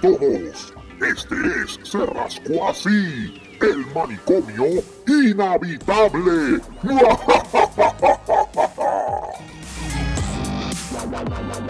todos. Este es Se Rascó Así, el manicomio inhabitable.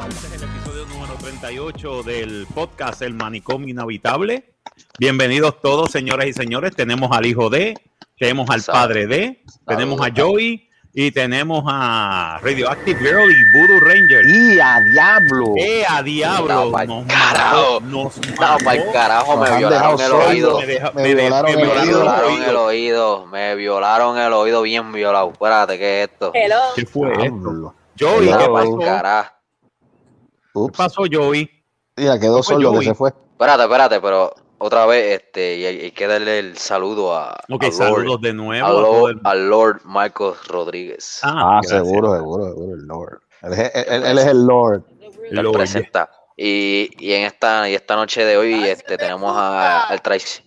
Este es el episodio número 38 del podcast El Manicomio Inhabitable. Bienvenidos todos, señoras y señores. Tenemos al hijo de, tenemos al padre de, tenemos a Joey y tenemos a Radioactive Girl y Voodoo Ranger. Y a diablo. ¡Eh, a diablo! Nos carajo. nos No, mató. para el carajo, Nos me violaron el oído. Me violaron el Me violaron oído. Me violaron el oído bien violado. Espérate, ¿qué es esto? Hello. ¿Qué fue esto? Joey, ¿qué pasó? carajo. ¿Qué pasó, Joey? Mira, quedó solo que se fue. Espérate, espérate, pero otra vez, este, y hay, hay que darle el saludo a, Ok, a Lord, saludos de nuevo. a a Lord, el- al Lord Marcos Rodríguez. Ah, gracias. seguro, seguro, seguro, el Lord. Él, es- él- él- él es el Lord. Lord. presenta. Y, y en esta y esta noche de hoy este, tenemos a- al traici-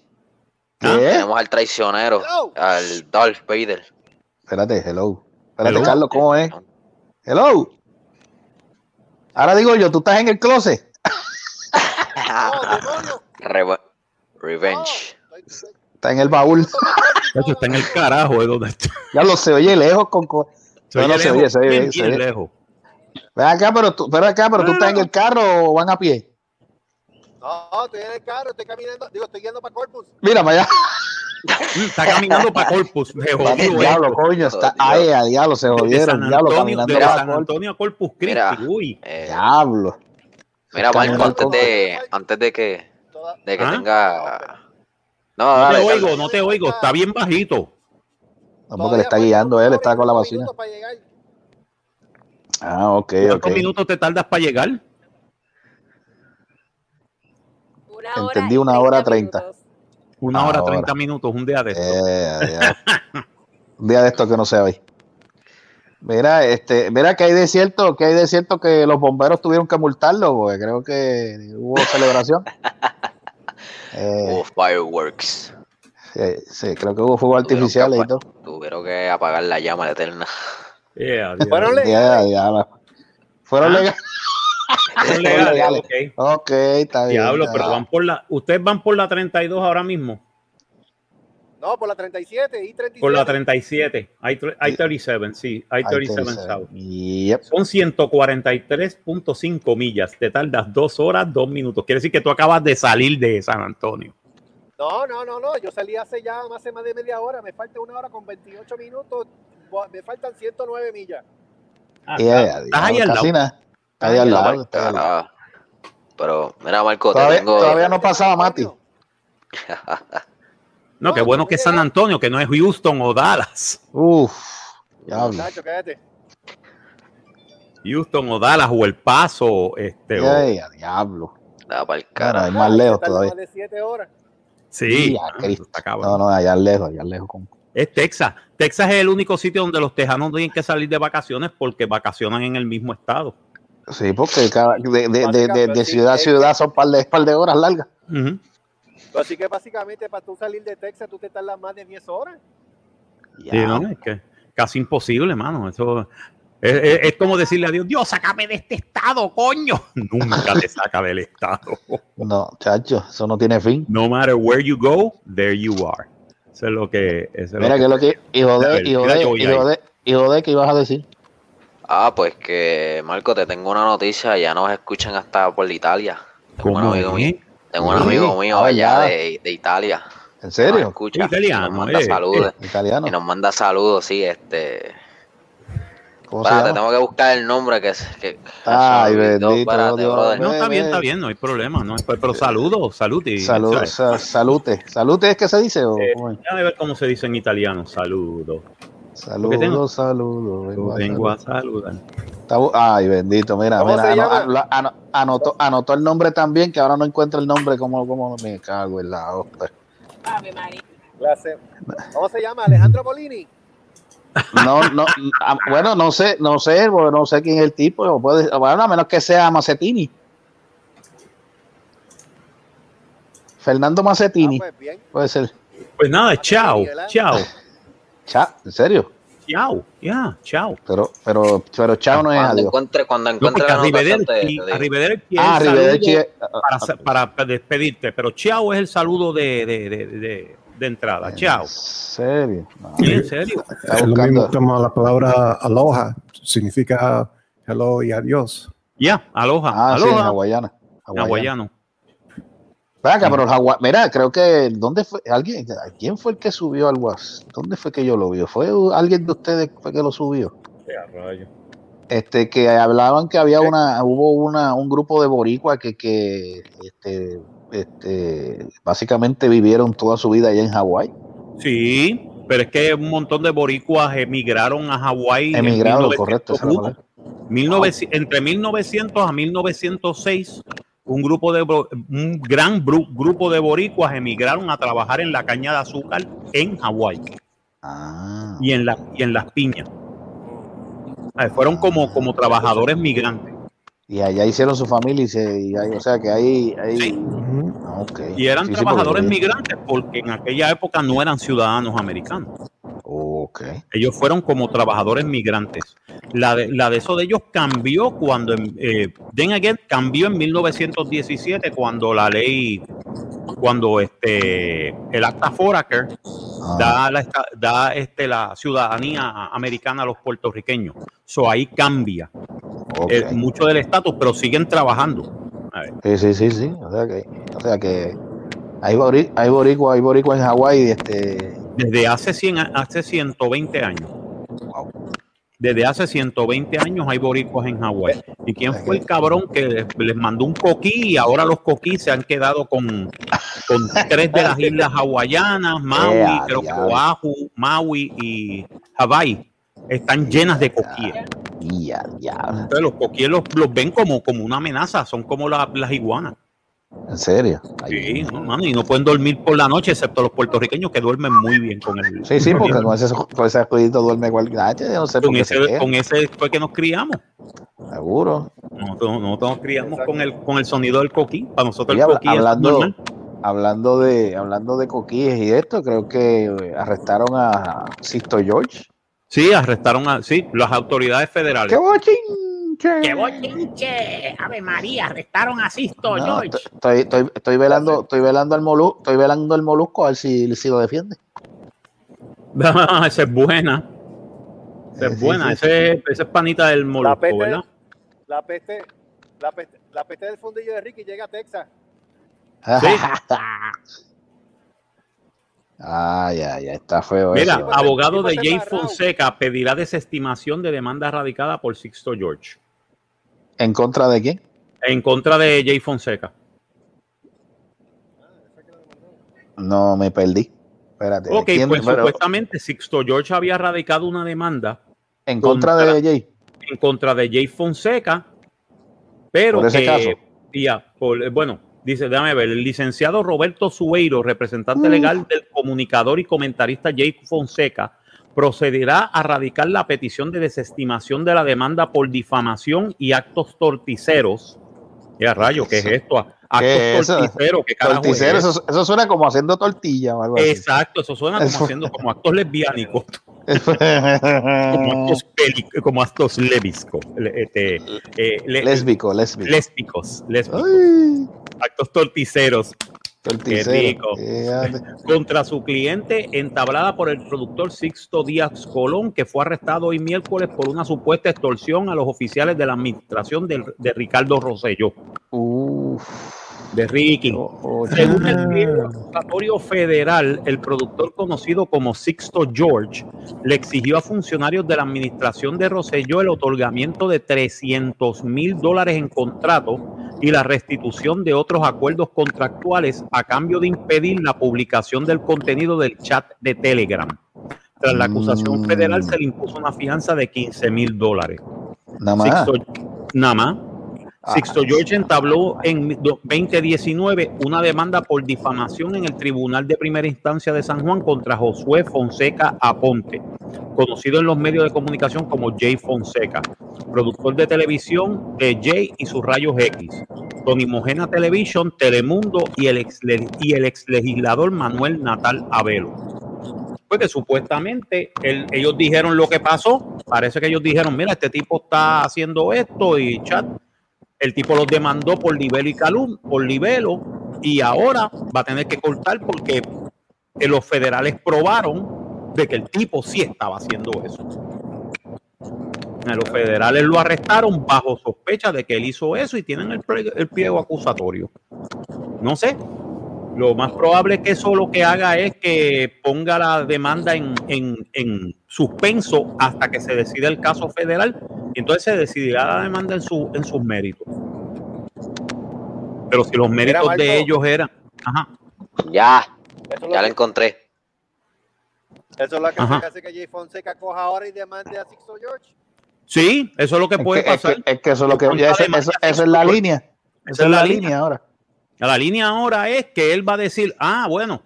¿Qué? tenemos al traicionero, al Darth Vader. Espérate, hello. Espérate, Hello. Carlos, ¿cómo es? Hello. Ahora digo yo, tú estás en el closet. Revenge. Está en el baúl. Chacho, está en el carajo de donde está. Ya lo se oye lejos con. co- Se No, no, oye se oye, lejos, se oye, bien, se oye. lejos. Ven acá, pero tú, ven acá, pero tú estás en el carro o van a pie. No, estoy en el carro, estoy caminando, digo, estoy yendo para Corpus. Mira para allá. Mm, Está caminando para Corpus. Jodió diablo, esto. coño. Está, ay, a diablo, se jodieron. Diablo, Antonio, caminando para San Corpus. Antonio a Corpus Mira. Christi. Uy. Eh, Diablo. mira, Marco, antes de, antes de que, de que ¿Ah? tenga. No, No te oigo, no te oigo. Está bien bajito. No, porque le está guiando él, está con la bocina. minutos para llegar. Ah, ok, ok. ¿Cuántos minutos te tardas para llegar? Una Entendí, una hora treinta. Una hora, Ahora. 30 minutos, un día de esto. Eh. Un día de esto que no se hoy. Mira, este, mira que hay de cierto, que hay de cierto que los bomberos tuvieron que multarlo, porque creo que hubo celebración. Eh, Hubo fireworks. sí, sí, creo que hubo fuegos artificiales y todo. Tuvieron que apagar la llama eterna. Yeah. Fueron legales. Fueron Ah. legales. Ok. Ok, está bien. Diablo, pero van por la. ¿Ustedes van por la 32 ahora mismo? No, por la 37 y 37. Por la 37. Hay, tre- hay 37, sí. Hay Ay, 37 entonces, South. yep. Son 143.5 millas. Te tardas dos horas, dos minutos. Quiere decir que tú acabas de salir de San Antonio. No, no, no, no. Yo salí hace ya más de media hora. Me falta una hora con 28 minutos. Me faltan 109 millas. Ah, estás- eh, estás ahí al lado. ahí al lado. pa'l está ahí al lado. carajo. Pero, mira, Marco, te Todavía, tengo. todavía no pasaba Mati. No, qué bueno que es San Antonio, que no es Houston o Dallas. Uf, cállate. Houston o Dallas o El Paso. Este, o- Ay, a diablo. Da para el carajo. hay más lejos todavía. Más de 7 horas. sí, Ya, Cristo. está cabrón. No, no, allá lejos, allá lejos. con- Es Texas. Texas es el único sitio donde los tejanos tienen que salir de vacaciones porque vacacionan en el mismo estado. Sí, porque cada- de, de- de- de- de Básicamente, ciudad a ciudad son par de, par de horas largas. Ujú. Así que básicamente para tú salir de Texas tú te tardas más de 10 horas. Sí, ¿no? Es que casi imposible, mano. Eso es, es- es como decirle a Dios, Dios, sácame de este estado, coño. Nunca te saca del estado. No, chacho, eso no tiene fin. No matter where you go, there you are. Eso es lo que. eso Mira lo que es lo que, hijo de, hijo de, hijo de, hijo de, ¿qué ibas a decir? Ah, pues que, Marco, te tengo una noticia. Ya nos escuchan hasta por Italia. Tengo un ¿Cómo amigo mío. Tengo un amigo mío ah, allá de, de Italia. ¿En serio? escucha. Italiano, y nos manda eh, saludos. Italiano. Y nos manda saludos, sí, este. ¿Cómo se Espérate, llama? tengo que buscar el nombre que es. Que, Ay, bendito, Espérate, Dios. brother. No, está bien, está bien, no hay problema. No hay- pero saludos, salud. y- Salud, sa- salute. ¿Salute es que se dice? O, Eh? Déjame ver cómo se dice en italiano. Saludos. Saludos, tengo- saludos. vengo a Vengo a saludar. Ay, bendito, mira, ¿Cómo mira, ano- ano- anotó, anotó el nombre también, que ahora no encuentro el nombre, como, como me cago en la hostia. ¿Cómo se llama? Alejandro Polini. No, no, ah, bueno, no sé, no sé, porque no sé quién es el tipo, puede, bueno, a menos que sea Macetini. Fernando Ah, Macetini, pues bien. puede ser. Pues nada, chao, chao. Cha, ¿en serio? Chao, ya, chao. Pero, pero, pero chao no es Cuando adiós. encuentre, cuando No, encuentre porque la anotación arrivederci, te- te digo. arrivederci es Ah, Arrivederci. saludo para, para despedirte, pero chao es el saludo de, de, de, de- de entrada. Chao. ¿En serio? No, en serio. Es lo mismo como la palabra aloha, significa hello y adiós. Ya, aloha, Ah, sí, en aloha. Hawaiana. hawaiano. Ven acá, pero el hawai- Mira, creo que. ¿Dónde fue? ¿Alguien? ¿Quién fue el que subió al WhatsApp? ¿Dónde fue que yo lo vi? ¿Fue alguien de ustedes fue que lo subió? Este, que hablaban que había una, hubo una, un grupo de boricuas que, que este, este, básicamente vivieron toda su vida allá en Hawái. Sí, pero es que un montón de boricuas emigraron a Hawái. en Emigraron, correcto. esa es la 1901. palabra. 1900 entre 1900 a 1906, un grupo de un gran grupo de boricuas emigraron a trabajar en la caña de azúcar en Hawái Ah, y en la y en las piñas. Ah, Fueron como como trabajadores migrantes y allá hicieron su familia y se, y ahí, o sea que ahí, ahí Sí. Ah, y eran Sí, sí, trabajadores porque- migrantes porque en aquella época no eran ciudadanos americanos. Ellos fueron como trabajadores migrantes. La de, la de eso de ellos cambió cuando, eh, then again, cambió en 1917 cuando la ley, cuando este, el acta Foraker Ah, da, la, da este, la ciudadanía americana a los puertorriqueños. So ahí cambia eh, mucho del estatus, pero siguen trabajando. A ver, Sí, sí, sí, sí. O sea que, o sea que hay, bori, hay boricua, hay boricua en Hawái, este, desde hace, 100, a- hace 120 años. Desde hace 120 años hay boricuas en Hawái. ¿Y quién fue el cabrón que les, les mandó un coquí y ahora los coquís se han quedado con, con tres de las islas hawaianas, Maui, creo que. Oahu, Maui y Hawái? Están llenas de coquíes. ya. Entonces los coquíes los, los ven como, como una amenaza, son como la- las iguanas. ¿En serio? Ay, Sí, no, mano, y no pueden dormir por la noche, excepto los puertorriqueños que duermen muy bien con el. Sí, sí, porque con ese, con ese escudito duerme cualquiera. Yo no sé con ese, con ese fue que nos criamos. seguro. Nosotros, nosotros nos criamos con el, con el sonido del coquí. Para nosotros Oye, el coquí es hablando, normal. hablando de hablando de coquíes y esto, creo que eh, arrestaron a Sisto George. Sí, arrestaron a. Sí, las autoridades federales. ¡Qué bochinche! ¡Qué bochinche! Ave María, arrestaron a Sisto, No, George. estoy, estoy, estoy, velando, estoy velando al molusco, estoy velando el molusco a ver si, si lo defiende. esa es buena. Esa es sí, buena. sí, ese, ese es panita del molusco, peste- ¿verdad? La peste, la peste, la peste del fundillo de Ricky llega a Texas. Ay, ay, ay, está feo Mira, eso. abogado de Jay. Fonseca pedirá desestimación de demanda radicada por Sixto George ¿En contra de quién? en contra de Jay Fonseca. No, me perdí. Espérate. Ok, ¿quién- pues pero supuestamente Sixto George había radicado una demanda en contra de Jay. en contra de Jay Fonseca, pero Por ese que, caso. por- bueno, dice, déjame ver, el licenciado Roberto Sueiro, representante Mm. legal del comunicador y comentarista Jay Fonseca, procederá a radicar la petición de desestimación de la demanda por difamación y actos torticeros. Ya rayo, ¿qué es esto? Actos torticeros, ¿qué carajo es Torticero, eso? suena como haciendo tortilla o algo así. Exacto, eso suena como Eso- haciendo como actos lesbiánicos. como actos, como actos lébiscos, le- este, eh, le- lésbico, lésbico. lésbicos, lésbicos, Ay, actos torticeros rico. Fíjate. contra su cliente entablada por el productor Sixto Díaz Colón, que fue arrestado hoy miércoles por una supuesta extorsión a los oficiales de la administración del- de, Ricardo Rosselló, Uf. De Ricky. Oh, oh, Según el pliego acusatorio federal, el productor conocido como Sixto George le exigió a funcionarios de la administración de Rosselló el otorgamiento de 300 mil dólares en contrato y la restitución de otros acuerdos contractuales a cambio de impedir la publicación del contenido del chat de Telegram. Tras la acusación Mm. federal se le impuso una fianza de 15 mil dólares. Nada más. Nada más. Ah. Sixto George entabló en do- 2019 una demanda por difamación en el Tribunal de Primera Instancia de San Juan contra Josué Fonseca Aponte, conocido en los medios de comunicación como Jay Fonseca, productor de televisión de Jay y sus rayos X, Tony Mojena Television, Telemundo y el ex, y el ex legislador Manuel Natal Abelo. fue que supuestamente el- ellos dijeron lo que pasó. Parece que ellos dijeron, mira, este tipo está haciendo esto y chat. El tipo los demandó por libelo y calum, por libelo, y ahora va a tener que cortar porque eh, los federales probaron de que el tipo sí estaba haciendo eso. Eh, Los federales lo arrestaron bajo sospecha de que él hizo eso y tienen el, el pliego acusatorio. No sé. Lo más probable es que eso lo que haga es que ponga la demanda en, en- en suspenso hasta que se decida el caso federal y entonces se decidirá la demanda en, su, en sus méritos. Pero si los méritos de ellos eran... Ajá, Ya, Eso es lo ya lo encontré. Eso es lo que hace que Jay Fonseca coja ahora y demande a Sixto George. Sí, eso es lo que Es puede es, pasar. que, es que eso es lo que eso, eso es la línea. Esa es la línea ahora. La línea ahora es que él va a decir, ah, bueno,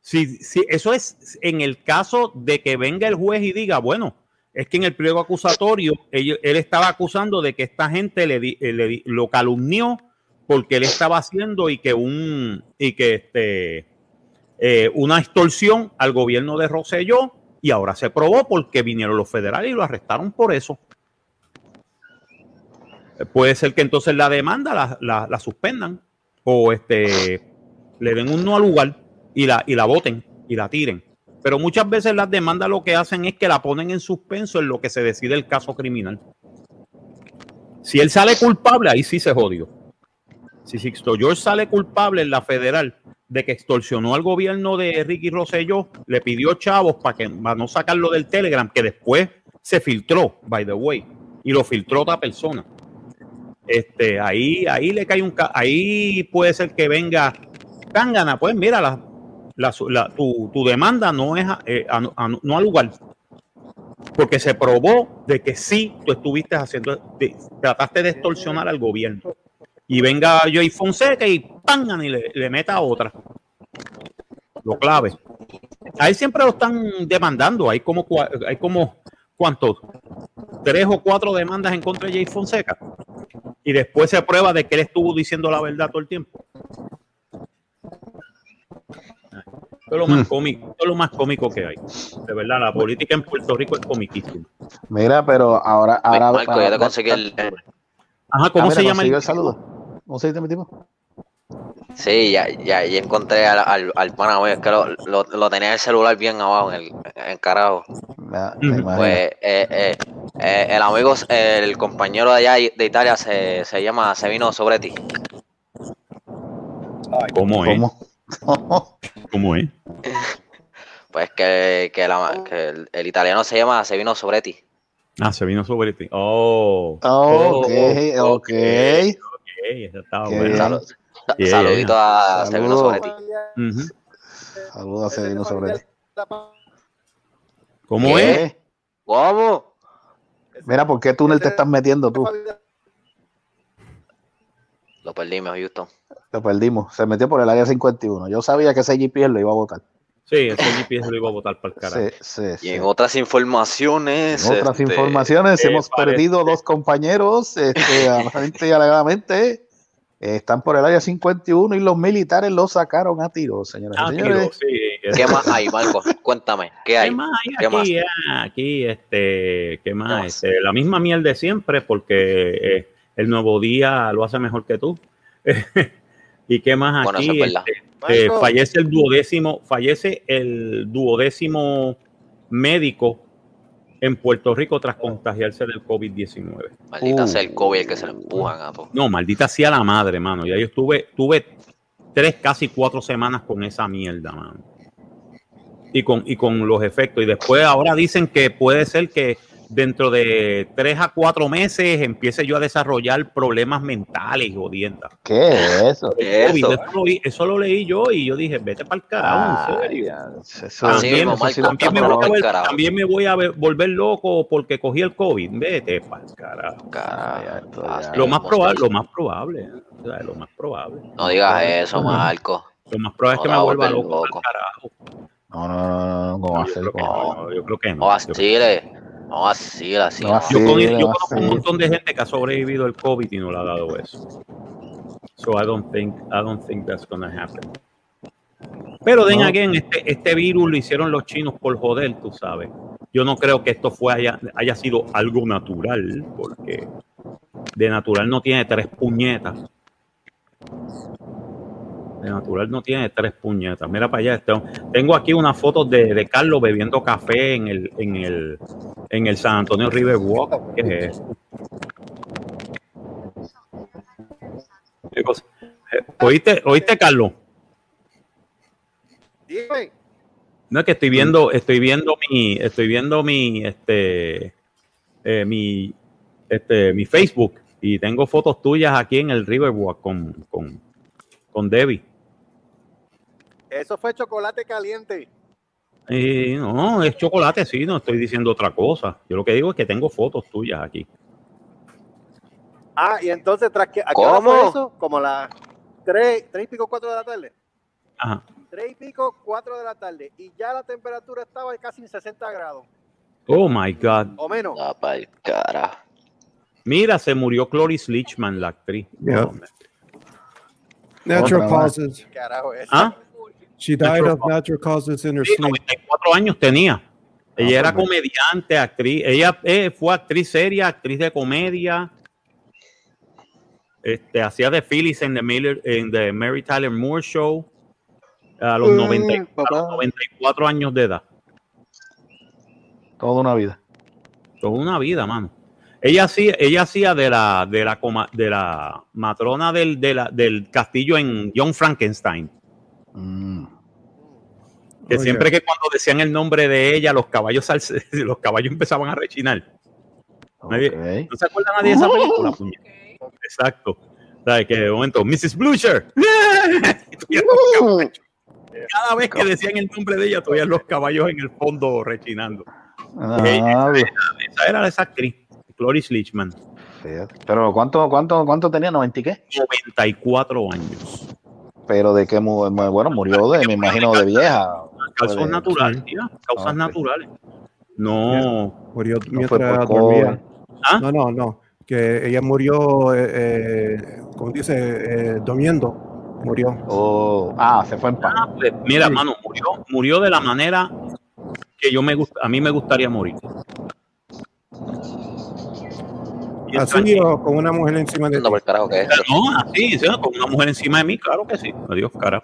si, si eso es en el caso de que venga el juez y diga, bueno, es que en el pliego acusatorio él, él estaba acusando de que esta gente le, le lo calumnió porque él estaba haciendo y que un y que este eh, una extorsión al gobierno de Rosselló y ahora se probó porque vinieron los federales y lo arrestaron por eso. Puede ser que entonces la demanda la, la- la suspendan o este le den un no al lugar y la, y la voten y la tiren. Pero muchas veces las demandas lo que hacen es que la ponen en suspenso en lo que se decide el caso criminal. Si él sale culpable, ahí sí se jodió. Si Sixto George sale culpable en la federal de que extorsionó al gobierno de Ricky Rosselló, le pidió chavos para que para no sacarlo del Telegram, que después se filtró, by the way, y lo filtró otra persona. Este, ahí, ahí le cae un ahí puede ser que venga Tangana, pues mira, la, la- tu, tu demanda no es a- eh, a- no al lugar. Porque se probó de que sí tú estuviste haciendo, te- trataste de extorsionar al gobierno. Y venga Joey Fonseca y pangan y le, le meta otra. Lo clave. Ahí siempre lo están demandando. Hay como, hay como ¿cuántos? Tres o cuatro demandas en contra de Jay Fonseca. Y después se prueba de que él estuvo diciendo la verdad todo el tiempo. Esto es lo más cómico, esto es lo más cómico que hay. De verdad, la política en Puerto Rico es comiquísima. Mira, pero ahora. ahora Marco, ya te conseguí el. Ajá, ¿cómo Ah, se llama el, el saludo? ¿Cómo se dice mi tipo? Sí, ya, ya, ya encontré al, al, al pana mío, es que lo, lo, lo tenía en el celular bien abajo, en el en carajo. Me, me Ujú. imagino. Pues eh, eh, eh, el amigo, el compañero de allá de Italia se, se llama Sevino Sobretti. ¿Cómo es? ¿Cómo? ¿Cómo es? Pues que, que, la- que el, el italiano se llama Sevino Sobretti. Ah, se vino sobre ti. Oh. Oh, ok, Oh, ok. ok, eso estaba bueno. Yeah. Saludito a. Sevino Sobretti. Ujú. Saludos a Sevino sobre ti. ¿Cómo ¿Qué? es? ¿Cómo? Mira, ¿por qué túnel te estás metiendo tú? Lo perdimos, Houston. Lo perdimos. Se metió por el área 51. Yo sabía que ese GPS lo iba a votar. Sí, ese GPS lo iba a votar para el carajo. Sí, sí, Y en otras informaciones. En otras este, informaciones, eh, hemos parece- perdido dos compañeros, este, aparentemente y alegadamente. Eh, están por el área 51 y los militares los sacaron a tiros, señoras Ah, y tiro, señores. sí. ¿Qué más hay, Marco? Cuéntame, ¿qué ¿Qué hay? más hay ¿Qué aquí? Ah, aquí, este, ¿qué más? más? Este, la misma miel de siempre, porque eh, el nuevo día lo hace mejor que tú. ¿Y qué más Bueno, aquí? es. Este, eh, fallece el duodécimo, fallece el duodécimo médico en Puerto Rico tras contagiarse del COVID-19. Maldita Uh. sea el COVID el que se le empujan a. No, maldita sea la madre, mano. Ya yo estuve, tuve tres, casi cuatro semanas con esa mierda, mano. Y con, y con los efectos. Y después ahora dicen que puede ser que dentro de tres a cuatro meses empiece yo a desarrollar problemas mentales y jodiendas. ¿Qué es eso? ¿Qué eso? eso, lo, vi- eso lo leí yo y yo dije, vete para el carajo, en Ay, serio. También, me voy a ver- volver loco porque cogí el COVID. Vete para el carajo. Carajo, ya, esto ya. así Lo más probable, lo más probable, o sea, lo más probable. No digas eso. Marco. Lo más probable es que me vuelva loco, carajo. No, no, no, no, no, ¿cómo va a Yo creo que ¿Cómo va a no, yo creo que no. No Yo- vacile. No. Yo, con- Sí, yo no, conozco un sí. montón de gente que ha sobrevivido al COVID y no le ha dado eso. So I don't think, I don't think that's gonna happen. Pero den No. again, este, este virus lo hicieron los chinos por joder, tú sabes. Yo no creo que esto fue haya, haya sido algo natural, porque de natural no tiene tres puñetas. Natural no tiene tres puñetas. Mira para allá. tengo aquí una foto de, de Carlos bebiendo café en el, en el, en el San Antonio River Walk. ¿Qué es eso? ¿Qué cosa? Eh, ¿Oíste, ¿Oíste, Carlos? Dime. No es que estoy viendo, estoy viendo mi, estoy viendo mi, este, eh, mi, este, mi Facebook y tengo fotos tuyas aquí en el Riverwalk con, con, con Debbie. Eso fue chocolate caliente. Y no, es chocolate, sí, no estoy diciendo otra cosa. Yo lo que digo es que tengo fotos tuyas aquí. Ah, y entonces, tras que. ¿a qué hora ¿Cómo? fue eso? Como las 3, tres y pico, 4 de la tarde. Ajá. 3 y pico, 4 de la tarde. Y ya la temperatura estaba casi en 60 grados. Oh my God. O menos. Da pa'l cara. Mira, se murió Cloris Leachman, la actriz. Yeah. Natural causes. Carajo, eso. ¿Ah? She died of natural causes in her Sí, sleep. 94 años tenía. Ella Ah, era pues, comediante, actriz. Ella eh, fue actriz seria, actriz de comedia. Este, hacía de Phyllis en the, Miller, en the Mary Tyler Moore Show a los, Mm, 90 a los papá. 94 años de edad. Toda una vida. Toda una vida, mano. Ella hacía, ella hacía de la, de la, coma- de la matrona del, de la- del castillo en John Frankenstein. Mm. Que siempre que cuando decían el nombre de ella, los caballos, salse- los caballos empezaban a rechinar. Nadie-. ¿No se acuerda nadie de esa película? Exacto. ¿Sabes? Que de momento, Mrs. Blucher. Caballos. Cada vez que decían el nombre de ella, oías los caballos en el fondo rechinando. Ah. Esa era esa actriz, Cloris Leachman, Fíjate. Pero ¿cuánto, cuánto, cuánto tenía? ¿90 y qué? 94 años. Pero de qué, mu- mu- bueno, murió de, me imagino, de vieja. Causas naturales, tía, causas Ok. naturales. No, Murió No fue mientras por dormía. ¿Ah? No, no, no. Que ella murió, eh, eh, como dice, eh, durmiendo. Murió. Oh, ah, se fue en paz. Ah, pues, mira, Sí. mano, murió, murió de la manera que yo me gusta, a mí me gustaría morir. Así tranquilo. o con una mujer encima de ti. No. No, así, sí, con una mujer encima de mí, claro que sí. Adiós, cara.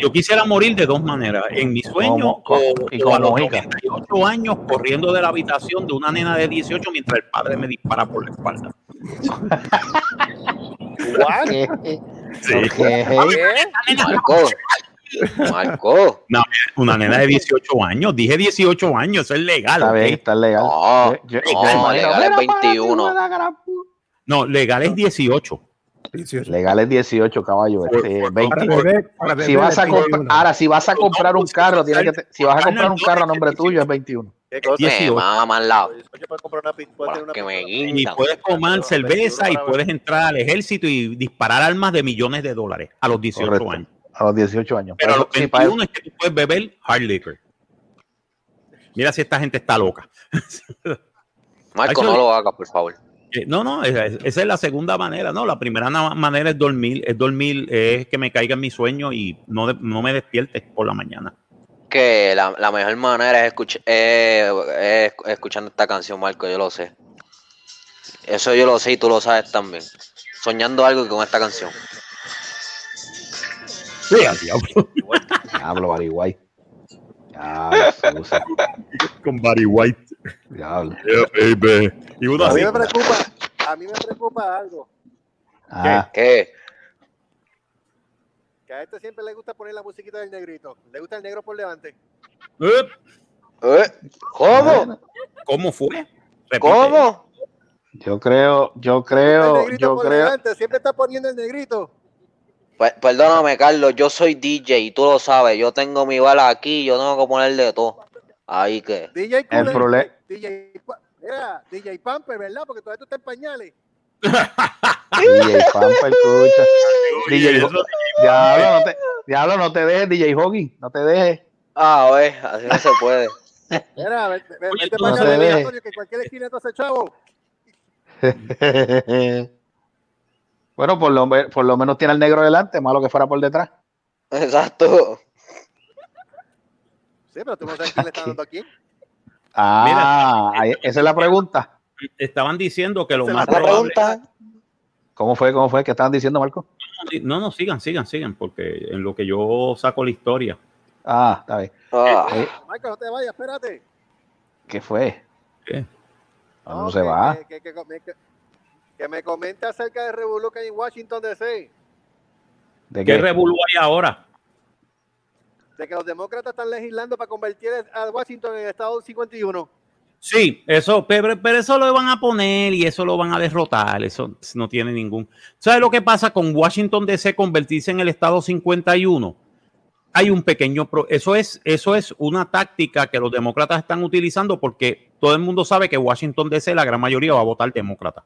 Yo quisiera morir de dos maneras, en mi sueño Como- o, y o a los como Ica. 98 años corriendo de la habitación de una nena de 18 mientras el padre me dispara por la espalda. ¿What? Sí. Ok. Marco. Marco. Una nena de 18 años, dije 18 años, eso es legal. Está ¿ok? bien, está legal. No, Yo- yo- no, imagino, legal es mira, 21. para, la gran pu- No, legal es 18. Dieciocho. Legal es 18, caballo. Este, Por- 20. Para beber, para beber Si vas a es comprar, 21. ahora si vas a No, comprar no, un si carro, tienes que te- si vas a comprar un carro a nombre tuyo es 21. ¿Qué cosa? Me 18. mama al lado. Comprar una una Que me. Y puedes tomar Pero cerveza y 21 puedes entrar al ejército y disparar armas de millones de dólares a los 18 Correcto. años. A los 18 años. Pero a Para los eso- sí, para 21 es que tú puedes beber hard liquor. Mira si esta gente está loca. Marco, no lo hagas, por favor. Eh, No, no, esa, esa es la segunda manera. No, la primera manera es dormir, es dormir, es que me caiga en mi sueño y no, de- no me despierte por la mañana. Que la, la mejor manera es, escuch- eh, es escuchando esta canción, Marco, yo lo sé. Eso yo lo sé y tú lo sabes también. Soñando algo con esta canción. Sí, al diablo. Diablo, Bariguay. Diablo, Susa. Con Barry White. Diablo. Yeah, baby. Y uno A así. mí me preocupa, a mí me preocupa algo. Ah, ¿Qué? Que a este siempre le gusta poner la musiquita del negrito. Le gusta el negro por delante. Eh, ¿Eh? ¿Cómo? ¿Cómo fue? Repite. ¿Cómo? yo creo, yo creo, yo creo. delante. Siempre está poniendo el negrito. Pe- Perdóname, Carlos, yo soy DJ y tú lo sabes. Yo tengo mi bala aquí, yo tengo que poner de todo. Ahí que. DJ El prole- DJ, Pamper, ¿verdad? Porque todavía tú estás en pañales. DJ Pampa, escucha. Oye, DJ Diablo, no te, Diablo, no te dejes, DJ Hoggy, no te dejes. Ah, ve, así no se puede. Mira, ve- ve- Oye, vete para no acá, que cualquier esquina tú haces chavo. bueno, por lo, por lo menos tiene al negro delante, malo que fuera por detrás. Exacto. Sí, pero tú no sabes quién le está dando aquí. Ah, ahí- esa es la pregunta. Estaban diciendo que lo más probable. pregunta, ¿Cómo fue? ¿Cómo fue? ¿Qué estaban diciendo, Marco? No, no, sigan, sigan, sigan, porque en lo que yo saco la historia. Ah, está bien. ah, Eh, Michael, no te vayas, espérate. ¿Qué fue? ¿Qué? ¿A dónde No, se que- va? Que, que, que, me comente acerca de Revolú que hay en Washington DC. ¿De ¿Qué qué? revolú hay ahora? De que los demócratas están legislando para convertir a Washington en el estado 51. Sí, eso, pero, pero eso lo van a poner y eso lo van a derrotar. Eso no tiene ningún. ¿Sabes lo que pasa con Washington DC convertirse en el estado 51? Hay un pequeño. pro- eso, es, eso es una táctica que los demócratas están utilizando porque todo el mundo sabe que Washington DC, la gran mayoría va a votar demócrata.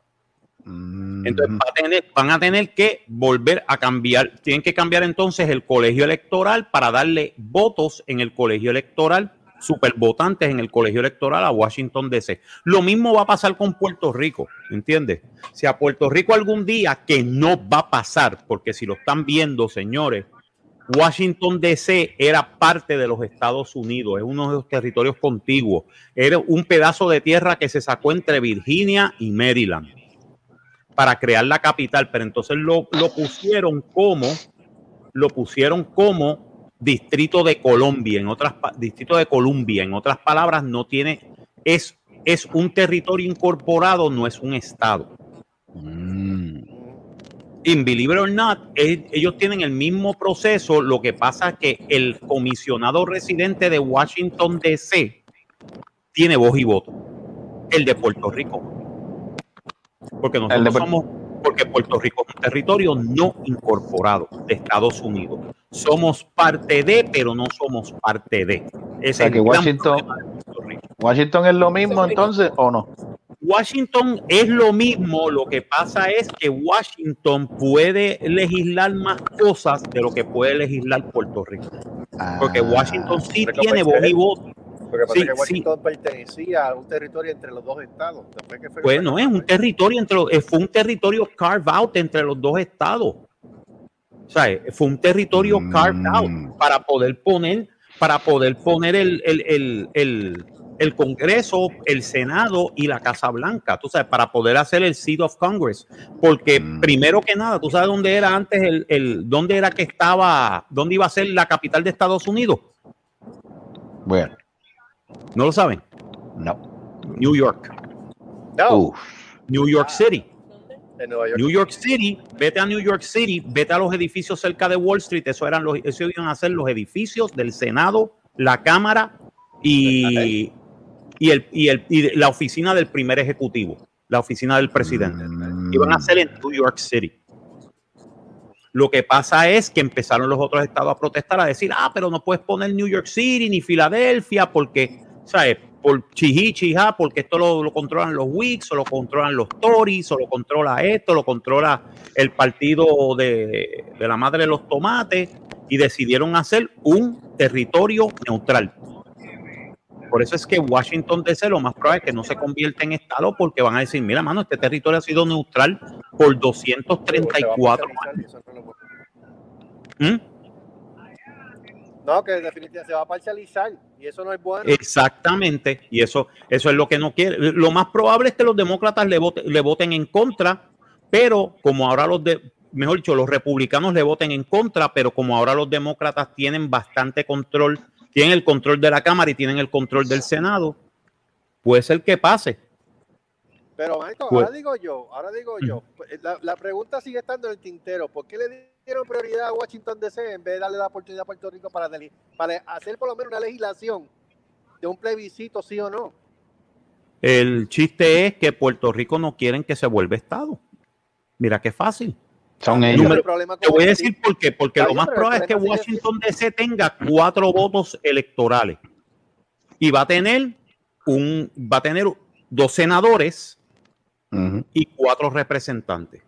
Mm, Entonces va a tener- van a tener que volver a cambiar, tienen que cambiar entonces el colegio electoral para darle votos en el colegio electoral, supervotantes en el colegio electoral a Washington DC. Lo mismo va a pasar con Puerto Rico, ¿entiendes? Si a Puerto Rico algún día, que no va a pasar, porque si lo están viendo, señores, Washington DC era parte de los Estados Unidos, es uno de los territorios contiguos, era un pedazo de tierra que se sacó entre Virginia y Maryland para crear la capital, pero entonces lo, lo pusieron como lo pusieron como distrito de Colombia, en otras distrito de Columbia, en otras palabras, no tiene es es un territorio incorporado, no es un estado. mm, In believe it or not, ellos tienen el mismo proceso, lo que pasa es que el comisionado residente de Washington DC tiene voz y voto. El de Puerto Rico. Porque nosotros somos, porque Puerto Rico es un territorio no incorporado de Estados Unidos. Somos parte de, pero no somos parte de. Ese sea es que el gran Washington- problema de Puerto Rico. ¿Washington es lo mismo entonces o no? Washington es lo mismo, lo que pasa es que Washington puede legislar más cosas de lo que puede legislar Puerto Rico. Porque Ah, Washington sí tiene voz y voto. Lo que pasa Sí, es que sí. Washington pertenecía a un territorio entre los dos estados. Después que fue- Bueno, es un territorio entre los, eh, fue un territorio carve out entre los dos estados. O sea, eh, fue un territorio Mm. carved out para poder poner, para poder poner el, el, el, el, el Congreso, el Senado y la Casa Blanca, tú sabes, para poder hacer el seat of Congress. Porque Mm. primero que nada, tú sabes dónde era antes el, el, dónde era que estaba, dónde iba a ser la capital de Estados Unidos. Bueno, ¿No lo saben? no. New York. No, Uf, New York City. en Nueva York. New York City, vete a New York City, vete a los edificios cerca de Wall Street, eso eran los, eso iban a ser los edificios del Senado, la Cámara y, y, el, y, el, y la oficina del primer ejecutivo, la oficina del presidente. Mm, Iban a ser en New York City. Lo que pasa es que empezaron los otros estados a protestar, a decir, ah, pero no puedes poner New York City ni Filadelfia porque, ¿sabes? Por chijí, chijá, porque esto lo, lo controlan los Whigs, o lo controlan los Tories, o lo controla esto, lo controla el partido de, de la madre de los tomates, y decidieron hacer un territorio neutral. Por eso es que Washington DC lo más probable es que no se convierta en estado porque van a decir, mira, mano, este territorio ha sido neutral por 234 años. ¿Mm? No, que definitivamente se va a parcializar y eso no es bueno. Exactamente, y eso, eso es lo que no quiere. Lo más probable es que los demócratas le, vote- le voten en contra, pero como ahora los de, mejor dicho, los republicanos le voten en contra, pero como ahora los demócratas tienen bastante control, tienen el control de la Cámara y tienen el control del Senado, puede ser que pase. Pero, Marco, Pues- ahora digo yo, ahora digo yo, la, la pregunta sigue estando en el tintero. ¿Por qué le dieron prioridad a Washington DC en vez de darle la oportunidad a Puerto Rico para, para hacer por lo menos una legislación de un plebiscito, sí o no? El chiste es que Puerto Rico no quieren que se vuelva Estado. Mira qué fácil. Son ellos. Número- Te voy a decir por qué. Porque lo más probable es que Washington DC tenga cuatro votos electorales y va a tener un, va a tener dos senadores y cuatro representantes.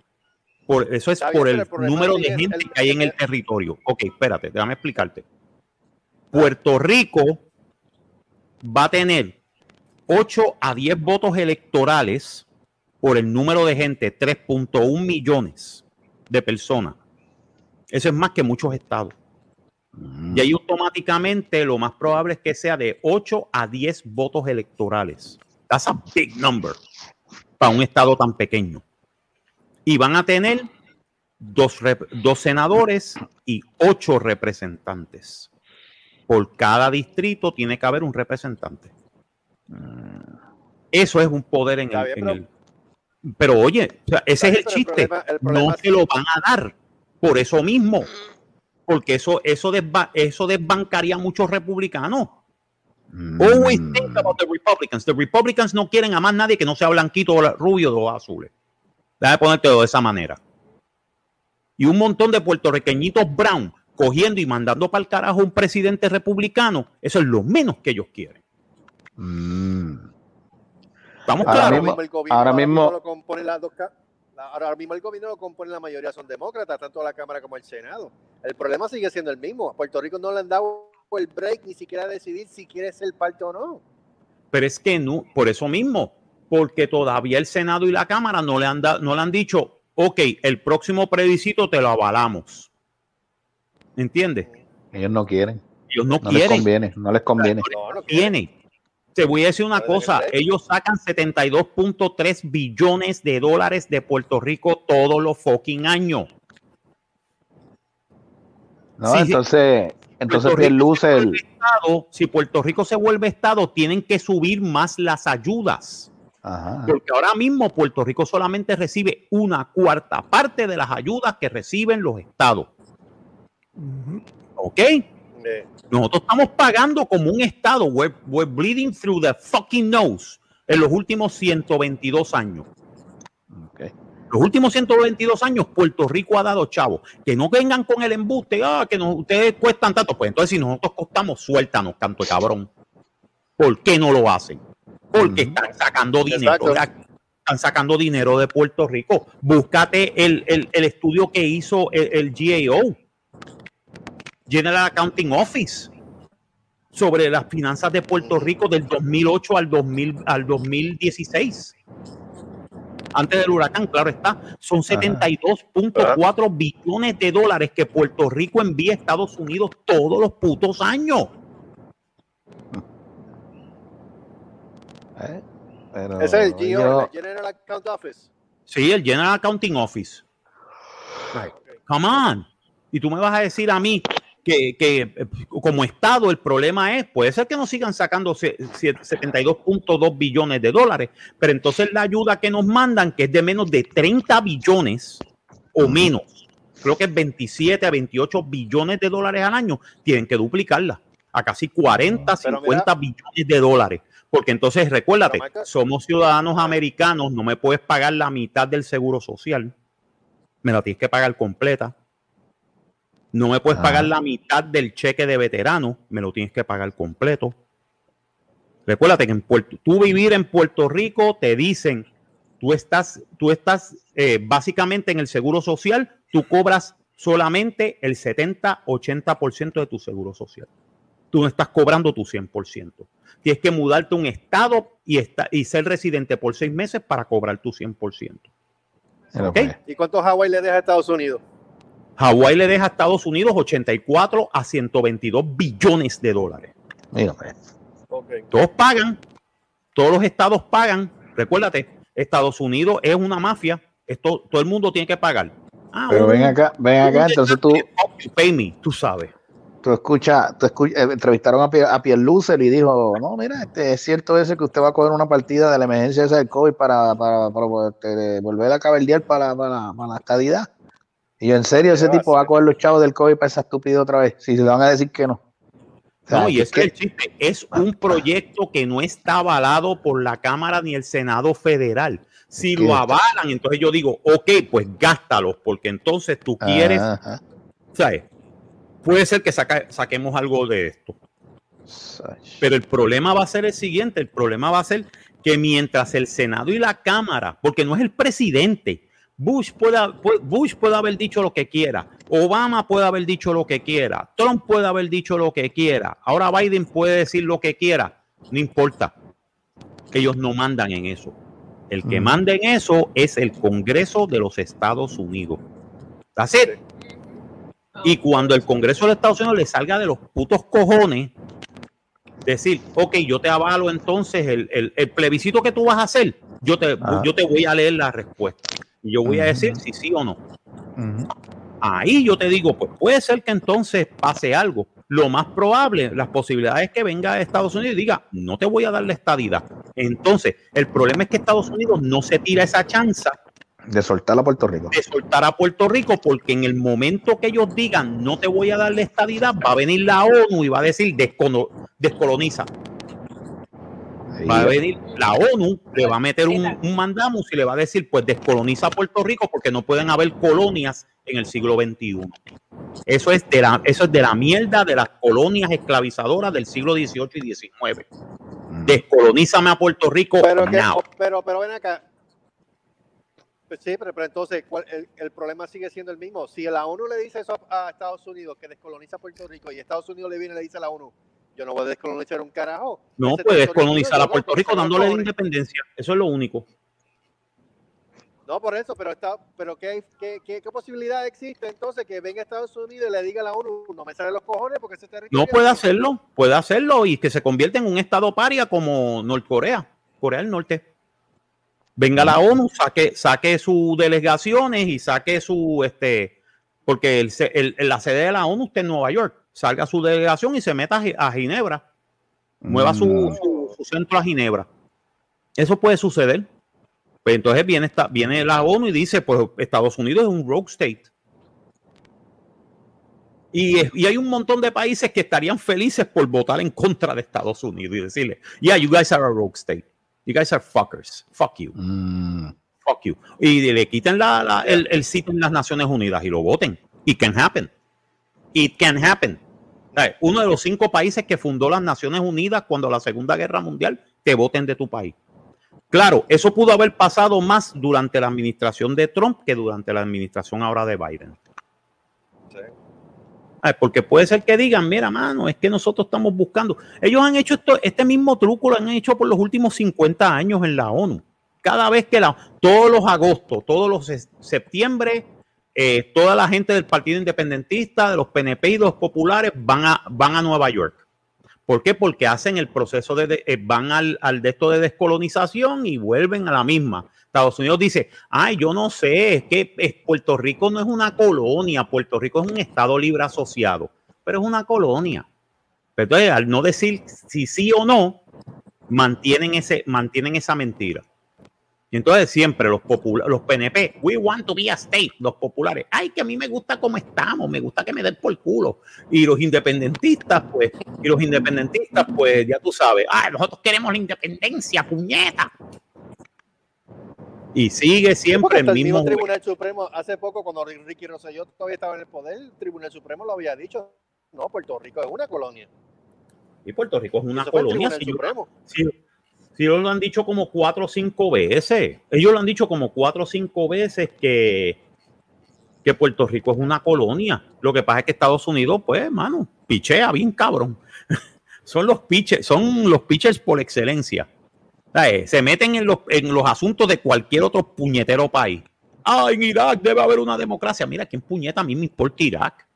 Por, eso es Está por el, número de gente el- que hay en el el- territorio. Ok, espérate, déjame explicarte. Puerto Rico va a tener 8 a 10 votos electorales por el número de gente, 3.1 millones de personas. Eso es más que muchos estados. Mm. Y ahí automáticamente lo más probable es que sea de 8 a 10 votos electorales. That's a big number para un estado tan pequeño. Y van a tener dos, dos senadores y ocho representantes. Por cada distrito tiene que haber un representante. Eso es un poder en, el, bien, en el- Pero oye, o sea, ese es el chiste. problema- el problema No es- te lo van a dar por eso mismo. Porque eso, eso, desba- eso desbancaría a muchos republicanos. Always Mm. think about the Republicans. The Republicans no quieren a más nadie que no sea blanquito, o rubio o azules. Déjame ponértelo de esa manera. Y un montón de puertorriqueñitos brown cogiendo y mandando para el carajo a un presidente republicano, eso es lo menos que ellos quieren. Mm. Estamos Ahora claros. mismo- el gobierno ahora mismo- lo componen las dos ahora mismo el gobierno lo compone la mayoría son demócratas, tanto la Cámara como el Senado. El problema sigue siendo el mismo. A Puerto Rico no le han dado el break ni siquiera a decidir si quiere ser parte o no. Pero es que no, por eso mismo, porque todavía el Senado y la Cámara no le han, da- no le han dicho, ok, el próximo plebiscito te lo avalamos. ¿Entiendes? Ellos no quieren. Ellos no, No les conviene. No les conviene. No, no tiene. Te voy a decir una cosa, ellos sacan 72.3 billones de dólares de Puerto Rico todos los fucking años. No, Sí, sí. entonces, entonces Puerto Pierluce el, vuelve estado, si Puerto Rico se vuelve estado, tienen que subir más las ayudas. Ajá. Porque ahora mismo Puerto Rico solamente recibe una cuarta parte de las ayudas que reciben los estados. Ujú. ¿Ok? Nosotros estamos pagando como un estado. We're, we're bleeding through the fucking nose en los últimos 122 años. Los últimos 122 años, Puerto Rico ha dado chavos. Que no vengan con el embuste, ah, que nos, ustedes cuestan tanto. Pues entonces, si nosotros costamos, suéltanos, canto de cabrón. ¿Por qué no lo hacen? Porque están sacando dinero. Exacto. de aquí. Están sacando dinero de Puerto Rico. Búscate el, el- el estudio que hizo el, el GAO, General Accounting Office, sobre las finanzas de Puerto Rico del 2008 al, 2000, al 2016 antes del huracán, claro está, son 72.4 billones de dólares que Puerto Rico envía a Estados Unidos todos los putos años. Eh, Pero ese es el GO, el General Account Office. Sí, el General Accounting Office. Come on. Y tú me vas a decir a mí que, que, eh, como Estado el problema es, puede ser que nos sigan sacando se- se- 72.2 billones de dólares, pero entonces la ayuda que nos mandan, que es de menos de 30 billones o menos, creo que es 27 a 28 billones de dólares al año, tienen que duplicarla a casi 40, Pero 50 billones de dólares. Porque entonces recuérdate, somos ciudadanos americanos, no me puedes pagar la mitad del seguro social, me la tienes que pagar completa. No me puedes Ah. pagar la mitad del cheque de veterano, me lo tienes que pagar completo. Recuérdate que en Puerto, tú vivir en Puerto Rico te dicen, tú estás, tú estás eh, básicamente en el seguro social, tú cobras solamente el 70-80% de tu seguro social. Tú no estás cobrando tu 100%. Tienes que mudarte a un estado y, esta- y ser residente por seis meses para cobrar tu 100%. Mira, ok. pues, ¿Y cuántos Hawái le deja a Estados Unidos? Hawái le deja a Estados Unidos 84 a 122 billones de dólares. mira, pues. Todos pagan, todos los estados pagan. Recuérdate, Estados Unidos es una mafia. Esto, todo el mundo tiene que pagar. Ah, Pero ven acá, ven acá, entonces tú, pay me, tú sabes. tú escuchas, tú escuchas, eh, entrevistaron a, Pierre, a Pierlucer y dijo, no, mira, este, es cierto ese que usted va a coger una partida de la emergencia esa del COVID para, para, para, este, volver a cabildear para, para, para la estadidad. Y yo, en serio, ese ¿Qué va a tipo va a coger los chavos del COVID para esa estúpida otra vez, si se van a decir que no. O sea, No, y es que el chiste es un proyecto que no está avalado por la Cámara ni el Senado Federal. Si lo avalan, entonces yo digo, ok, pues gástalos, porque entonces tú quieres, Ajá. ¿sabes? Puede ser que saca- saquemos algo de esto. Pero el problema va a ser el siguiente, el problema va a ser que mientras el Senado y la Cámara, porque no es el presidente, Bush puede, pu- Bush puede haber dicho lo que quiera, Obama puede haber dicho lo que quiera, Trump puede haber dicho lo que quiera, ahora Biden puede decir lo que quiera, no importa, ellos no mandan en eso. El que Mm. manda en eso es el Congreso de los Estados Unidos. It. Y cuando el Congreso de Estados Unidos le salga de los putos cojones, decir, ok, yo te avalo entonces el, el- el plebiscito que tú vas a hacer, yo te, Ah. yo te voy a leer la respuesta. Y yo voy a decir si sí o no. Ahí yo te digo, pues puede ser que entonces pase algo. Lo más probable, las posibilidades es que venga a Estados Unidos y diga, no te voy a dar la estadidad. Entonces, el problema es que Estados Unidos no se tira esa chance De soltar a Puerto Rico. de soltar a Puerto Rico porque en el momento que ellos digan, no te voy a dar la estadidad, va a venir la ONU y va a decir, "Descono- descoloniza. Va a venir la ONU, le va a meter un, un mandamus y le va a decir, pues descoloniza Puerto Rico porque no pueden haber colonias en el siglo XXI. Eso es de la, eso es de la mierda de las colonias esclavizadoras del siglo XVIII y XIX. Mm. Descolonízame a Puerto Rico Pero, que, pero, pero ven acá. Pues sí, pero, pero entonces ¿cuál- el, el problema sigue siendo el mismo. Si la ONU le dice eso a, a Estados Unidos, que descoloniza Puerto Rico, y Estados Unidos le viene y le dice a la ONU, yo no voy a descolonizar un carajo. No Ese puedes territorio colonizar mío, a Puerto Rico dándole la independencia. Eso es lo único. No, por eso, pero está, pero ¿qué, qué, qué, qué posibilidad existe entonces que venga Estados Unidos y le diga a la ONU, no me salen los cojones porque ese territorio... No puede hacerlo, puede hacerlo y que se convierta en un estado paria como Norcorea, Corea del Norte. Venga la ONU, saque, saque sus delegaciones y saque su, este, porque el, la sede de la ONU está en Nueva York, salga su delegación y se meta a Gi- a Ginebra, mueva su, Mm. su- su centro a Ginebra. Eso puede suceder. Pues entonces viene, esta, viene la ONU y dice, pues Estados Unidos es un rogue state. Y, y hay un montón de países que estarían felices por votar en contra de Estados Unidos y decirle, yeah, you guys are a rogue state. You guys are fuckers. Fuck you. Mm. Fuck you. Y le quiten la- la- el, el sitio en las Naciones Unidas y lo voten. It can happen. It can happen. Uno de los cinco países que fundó las Naciones Unidas cuando la Segunda Guerra Mundial te voten de tu país. Claro, eso pudo haber pasado más durante la administración de Trump que durante la administración ahora de Biden. Ay, porque puede ser que digan, mira, mano, es que nosotros estamos buscando. Ellos han hecho esto, este mismo truco lo han hecho por los últimos 50 años en la ONU. Cada vez que la, todos los agostos, todos los se- septiembre, eh, toda la gente del Partido Independentista, de los PNP y los populares van a, van a Nueva York. ¿Por qué? Porque hacen el proceso de, eh, van al, al de esto de descolonización y vuelven a la misma. Estados Unidos dice, ay, yo no sé, es que eh, Puerto Rico no es una colonia, Puerto Rico es un estado libre asociado, pero es una colonia. Pero entonces, al no decir si sí o no, mantienen, ese, mantienen esa mentira. Y entonces siempre los popula- los PNP, we want to be a state, los populares, ay, que a mí me gusta cómo estamos, me gusta que me den por culo. Y los independentistas, pues, y los independentistas, pues, ya tú sabes, ay, nosotros queremos la independencia, puñeta. Y sigue siempre el el mismo. mismo Tribunal Supremo, hace poco cuando Ricky Rosselló todavía estaba en el poder, el Tribunal Supremo lo había dicho, no, Puerto Rico es una colonia. Y Puerto Rico es una Eso el colonia. Si yo- si ellos lo han dicho como cuatro o cinco veces. Ellos lo han dicho como cuatro o cinco veces que, que Puerto Rico es una colonia. Lo que pasa es que Estados Unidos, pues, mano, pichea bien cabrón. son los pitchers, son los pitchers por excelencia. ¿Sabes? Se meten en los, en los asuntos de cualquier otro puñetero país. Ah, en Irak debe haber una democracia. Mira, ¿quién puñeta a mí me importa Irak?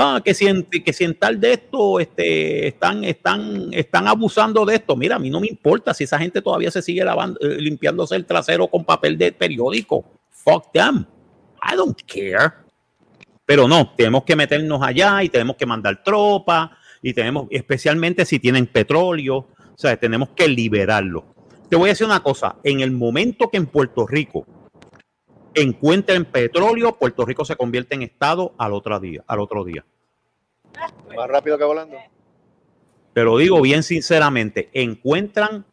Ah, que si en, que si en tal de esto este, están, están, están abusando de esto. Mira, a mí no me importa si esa gente todavía se sigue lavando, eh, limpiándose el trasero con papel de periódico. Fuck them. I don't care. Pero no, tenemos que meternos allá y tenemos que mandar tropas y tenemos, especialmente si tienen petróleo, o sea, tenemos que liberarlo. Te voy a decir una cosa, en el momento que en Puerto Rico encuentren petróleo, Puerto Rico se convierte en estado al otro día, al otro día. Más rápido que volando. Pero digo bien sinceramente, encuentran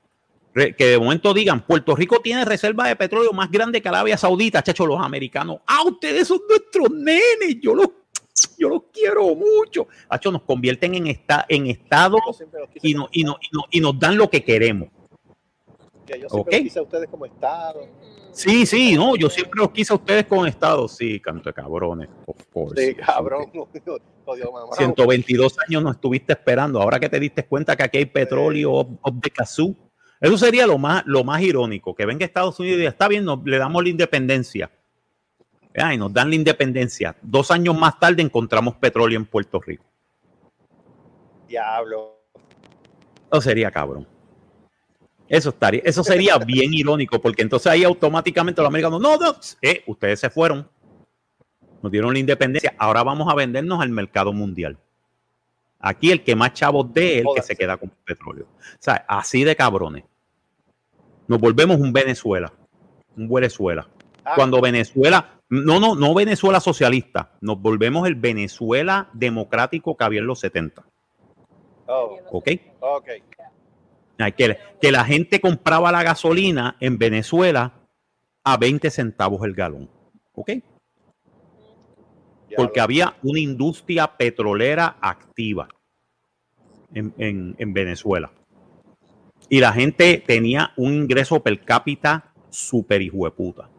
que de momento digan, Puerto Rico tiene reserva de petróleo más grande que Arabia Saudita, chacho, los americanos. Ah, ustedes son nuestros nenes, yo los, yo los quiero mucho. Chacho, nos convierten en, esta, en estado Yo siempre los quise y, no, y, no, y, no- y nos dan lo que queremos. Que yo siempre Ok. los quise a ustedes como Estado. Sí, sí, no, yo siempre los quise a ustedes con estado. Sí, canto de cabrones, of course. Sí, cabrón. Mamá. 122 años no estuviste esperando. Ahora que te diste cuenta que aquí hay petróleo of, of the kazoo. Eso sería lo más, lo más irónico, que venga Estados Unidos y diga, está bien, nos- le damos la independencia. Ay, nos dan la independencia. Dos años más tarde encontramos petróleo en Puerto Rico. Diablo. Eso sería cabrón. Eso estaría, eso sería bien irónico, porque entonces ahí automáticamente los americanos, no, no, eh, ustedes se fueron, nos dieron la independencia, ahora vamos a vendernos al mercado mundial. Aquí el que más chavos dé es el que se queda con petróleo. O sea, así de cabrones. Nos volvemos un Venezuela, un Venezuela. Ah, Cuando Venezuela, no, no, no Venezuela socialista, nos volvemos el Venezuela democrático que había en los 70. oh, ¿Ok? ok. Que, que la gente compraba la gasolina en Venezuela a 20 centavos el galón. ¿Ok? Porque había una industria petrolera activa en, en- en Venezuela. Y la gente tenía un ingreso per cápita súper hijo de puta.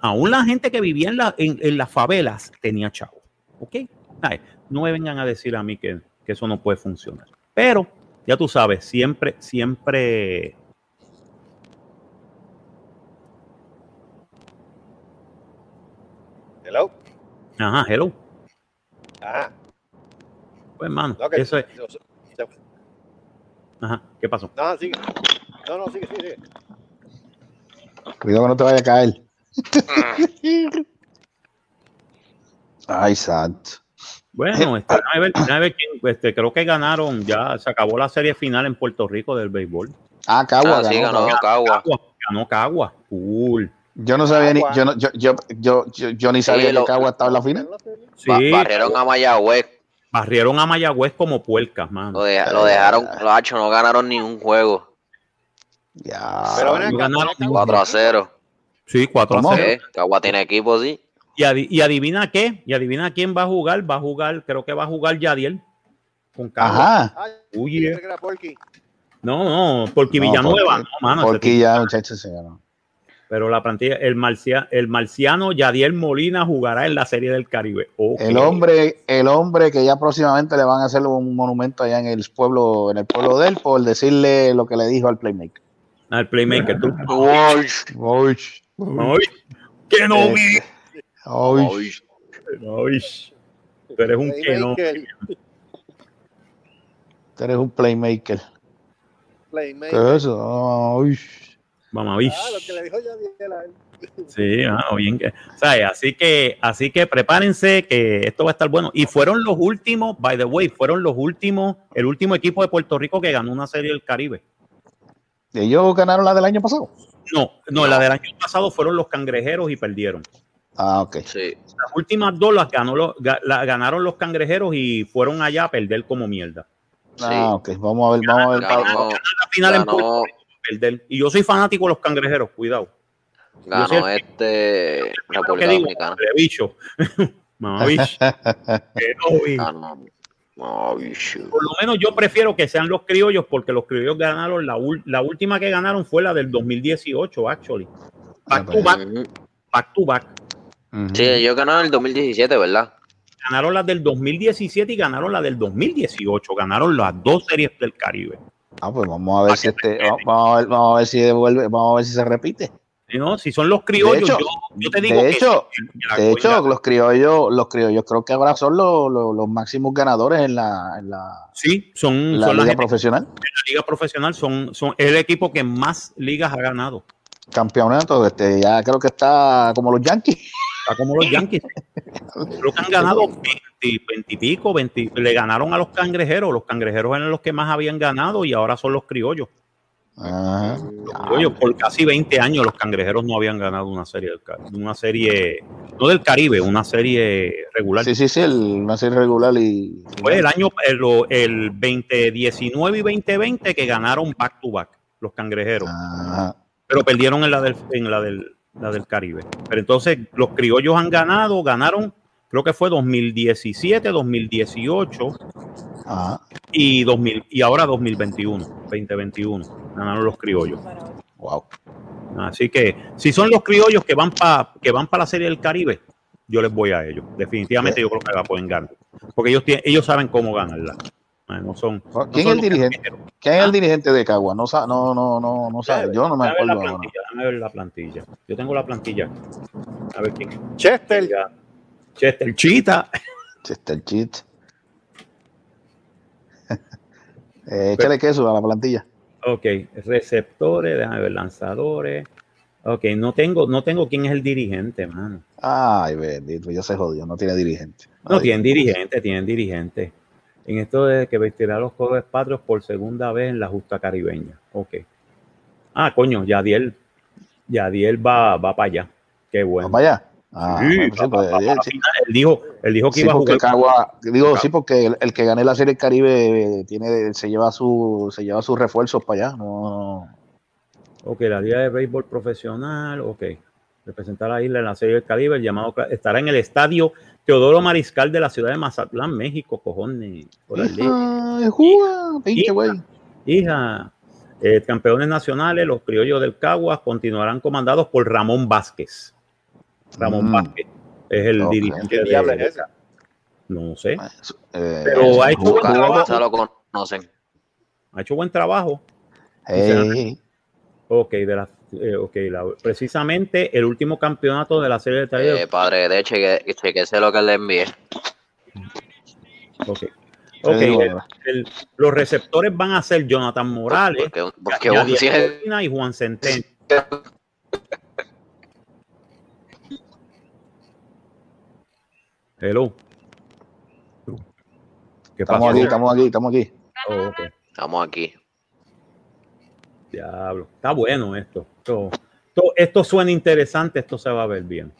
Aún la gente que vivía en, la- en- en las favelas tenía chavo. ¿Ok? Ay, no me vengan a decir a mí que, que eso no puede funcionar. Pero, ya tú sabes, siempre, siempre Hello. Ajá, hello. Ajá. Pues hermano, eso es. Ajá, ¿qué pasó? No, sigue. No, no, sigue, sigue. sigue. Cuidado que no te vaya a caer. Ay, santo. Bueno, este, déjame ver, déjame ver quién, este, creo que ganaron, ya se acabó la serie final en Puerto Rico del béisbol. Ah, Cagua Ah, sí, ganó, ganó Cagua. Ganó Cagua. Cool. Yo no sabía ni, yo, no- yo, yo, yo, yo, yo ni sabía Sí, lo- que Cagua estaba en la final. Sí, Ba- barrieron a Mayagüez. barrieron a Mayagüez como puercas, mano. Lo, de- lo dejaron, los hachos no ganaron ni un juego. Ya. Pero ganaron ven acá, 4 a 0. Sí, 4 a ¿Cómo? 0. ¿Qué? Cagua tiene equipo, sí. Y, adi- y adivina qué, y adivina quién va a jugar, va a jugar, creo que va a jugar Yadiel con Cagua. Ajá. Uy, yeah. Porky. No, no, porque No, Villanueva, porque- no, mano. Porque ya, muchachos, se ganó. Pero la plantilla, el, marcia, el marciano Yadiel Molina jugará en la Serie del Caribe. El hombre, el hombre que ya próximamente le van a hacer un monumento allá en el pueblo, en el pueblo de él, por decirle lo que le dijo al playmaker. Al playmaker. Tú, Ay, Ay, que no Eh, vi. Ay, Ay, tú eres un que no. Playmaker. tú eres un playmaker. ¿Qué Playmaker. es eso? Ay. Vamos a ver. Ah, lo que le dijo Yadiel. Sí, ah, bien que. o sea, así que, así que prepárense que esto va a estar bueno. Y fueron los últimos, by the way, fueron los últimos, el último equipo de Puerto Rico que ganó una serie del Caribe. ¿Ellos ganaron la del año pasado? No, no, la del año pasado fueron los cangrejeros y perdieron. Ah, ok. Sí. Las últimas dos las ganó los, ga- la ganaron los cangrejeros y fueron allá a perder como mierda. Ah, ok. Vamos a ver, vamos a ver. Ganó, La final en ganó, Puerto Rico, perder. Y yo soy fanático de los cangrejeros, cuidado. ganó este República Dominicana. de bicho. Bicho. Por lo menos yo prefiero que sean los criollos porque los criollos ganaron la, la última que ganaron fue la del 2018, actually. Back to back, Ujú. back to back. Ujú. Sí, ellos ganaron en el 2017, ¿verdad? Ganaron la del 2017 y ganaron la del 2018. Ganaron las dos series del Caribe. Ah, pues vamos a ver si este, vamos a ver, vamos a ver si devuelve, vamos a ver si se repite. ¿Sí, no? Si son los criollos, De hecho, yo, yo te digo de que hecho, que de los criollos, los criollos creo que ahora son los, los, los máximos ganadores en la, en la, sí, son, en la son la liga profesional. de la liga profesional, son, son es el equipo que más ligas ha ganado. Campeonato, este, ya creo que está como los Yankees. Está como los Yankees. Creo que han ganado 20, 20 y pico, 20, le ganaron a los cangrejeros. Los cangrejeros eran los que más habían ganado y ahora son los criollos. Los criollos, por casi 20 años los cangrejeros no habían ganado una serie, una serie, no del Caribe, una serie regular. Sí, sí, sí, el, una serie regular y. Fue el año, el, el 2019 y 2020 que ganaron back to back los cangrejeros. Ajá. pero perdieron en la del, en la del, la del Caribe. Pero entonces los criollos han ganado, ganaron, creo que fue 2017, 2018 Ajá. y 2000 y ahora 2021, 2021 ganaron los criollos. Wow. Así que si son los criollos que van para que van para la Serie del Caribe, yo les voy a ellos. Definitivamente yo creo que la pueden ganar, porque ellos tienen, ellos saben cómo ganarla. Ah, No son, no ¿Quién son es el los dirigente? ¿Quién es Ah. el dirigente de Cagua? No, sa- no, no, no, no sabe. Yo no me Déjame ver acuerdo la ahora. plantilla, déjame ver la plantilla. Yo tengo la plantilla. A ver quién. Chester. Chester Chita. Chester Cheat. Eh, échale queso a la plantilla. Ok, receptores, déjame ver, lanzadores. Ok, no tengo, no tengo quién es el dirigente, mano. Ay, bendito, ya se jodió, no tiene dirigente. No, Ay, tienen dirigente, tienen dirigente. En esto de que vestirá los colores patrios por segunda vez en la justa caribeña. Ok. Ah, coño, Yadiel. Yadiel va, va para allá. Qué bueno. ¿Va para allá? Ah, Sí, bueno, sí, pues, eh, él dijo, él dijo que iba a jugar. Cagua- digo, sí, porque el, el que gane la Serie del Caribe eh, tiene, se lleva su, se lleva sus refuerzos para allá. No, Ok, la Liga de Béisbol Profesional, ok. Representar a la isla en la Serie del Caribe, el llamado estará en el estadio Teodoro Mariscal de la ciudad de Mazatlán, México, cojones. Por. Hija, Cuba, pinche Hija. güey. Hija, eh, campeones nacionales, los criollos del Caguas continuarán comandados por Ramón Vázquez. Ramón Mm. Vázquez es el Ok. dirigente ¿Qué de, diablo es ese? No sé, Eh, Pero ha hecho buen trabajo. se lo conocen. ha hecho buen trabajo. Ok, de la, eh, ok, la- precisamente el último campeonato de la Serie del Caribe. Eh, padre, de cheque, chequese lo que le envié. Ok. te Ok, digo, el- el- los receptores van a ser Jonathan Morales, Porque, porque y Juan Centeno. Hello. ¿Qué estamos pasó? aquí, estamos aquí, estamos aquí. Oh, ok. Estamos aquí. Diablo. Está bueno esto. Esto, esto. esto suena interesante, esto se va a ver bien.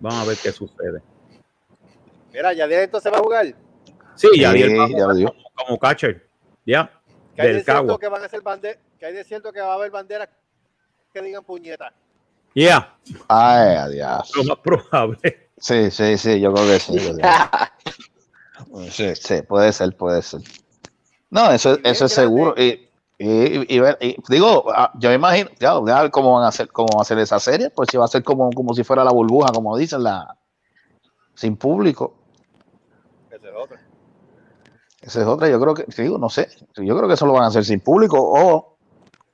Vamos a ver qué sucede. Mira, ya entonces va a jugar. Sí, ya Sí, ya dio. como, como catcher. Ya. Que hay Del de cierto Cagua. que van a ser banderas, que hay de cierto que va a haber banderas que digan puñeta. Ya. Ay, adiós. Lo más probable. Sí, sí, sí, yo creo que sí. Sí, sí, puede ser, puede ser. No, eso, eso es seguro. Y, y- y y digo, ah, yo me imagino, ya, ya ver cómo van a hacer, cómo van a hacer esa serie, pues si va a ser como, como si fuera la burbuja, como dicen, la sin público. Ese es otro. Esa es otra, yo creo que, digo, no sé, yo creo que eso lo van a hacer sin público o,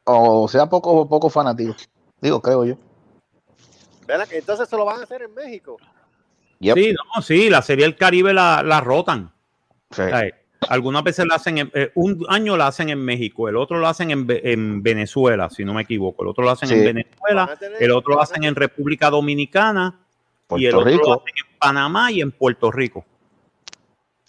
o sea poco, poco fanático. Digo, creo yo. Acá, Entonces se lo van a hacer en México. Yep. Sí, no, sí, la Serie del Caribe la, la rotan. Sí. Algunas veces la hacen, en, eh, un año la hacen en México, el otro lo hacen en, en Venezuela, si no me equivoco. El otro lo hacen Sí. en Venezuela, tener- el otro lo hacen en República Dominicana y el Puerto otro lo Rico, hacen en Panamá y en Puerto Rico.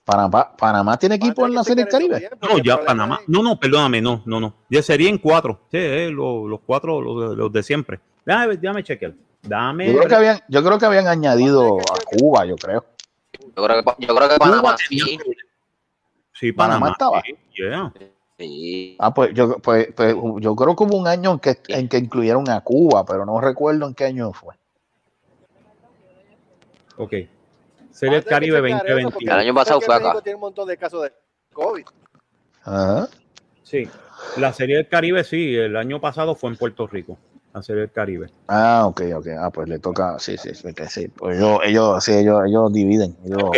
Panamá, Panamá tiene equipo en la Serie del Caribe. bien, No, ya Panamá. No, no, perdóname, no, no, no. Ya serían cuatro. Sí, eh, los, los cuatro, los, de- los de siempre. Déjame, déjame chequear. Dame. Yo creo que habían, yo creo que habían añadido a Cuba, yo creo. Yo creo que, yo creo que Cuba Panamá tenía- sí. Sí, Panamá Panamá. estaba. sí, yeah. Sí. Ah, pues yo, pues, pues, yo creo que hubo un año en que, en que incluyeron a Cuba, pero no recuerdo en qué año fue. Ok. Serie del Caribe checar eso, 2021. porque El año pasado fue acá. Tiene un montón de casos de COVID. Ajá. Sí, la Serie del Caribe sí, el año pasado fue en Puerto Rico, la Serie del Caribe. Ah, ok, ok. Ah, pues le toca, sí, sí, sí, sí. Pues ellos, ellos, sí, ellos, ellos dividen. Ellos, Ok.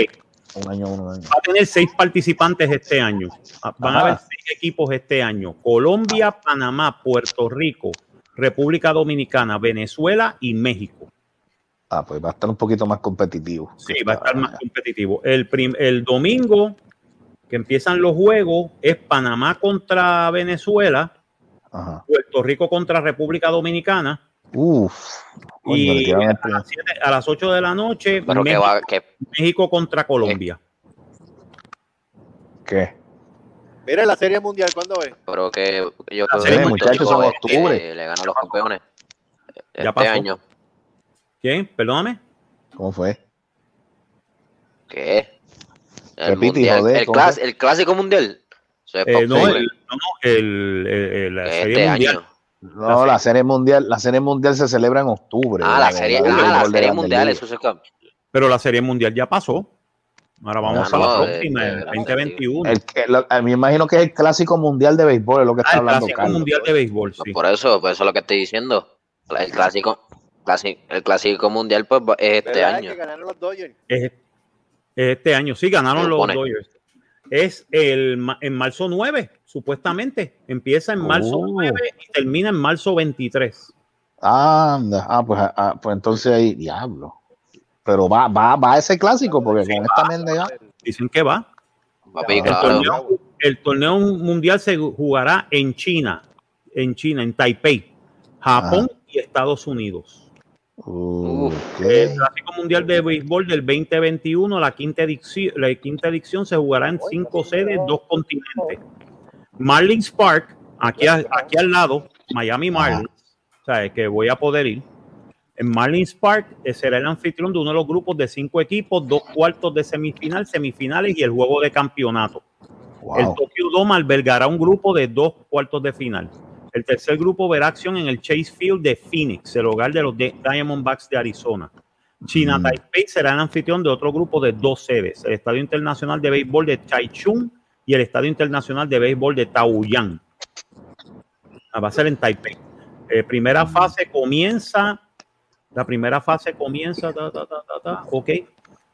Un año, un año. Va a tener seis participantes este año. Ah, Van a haber seis equipos este año. Colombia, Panamá, Puerto Rico, República Dominicana, Venezuela y México. Ah, pues va a estar un poquito más competitivo. Sí, va a estar más competitivo. El, prim- el domingo que empiezan los juegos es Panamá contra Venezuela, Ajá. Puerto Rico contra República Dominicana Uf. coño, y a las, siete- a las 8 de la noche Pero que México, va, que México contra Colombia. ¿Qué? Mira la serie mundial, ¿cuándo es? pero que yo La creo serie, que muchachos, son este, octubre. le ganan los campeones Ya este pasó. año. ¿Quién? Perdóname. ¿Cómo fue? ¿Qué? El, Repite, mundial, joder, el, ¿cómo clas- el clásico mundial. Eh, no, el, no, no, el- el- el- la que serie este mundial. año. No, la serie mundial, la serie mundial se celebra en octubre. Ah, la serie, ah, la serie mundial, eso se cambia. Pero la serie mundial ya pasó. Ahora vamos Ah, a la no, de- próxima, de- el de- 2021. El, que- lo- a mí me imagino que es el clásico mundial de béisbol, es lo que Ah, está el hablando clásico Carlos. mundial de béisbol, sí. Por eso, por eso es lo que estoy diciendo. El clásico, clásico, el clásico mundial pues es este año. Que ganaron los Dodgers. Es, es este año. Sí, ganaron los. Dodgers. Es el, en marzo 9, supuestamente. Empieza en marzo Oh. 9 y termina en marzo 23. Anda, ah, pues, ah, pues entonces ahí, diablo. Pero va, va, va a ese clásico, porque con esta mierda ya. Dicen que va. Papi, El claro. torneo, el torneo mundial se jugará en China, en China, en Taipei, Japón y Estados Unidos. Uf. ¿qué? El Clásico Mundial de Béisbol del 2021, la quinta edición, la quinta edición se jugará en cinco sedes, dos continentes. Marlins Park, aquí, a- aquí al lado, Miami Marlins, o sea, que voy a poder ir. En Marlins Park eh, será el anfitrión de uno de los grupos de cinco equipos, dos cuartos de semifinal, semifinales y el juego de campeonato. El Wow. Tokyo Dome albergará un grupo de dos cuartos de final. El tercer grupo verá acción en el Chase Field de Phoenix, el hogar de los Di- Diamondbacks de Arizona. China Mm. Taipei será el anfitrión de otro grupo de dos sedes, el Estadio Internacional de Béisbol de Taichung y el Estadio Internacional de Béisbol de Taoyuan. Ah, Va a ser en Taipei. Eh, primera fase comienza, la primera fase comienza, ta, ta, ta, ta, ta, ok,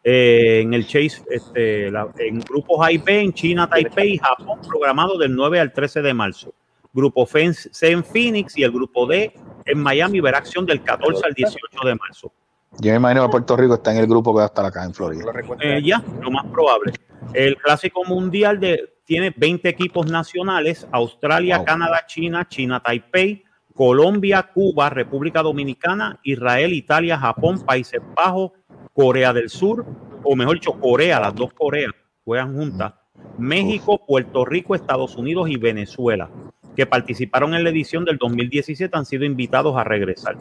eh, en el Chase, este, la- en grupos A y B en China, Taipei y Japón, programado del 9 al 13 de marzo. Grupo F en- C en Phoenix y el grupo D en Miami verá acción del 14 al 18 de marzo. Yo me imagino que Puerto Rico está en el grupo que va a estar acá en Florida. Eh, ya, lo más probable. El clásico mundial de, tiene 20 equipos nacionales: Australia, Wow. Canadá, China, China, Taipei, Colombia, Cuba, República Dominicana, Israel, Italia, Japón, Países Bajos, Corea del Sur, o mejor dicho, Corea, las dos Coreas juegan juntas, México, Puerto Rico, Estados Unidos y Venezuela, que participaron en la edición del 2017, han sido invitados a regresar.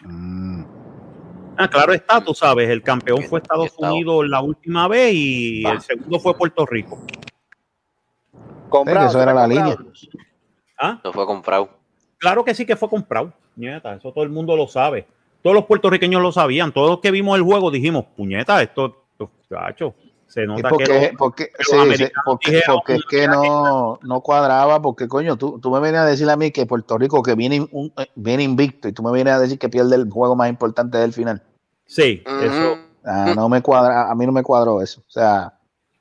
Mm. Ah, claro está, tú sabes, el campeón fue Estados Estado. Unidos la última vez y el segundo fue Puerto Rico. Comprado, eso era la comprado. línea. Ah, Esto fue comprado. claro que sí que fue comprado. Nieta, eso todo el mundo lo sabe. Todos los puertorriqueños lo sabían. Todos los que vimos el juego dijimos, puñeta, esto, esto, chacho, se ¿Y nota por que Porque, sí, sí, porque, porque es que no, no cuadraba, porque coño, tú, tú me vienes a decir a mí que Puerto Rico que viene, un- eh, viene invicto y tú me vienes a decir que pierde el juego más importante del final. sí, Ujú. eso, Ah, no me cuadra, a mí no me cuadró eso. O sea,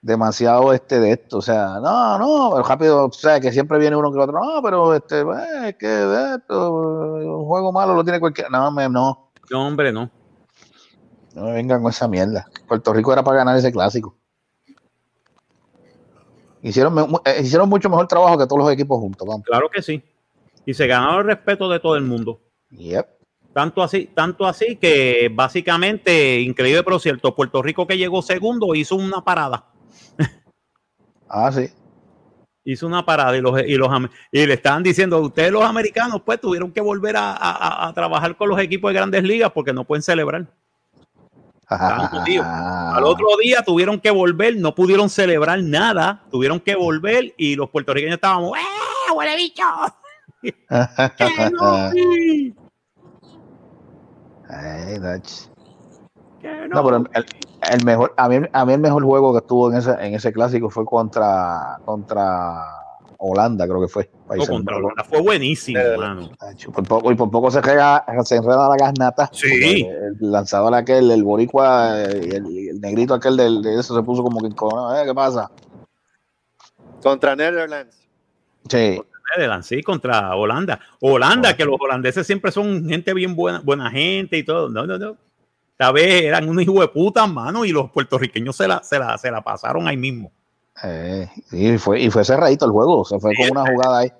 demasiado este de esto. O sea, no, no, pero rápido, o sea, que siempre viene uno que otro, no, pero este, es que esto, un juego malo lo tiene cualquiera. No, me, no, no, hombre, no. No me vengan con esa mierda. Puerto Rico era para ganar ese clásico. Hicieron, eh, hicieron mucho mejor trabajo que todos los equipos juntos, vamos. Claro que sí. Y se ganó el respeto de todo el mundo. Yep. Tanto así, tanto así que básicamente, increíble pero cierto, Puerto Rico que llegó segundo hizo una parada. Ah, sí. hizo una parada y, los, y, los, y le estaban diciendo, ustedes los americanos pues tuvieron que volver a, a- a- a trabajar con los equipos de grandes ligas porque no pueden celebrar. Al otro día tuvieron que volver, no pudieron celebrar nada, tuvieron que volver y los puertorriqueños estábamos, ¡eh, huele bicho! ¡Que no! Ay. ¡Que No, pero el, el mejor, a mí, a mí el mejor juego que estuvo en ese, en ese clásico fue contra, contra Holanda, creo que fue. Contra. Holanda. Fue buenísimo, Eh, mano. Tacho, Por poco, y por poco se, rega- se enreda la gasnata. Sí. El lanzador aquel, el boricua eh, y el, el negrito aquel del, de eso se puso como que "Eh, ¿qué pasa? Contra Netherlands. Sí, Netherlands, sí, contra Holanda. Holanda, que los holandeses siempre son gente bien buena, buena gente y todo. No, no, no. Esta vez eran unos hijos de puta, mano, y los puertorriqueños se la, se la, se la pasaron ahí mismo. Eh, y fue, y fue cerradito el juego, se fue con una jugada ahí.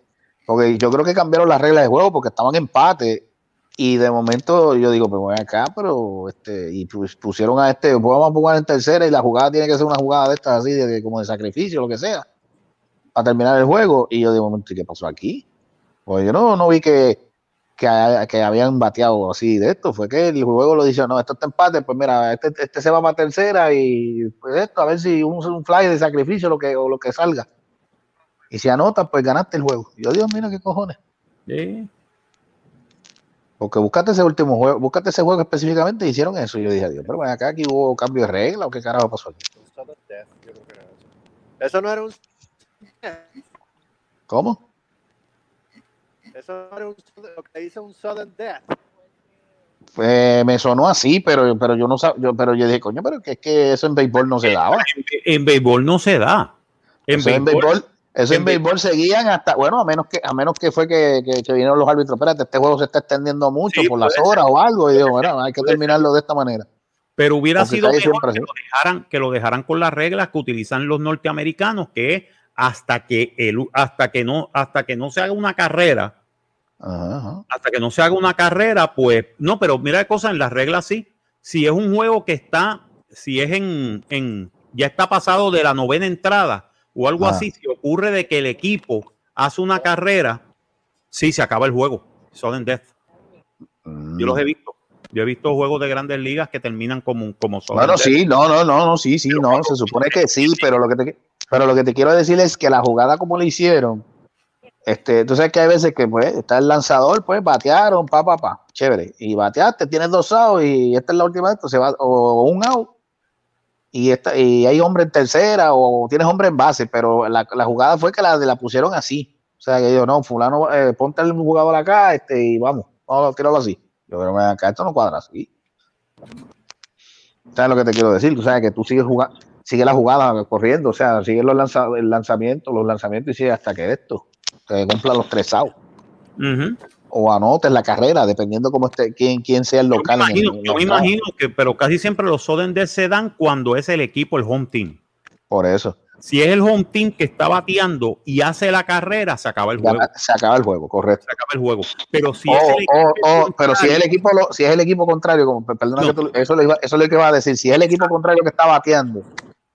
Porque yo creo que cambiaron las reglas de juego porque estaban empate. Y de momento yo digo, pues voy acá, pero este, y pus- pusieron a este, pues vamos a jugar en tercera y la jugada tiene que ser una jugada de estas así, de, como de sacrificio, lo que sea, para terminar el juego. Y yo de momento, ¿y qué pasó aquí? Pues yo no, no vi que, que, ha- que habían bateado así de esto, fue que el juego lo dice, no, esto está empate, pues mira, este, este se va para tercera y pues esto, a ver si un, un fly de sacrificio lo que, o lo que salga. Y si anotas, pues ganaste el juego. Yo, Dios mío, qué cojones. Sí. Porque buscaste ese último juego, buscaste ese juego específicamente y hicieron eso. Y yo dije, Dios, pero ven acá, aquí hubo cambio de regla o qué carajo pasó aquí. Eso no era un. ¿Cómo? Eso era un. Lo que dice un sudden death. Pues me sonó así, pero, pero yo no sab- yo, pero yo dije, coño, pero que es que eso en béisbol no se daba. En, en béisbol no se da. En Eso en béisbol, Eso en béisbol seguían hasta, bueno, a menos que, a menos que fue que, que, que vinieron los árbitros, espérate, este juego se está extendiendo mucho Sí, por las horas o algo, y digo, bueno, hay que terminarlo de esta manera. Pero hubiera Porque sido casi mejor siempre que lo, dejaran, que lo dejaran con las reglas que utilizan los norteamericanos, que es hasta que el, hasta que no, hasta que no se haga una carrera, Ajá, ajá. hasta que no se haga una carrera, pues, no, pero mira qué cosa en las reglas sí. Si es un juego que está, si es en, en ya está pasado de la novena entrada o algo Ah. así, si ocurre de que el equipo hace una carrera, sí se acaba el juego. Sudden death. Yo los he visto. Yo he visto juegos de grandes ligas que terminan como, como sudden Bueno, sí, no, no, no, no, sí, sí, no, se supone que sí, pero lo que te, pero lo que te quiero decir es que la jugada como le hicieron, este, tú sabes que hay veces que pues está el lanzador, pues batearon, pa, pa, pa, chévere, y bateaste, tienes dos outs y esta es la última se va, o un out, y esta, y hay hombre en tercera, o tienes hombre en base, pero la, la jugada fue que la, la pusieron así, o sea, que yo, no, fulano, eh, ponte el jugador acá, este, y vamos, vamos a tirarlo así. Yo creo que acá esto no cuadra así. ¿Sabes lo que te quiero decir? Tú sabes que tú sigues jugando, sigue la jugada corriendo, o sea, sigue los lanza, el lanzamiento, los lanzamientos y sigue hasta que esto, que cumpla los tres outs. Ujú. O anotes la carrera, dependiendo cómo esté, quién, quién sea el Yo me local. imagino, yo me imagino que, pero casi siempre los sudden death se dan cuando es el equipo, el home team. Por eso. Si es el home team que está bateando y hace la carrera, se acaba el juego. Se acaba el juego, correcto. Se acaba el juego. Pero si O- es el o- equipo o- pero si es el equipo, lo- si es el equipo contrario, como, perdona No. que tú- eso, le iba, eso es lo que iba a decir, si es el equipo contrario que está bateando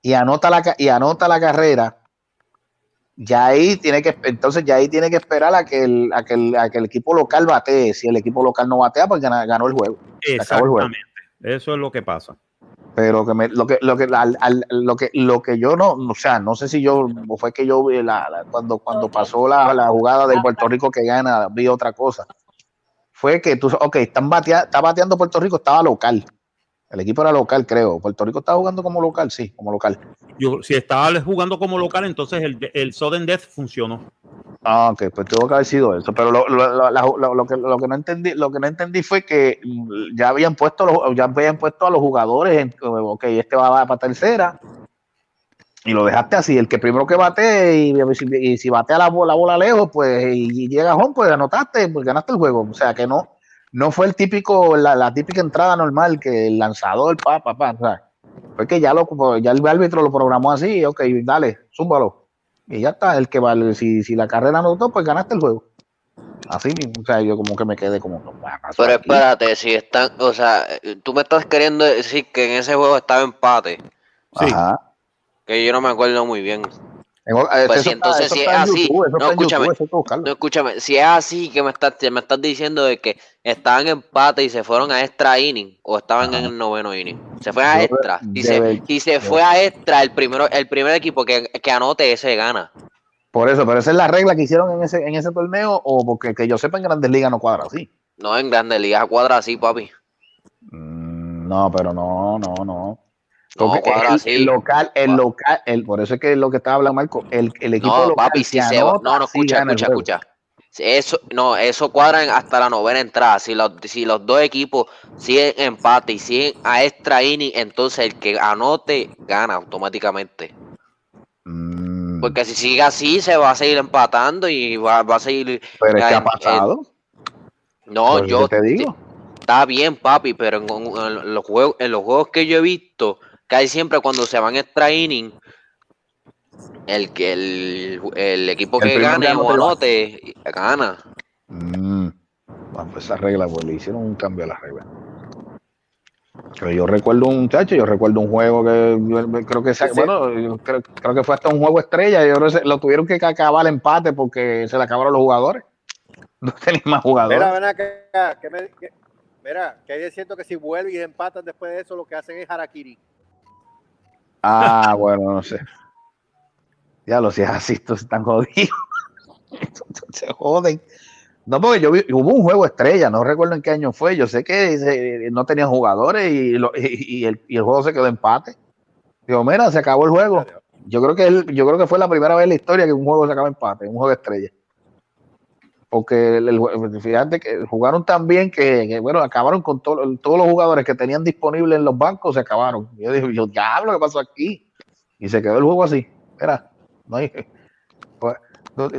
y anota la, y anota la carrera, ya ahí tiene que, entonces ya ahí tiene que esperar a que el, a que el, a que el equipo local batee. Si el equipo local no batea, pues gana- ganó el juego. acabó el juego. Exactamente. Eso es lo que pasa. Pero que me, lo que lo que al- al- lo que lo que yo no, o sea, no sé si yo fue que yo vi la, la- cuando cuando pasó la, la jugada del Puerto Rico que gana, vi otra cosa. Fue que tú, ok, están batea, está bateando Puerto Rico, estaba local. El equipo era local, creo. Puerto Rico estaba jugando como local, sí, como local. Yo, si estaba jugando como local, entonces el, el sudden death funcionó. Ah, ok, pues tuvo que haber sido eso. Pero lo, lo- lo- lo- que, lo que no entendí, lo que no entendí fue que mm, ya habían puesto los, ya habían puesto a los jugadores en, ok, este va para tercera. Y lo dejaste así, el que primero que bate y, y si batea la bola, la bola lejos, pues y, llega home, pues anotaste, pues ganaste el juego. O sea que no, no fue el típico, la, la típica entrada normal que el lanzador, pa, pa, pa. O sea, fue que ya lo, ya el árbitro lo programó así, ok, dale, zúmbalo. Y ya está, el que vale, si, si la carrera anotó, pues ganaste el juego. Así mismo, o sea, yo como que me quedé como, no, ¿qué pasó Pero aquí? espérate, si están, o sea, tú me estás queriendo decir que en ese juego estaba empate, Sí. Ajá. que yo no me acuerdo muy bien. En- eh, Pues está- entonces si es así, YouTube, no, escúchame, YouTube. No, escúchame, si es así que me estás, me estás diciendo de que estaban en empate y se fueron a extra inning o estaban en el noveno inning. Se fue a extra. Si se, si se fue a extra, el primero, el primer equipo que, que anote ese gana. Por eso, pero esa es la regla que hicieron en ese, en ese torneo, o porque que yo sepa en Grandes Ligas no cuadra así. No en grandes ligas cuadra así, papi. Mm, no, pero no, no, no. No, el, así. el local, el local, el, por eso es que lo que estaba hablando Marco, el, el equipo No, local papi, si se va. No, no, escucha, escucha, escucha. Eso, no, eso cuadran hasta la novena entrada. Si los, si los dos equipos siguen empate y siguen a extra inning, entonces el que anote gana automáticamente. Mm, Porque si sigue así, se va a seguir empatando y va, va a seguir. pero es que ha pasado. No, Por eso yo te digo. Está bien, papi, pero en, en los juegos, en los juegos que yo he visto, casi siempre cuando se van extra inning, el que el, el equipo El que gane o gana. anote, gana. Mm, bueno, pues esa regla, pues le hicieron un cambio a la regla. Pero yo recuerdo un muchacho, yo recuerdo un juego que yo creo que se- Sí. bueno, yo creo, creo que fue hasta un juego estrella. Yo creo que se- lo tuvieron que acabar el empate porque se le acabaron los jugadores. No tenía más jugadores. Mira, ven acá, que me, que- mira, que hay cierto que si vuelven y empatan después de eso, lo que hacen es harakiri. Ah, bueno, no sé. Ya lo si es así, estos están jodidos. se joden. No, porque yo vi, hubo un juego estrella, no recuerdo en qué año fue. Yo sé que se- no tenían jugadores y, lo- y- y el, y el juego se quedó empate. Digo, mira, se acabó el juego. Yo creo que yo creo que fue la primera vez en la historia que un juego se acaba empate, un juego estrella. Porque el, el- fíjate que jugaron tan bien que, que, bueno, acabaron con todo- todos los jugadores que tenían disponibles en los bancos, se acabaron. Yo dije, yo diablo, ¿qué pasó aquí? Y se quedó el juego así. Mira, no hay, Pues,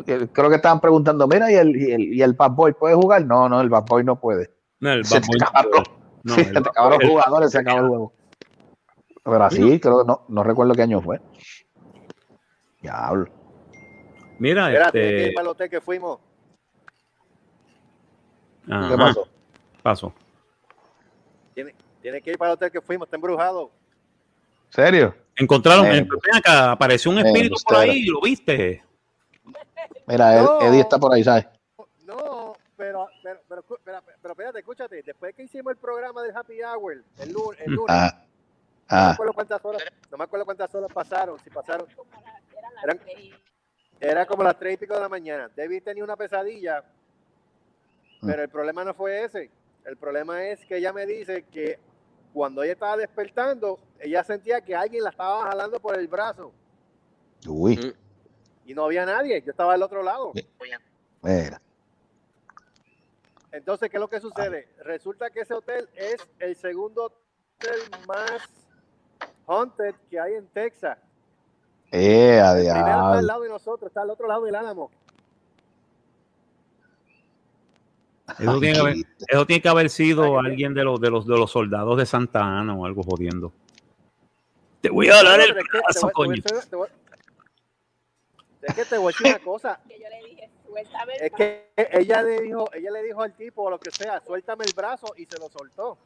eh, creo que estaban preguntando, mira, ¿y el, y el, y el Bad Boy puede jugar? No, no, el Bad Boy no puede. No, el Se Boy no acabaron. puede. No, Sí, el se Bad acabaron Boy- los jugadores, se acabó el juego. Pero así, creo, no, no recuerdo qué año fue. Diablo. Mira, que este. que fuimos. ¿Qué pasó? pasó. Tienes, tienes que ir para el hotel que fuimos, está embrujado. ¿Serio? Encontraron, Eh, en- ven acá, apareció un eh, espíritu por ahí, ¿lo viste? Mira, No. Eddie está por ahí, ¿sabes? No, pero, pero, pero, pero, pero espérate, escúchate. Después que hicimos el programa del Happy Hour, el lunes, el lunes Ah, no, me ah, acuerdo cuántas horas, no me acuerdo cuántas horas pasaron, si pasaron, Eran era como las tres y pico de la mañana. David tenía una pesadilla, pero el problema no fue ese. El problema es que ella me dice que cuando ella estaba despertando, ella sentía que alguien la estaba jalando por el brazo uy, Mm. y no había nadie. Yo estaba al otro lado. mira. Entonces, ¿qué es lo que sucede? Resulta que ese hotel es el segundo hotel más haunted que hay en Texas. Eh, El primero está al lado de nosotros, está al otro lado del Álamo. Eso tiene, que haber, Ay, eso tiene que haber sido Ay, alguien de los, de los de los soldados de Santa Ana o algo jodiendo. Te voy a dar No, el brazo, voy- te voy- coño. Es que te voy a decir una cosa. Que yo le dije, suéltame el Es que ella le dijo, ella le dijo al tipo o lo que sea, suéltame el brazo y se lo soltó.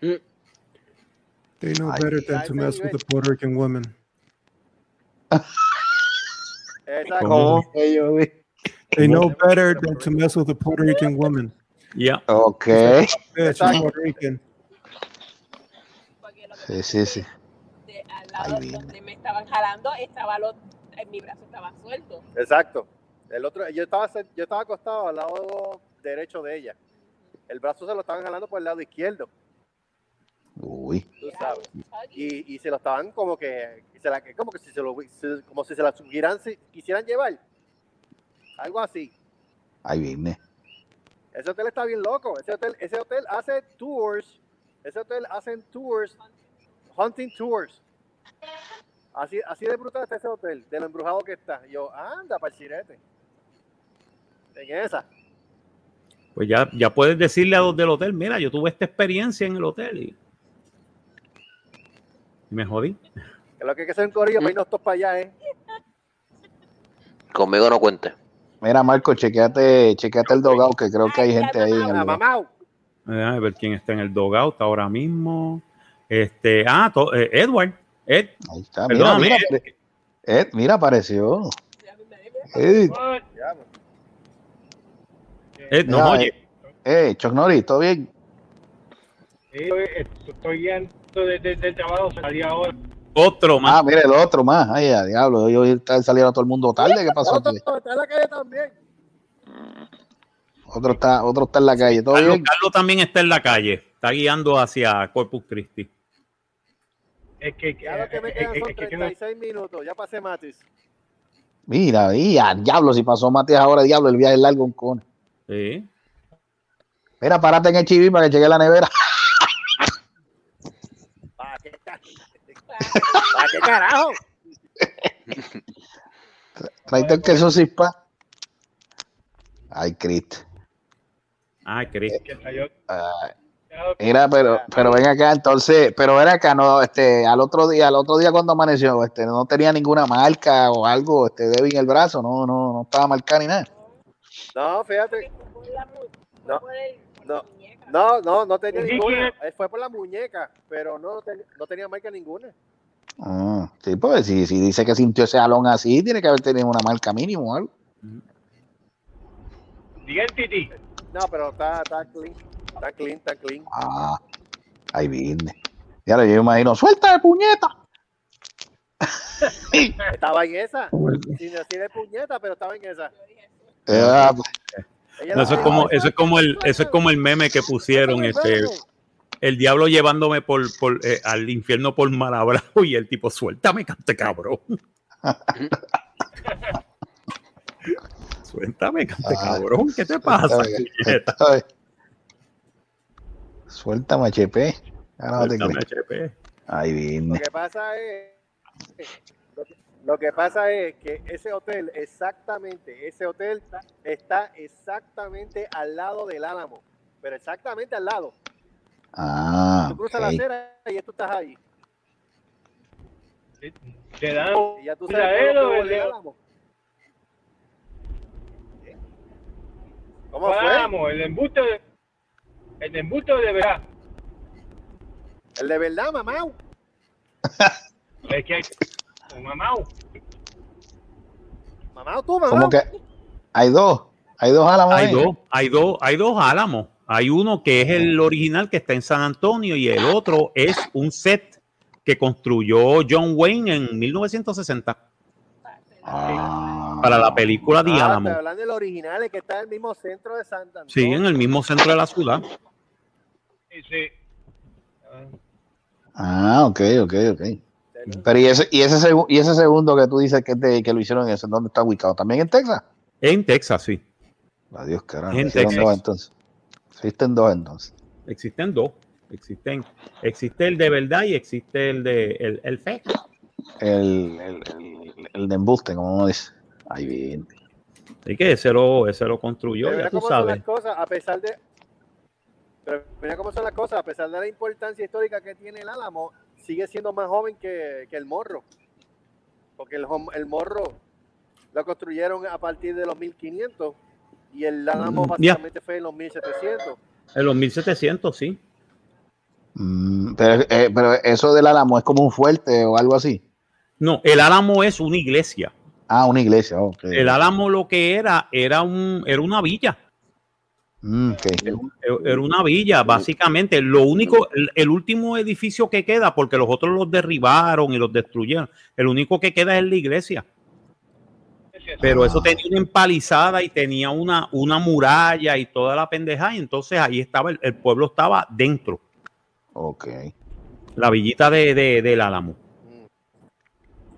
They know Ay, better than a to mess with nivel. the Puerto Rican women. Exacto. ¿Cómo? que yo vi. They know better than to mess with the Puerto Rican women. Ya. Ok. Puerto Rican. Sí, sí, sí. de- al lado donde me estaban jalando, estaba lo, en mi brazo estaba suelto. Exacto. El otro, yo estaba, yo estaba acostado al lado derecho de ella. El brazo se lo estaban jalando por el lado izquierdo, Uy. tú sabes. Y, y se lo estaban como que, se la, como que si se lo, como si se la subieran, si quisieran llevar. Algo así. Ahí viene. Ese hotel está bien loco. Ese hotel, ese hotel hace tours. Ese hotel hacen tours, hunting tours. Así, así de brutal está ese hotel, de lo embrujado que está. Y yo, anda, para el sirete. En esa. Pues ya, ya puedes decirle a los del hotel, mira, yo tuve esta experiencia en el hotel y, y me jodí. Que lo que hay que hacer un corillo para irnos todos para allá, ¿eh? Conmigo no cuente. Mira, Marco, chequeate, chequeate el dogado, que creo que hay gente ahí. en el- ver quién está en el dogout ahora mismo. Este, ah, to- eh, Edward. Ed, Ahí está. Mira, Perdóname, mira, Ed, mira, apareció. Ed, Ed, no, Mira, oye. eh, Chuck Norris, ¿todo bien? Sí, eh, estoy guiando desde el trabajo, salí ahora. Otro más. Ah, mira, el otro más. Ay, a diablo, hoy está saliendo todo el mundo tarde. ¿Qué pasó Otro aquí? está en la calle también. Otro está, otro está en la calle, ¿todo Carlos, bien? Carlos también está en la calle. Está guiando hacia Corpus Christi. Es que, Ya lo que me quedan eh, son eh, que- que- 36 minutos. Ya pasé Matis. Mira, y a diablo, si pasó Matías ahora, diablo, el viaje es largo en Cone. Sí. Mira, párate en el chiví para que llegue la nevera. ¿Para qué, ca- ¿Para qué carajo? Traiste el queso cispa. Ay, Cristo. Ay, Cris. que salió- Ay, Mira, pero, Ah. pero ven acá, entonces, pero ven acá, no, este, al otro día, al otro día cuando amaneció, este, no tenía ninguna marca o algo, este, débil en el brazo, no, no, no estaba marcada ni nada. No, fíjate. No, no. No, no, no tenía ninguna. Él fue por la muñeca, pero no, no, ten- no tenía marca ninguna. Ah, sí, pues si, si dice que sintió ese alón así, tiene que haber tenido una marca mínimo o algo. El tití. No, pero está, está clean. Está clean, está clean. Ah, ahí viene. Y ahora yo imagino, suelta de puñeta. Estaba en esa. Sin decir de puñeta, pero estaba en esa. Ah, Ella No, eso es como, eso es como el, eso es como el meme que pusieron, este, el diablo llevándome por, por eh, al infierno por malabrado y el tipo, suéltame, cante cabrón. suéltame, cante cabrón, ¿qué te pasa? Suéltame. Suéltame, HP. Ah, no Suéltame. HP. Ahí Lo viene. que pasa es. Lo que, pasa es que ese hotel, exactamente, ese hotel está exactamente al lado del Álamo, pero exactamente al lado. Ah, Tú cruzas la acera y tú estás ahí. Te dan Y ya tú sabes o el de- Álamo. ¿Cómo fue? Vamos, el embuste de, el embuste de verdad. El de verdad, mamá. Es que mamau. Mamá, tú, mamá. ¿Cómo que hay dos? Hay dos álamos Hay ahí? dos, hay dos, hay dos álamos. Hay uno que es el original que está en San Antonio y el otro es un set que construyó John Wayne en 1960 Ah. para la película de Ah, Álamo. estoy hablando del original, el que está en el mismo centro de Santa Antonio. Sí, en el mismo centro de la ciudad. Sí, sí. Ah, ok, ok, ok. Pero y ese, y ese, segu- y ese segundo que tú dices que, te- que lo hicieron en ese, ¿dónde está ubicado? ¿También en Texas? En Texas, sí. Adiós, carajo. En Texas. dos entonces. Existen dos entonces. Existen dos. Existen, existe el de verdad y existe el de el, el fake. El, el, el, el de embuste, como uno dice. Ahí bien. Así que ese lo, ese lo construyó, Pero ya mira tú cómo son sabes. las cosas, a pesar de. Pero mira cómo son las cosas, a pesar de la importancia histórica que tiene el Álamo, sigue siendo más joven que, que el Morro. Porque el, el Morro lo construyeron a partir de los 1500 y el Álamo Mm, básicamente fue en los 1700. En los 1700, sí. Mm, pero, eh, pero eso del álamo es como un fuerte o algo así. No, el Álamo es una iglesia. Ah, una iglesia. ok. El Álamo lo que era, era, un, era una villa. Mm. Era una villa, básicamente. Lo único, el, el último edificio que queda, porque los otros los derribaron y los destruyeron, el único que queda es la iglesia. Pero eso Ah. tenía una empalizada y tenía una, una muralla y toda la pendeja. Y entonces ahí estaba, el, el pueblo estaba dentro, Ok. la villita de, de- del Álamo.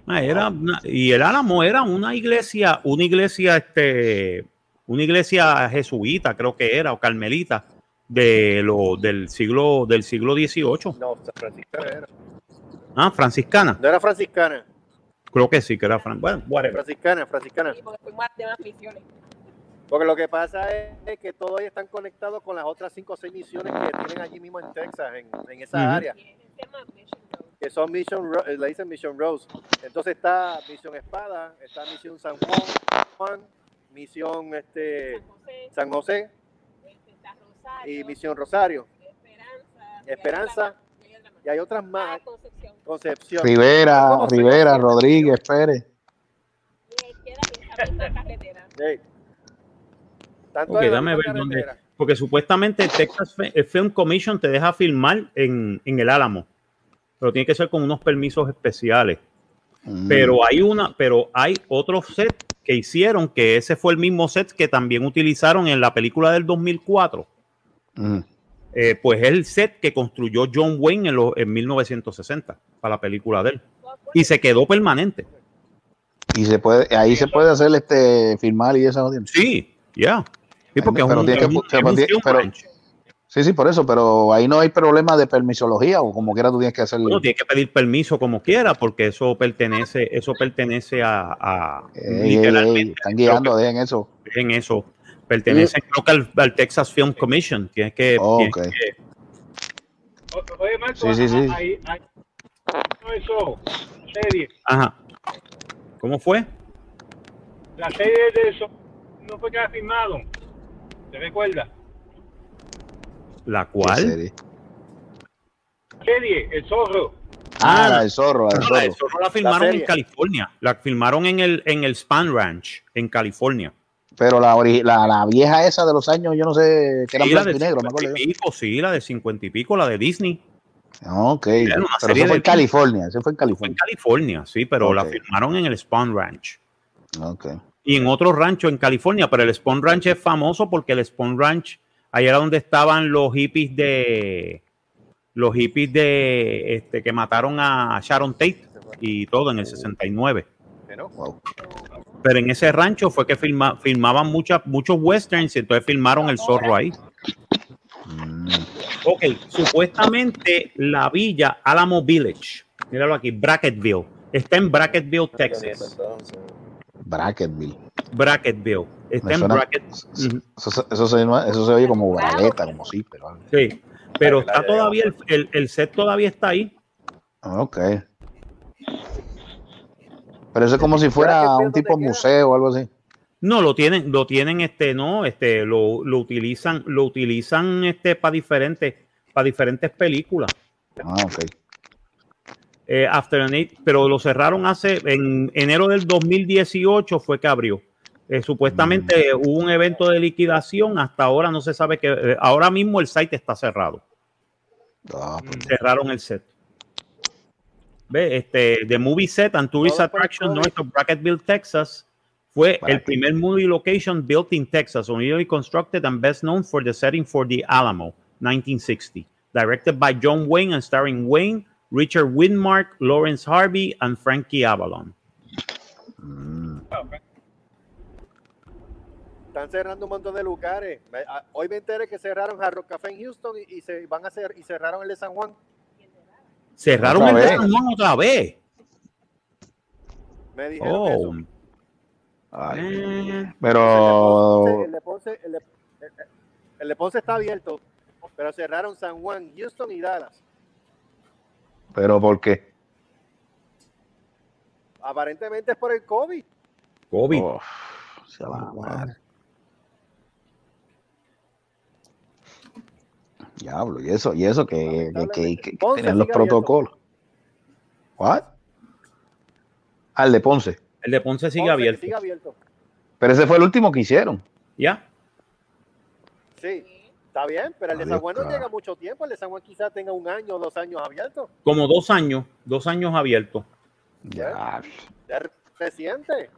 Ah, era una- y el Álamo era una iglesia, una iglesia, este, una iglesia jesuita, creo que era, o carmelita, de lo, del siglo, del siglo XVIII. No, franciscana era. Ah, franciscana. No era franciscana, Creo que sí, que era fran- Bueno, whatever. franciscana, franciscana. Sí, porque fuimos a demás misiones. Porque lo que pasa es, que todos ellos están conectados con las otras cinco o seis misiones que tienen allí mismo en Texas, en, en esa área. Tema Mission Road. que son Mission, eh, le dicen Mission Rose. Entonces está Misión Espada, está Misión San Juan, Juan, Misión este, San José, San José este, Rosario, y Misión Rosario. Esperanza, Esperanza, y hay otra más. Y hay otras Ah, más, Concepción. Concepción. Rivera, ¿Cómo se Rivera? Rodríguez, Pérez. Sí. Tanto dame ver dónde-. Porque supuestamente el Texas Film Commission te deja filmar en, en el Álamo. Pero tiene que ser con unos permisos especiales. Mm, Pero hay una, pero hay otro set que hicieron, que ese fue el mismo set que también utilizaron en la película del 2004. mm. Eh, pues es el set que construyó John Wayne en, los- en 1960 para la película de él. Y se quedó permanente. Y se puede, ahí se puede hacer este filmar y esa jodida. Sí, ya. Sí, porque es un- es es pero-. Sí, sí, por eso, pero ahí no hay problema de permisología o como quiera tú tienes que hacer. Uno tiene que pedir permiso como quiera, porque eso pertenece, eso pertenece a, a- Ey, ey, ey, literalmente están guiando, dejen eso. en eso. Pertenece creo que al, al Texas Film Commission, que es que, Oh, que- Oye, Marco, Sí, sí, sí. ahí, ahí, no, eso, serie, Ajá. ¿Cómo fue? la serie de eso no fue que la firmaron, ¿te recuerdas? ¿La ¿Qué cual? serie? Serie, El Zorro, Ah, Ah, la del zorro, la del No, la de zorro. Zorro la filmaron en. California. La filmaron en el, en el Span Ranch, en California. Pero la, la, la vieja esa de los años, yo no sé, que era Sí, la blanco y negro, me 50 acuerdo. y pico, sí, la de 50 y pico, la de Disney. yo. Ok, pero eso fue en California, eso fue en Fue en California. California, sí, pero la filmaron en el Spawn Ranch. Ok. Y en otro rancho en California, pero el Spawn Ranch es famoso porque el Spawn Ranch, ahí era donde estaban los hippies de los hippies de este que mataron a Sharon Tate y todo en el 69. Que no. Wow. Pero en ese rancho fue que filma- filmaban muchas, muchos westerns y entonces filmaron el zorro ahí. Mm, Ok, supuestamente la villa Alamo Village, míralo aquí, Bracketville, Está en Bracketville, Texas. Bracketville. Bracketville. Está en suena- Bracket. Ujú. Eso, se- eso, se, eso se oye como bragueta, como sí, pero. Sí. Pero está todavía, el, el, el set todavía está ahí. Ok. Pero eso es como si fuera un tipo museo o algo así. No, lo tienen, lo tienen, este, no, este, lo, lo utilizan, lo utilizan, este, para diferentes, para diferentes películas. Ah, ok. Eh, After an Eight, pero lo cerraron hace, en enero del 2018 fue que abrió. Eh, supuestamente hubo un evento de liquidación, hasta ahora no se sabe que, eh, ahora mismo el site está cerrado. Ah, pues, Cerraron el set. Ve, este, The Movie Set and Tourist Attraction. North of Bracketville, Texas, fue el primer movie location built in Texas, originally constructed and best known for the setting for The Alamo, 1960. Directed by John Wayne and starring Wayne, Richard Widmark, Lawrence Harvey, and Frankie Avalon. mm, Están cerrando un montón de lugares. Me- a- hoy me enteré que cerraron Hard Rock Café en Houston y, y se van a hacer y cerraron el de San Juan. Cerraron Otra el de vez. San Juan otra vez. Me dijeron Oh. eso. ay. Pero. El de Ponce, el de, el de- el de Ponce está abierto, pero cerraron San Juan, Houston y Dallas. Pero ¿por qué? Aparentemente es por el COVID. COVID. Uf, sea la madre. Diablo, y eso, y eso que, que, que, que- que Ponce tenían los protocolos. ¿What? Al de Ponce. El de Ponce sigue Ponce, abierto. sigue abierto. Pero ese fue el último que hicieron. ¿Ya? Sí, está bien, pero el de Adiós, San Juan no llega mucho tiempo. El de San Juan quizás tenga un año o dos años abierto. Como dos años, dos años abiertos. Ya. Es reciente.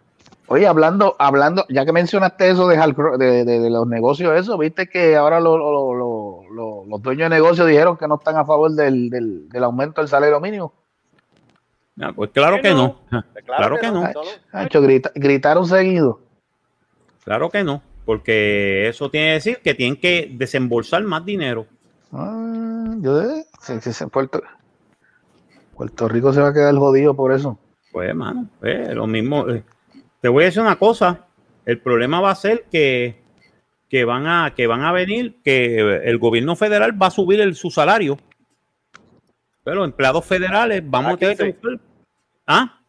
Oye, hablando, hablando, ya que mencionaste eso de, de, de- de los negocios, eso, viste que ahora lo- lo- lo- lo- los dueños de negocios dijeron que no están a favor del, del, del aumento del salario mínimo. Ah, pues claro que no. Claro que no. grita- gritaron seguido. Claro que no, porque eso tiene que decir que tienen que desembolsar más dinero. Ah, yo de- sí, sí, sí, Puerto, Puerto Rico se va a quedar jodido por eso. Pues, hermano, pues, lo mismo. eh, Te voy a decir una cosa. El problema va a ser que, que, van, a, que van a venir, que el gobierno federal va a subir el, su salario. Pero empleados federales vamos A a tener que 15. buscar. ¿Ah?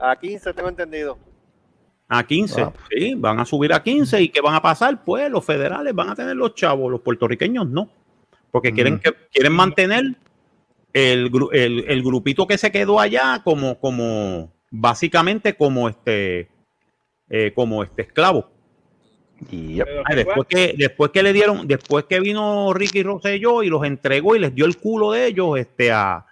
A 15 tengo entendido. A 15. Ah. Sí, van a subir a 15. ¿Y qué van a pasar? Pues los federales van a tener los chavos, los puertorriqueños no. Porque quieren, Mm. que, quieren mantener el, el grupito que se quedó allá como, como básicamente como este, eh, como este esclavo. Y Ay, después que, después que le dieron, después que vino Ricky Rosselló y los entregó y les dio el culo de ellos este, a,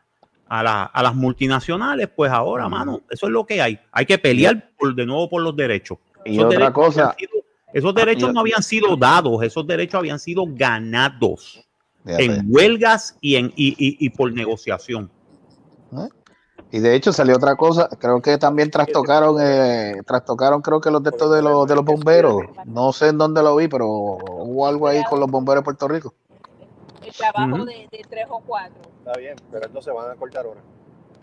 a, la- a las multinacionales, pues ahora, mano, eso es lo que hay. Hay que pelear por, de nuevo por los derechos. Y Esos otra derechos cosa- sido- esos derechos y- no habían sido dados, esos derechos habían sido ganados en huelgas y, en, y, y- y por negociación. Y de hecho salió otra cosa, creo que también trastocaron, eh, trastocaron creo que los de estos de los, de los bomberos, no sé en dónde lo vi, pero hubo algo ahí con los bomberos de Puerto Rico. El trabajo Ujú. de, de tres o cuatro. Está bien, pero entonces van a cortar horas.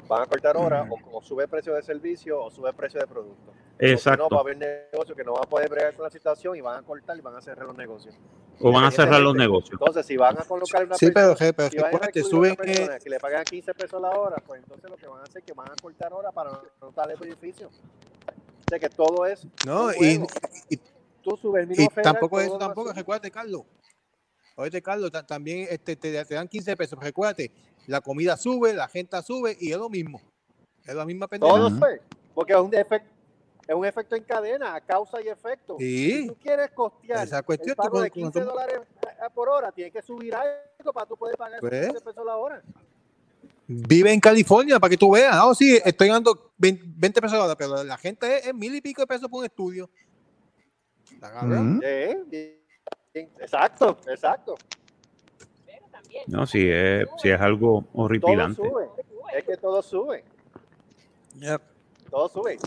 Van a cortar horas o, o sube el precio de servicio o sube el precio de producto. O Exacto. si no, va a haber negocios que no van a poder bregar con la situación y van a cortar y van a cerrar los negocios. O van a cerrar los negocios. Entonces, si van a colocar una Sí, pero, persona, pero si van a recuerda que suben, persona que le pagan 15 pesos la hora, pues entonces lo que van a hacer es que van a cortar horas para no darle beneficio. O sea que todo es no, un y, juego. y- tú subes el y mismo federal, tampoco eso, tampoco, recuérdate, Carlos. Oye, Carlos, ta- también este, te, te dan 15 pesos, recuérdate, la comida sube, la gente sube y es lo mismo. Es la misma pendeja. Todo sube, porque es un efecto es un efecto en cadena, a causa y efecto. Sí. Si tú quieres costear Esa cuestión, el pago de con- 15 con- dólares por hora, tienes que subir algo para tú poder pagar esos Pues. 15 pesos la hora. Vive en California para que tú veas. Ah, sí, estoy ganando 20 20 pesos la hora, pero la gente es, es mil y pico de pesos por un estudio. Está. Sí, bien, exacto, exacto. No, si es, si es algo Todo horripilante. sube. Es que todo sube. Yep. Todo sube.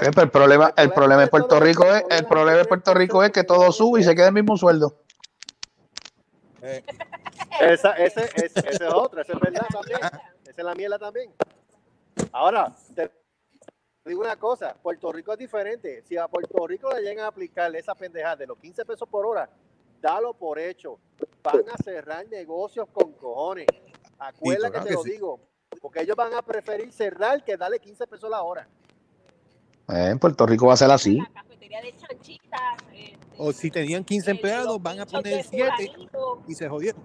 Pero el problema, el problema de Puerto Rico es, el problema de Puerto Rico es que todo sube y se queda el mismo sueldo. Eh, Esa, ese, ese, ese es otra, esa es verdad también. Esa es la miela también. Ahora, te digo una cosa, Puerto Rico es diferente. Si a Puerto Rico le llegan a aplicar esa pendejada de los 15 pesos por hora, dalo por hecho. Van a cerrar negocios con cojones. Acuérdate que te que lo sí. digo, porque ellos van a preferir cerrar que darle 15 pesos la hora. Eh, en Puerto Rico va a ser así. La cafetería de chanchitas. este, O si tenían 15 el- empleados, van a poner de 7 fulanito. y se jodieron.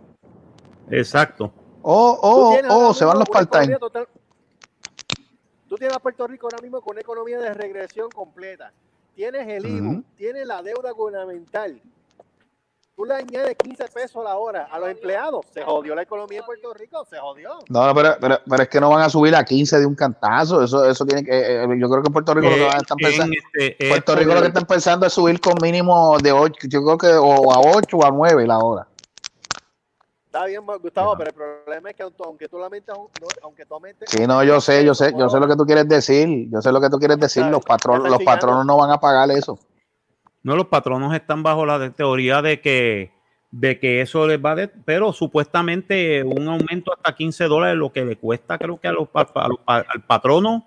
Exacto. O, Tú o, tienes o ahora Oh, se van los part-time. Tú tienes a Puerto Rico ahora mismo con una economía de regresión completa. Tienes el IVU, tienes la deuda gubernamental. Tú le añades 15 pesos la hora a los empleados. Se jodió la economía en Puerto Rico, se jodió. No, pero, pero, pero es que no van a subir a 15 de un cantazo. Eso, eso tiene que. eh, yo creo que en Puerto Rico lo que van a estar En- en pensando. este, es Puerto Rico lo que están pensando es subir con mínimo de 8, yo creo que o a 8 o a 9 la hora. Está bien, Gustavo, pero el problema es que aunque- tú lamentas, no, aunque tú aumentes- Sí, no, yo sé, yo sé, yo sé lo que tú quieres decir. Yo sé lo que tú quieres decir. Los patronos, los patronos no van a pagar eso. No, los patronos están bajo la de- teoría de que, de que eso les va a... de- pero supuestamente un aumento hasta 15 dólares, lo que le cuesta creo que a los, a al patrono,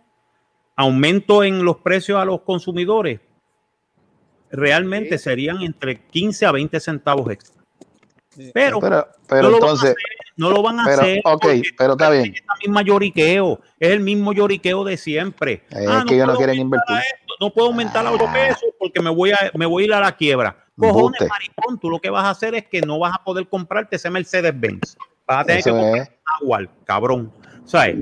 aumento en los precios a los consumidores, realmente serían entre 15 a 20 centavos extra. Pero, Pero, no entonces, hacer, no lo van a pero, hacer. ok, porque pero está bien. Es el mismo lloriqueo, es el mismo lloriqueo de siempre. Es Ah, que ellos no quieren invertir. No puedo aumentar a 8 pesos porque me voy a, me voy a ir a la quiebra. Cojones, Embuste. maricón, tú lo que vas a hacer es que no vas a poder comprarte ese Mercedes-Benz. Vas a tener Eso que comprar Jaguar, cabrón. ¿Sabes?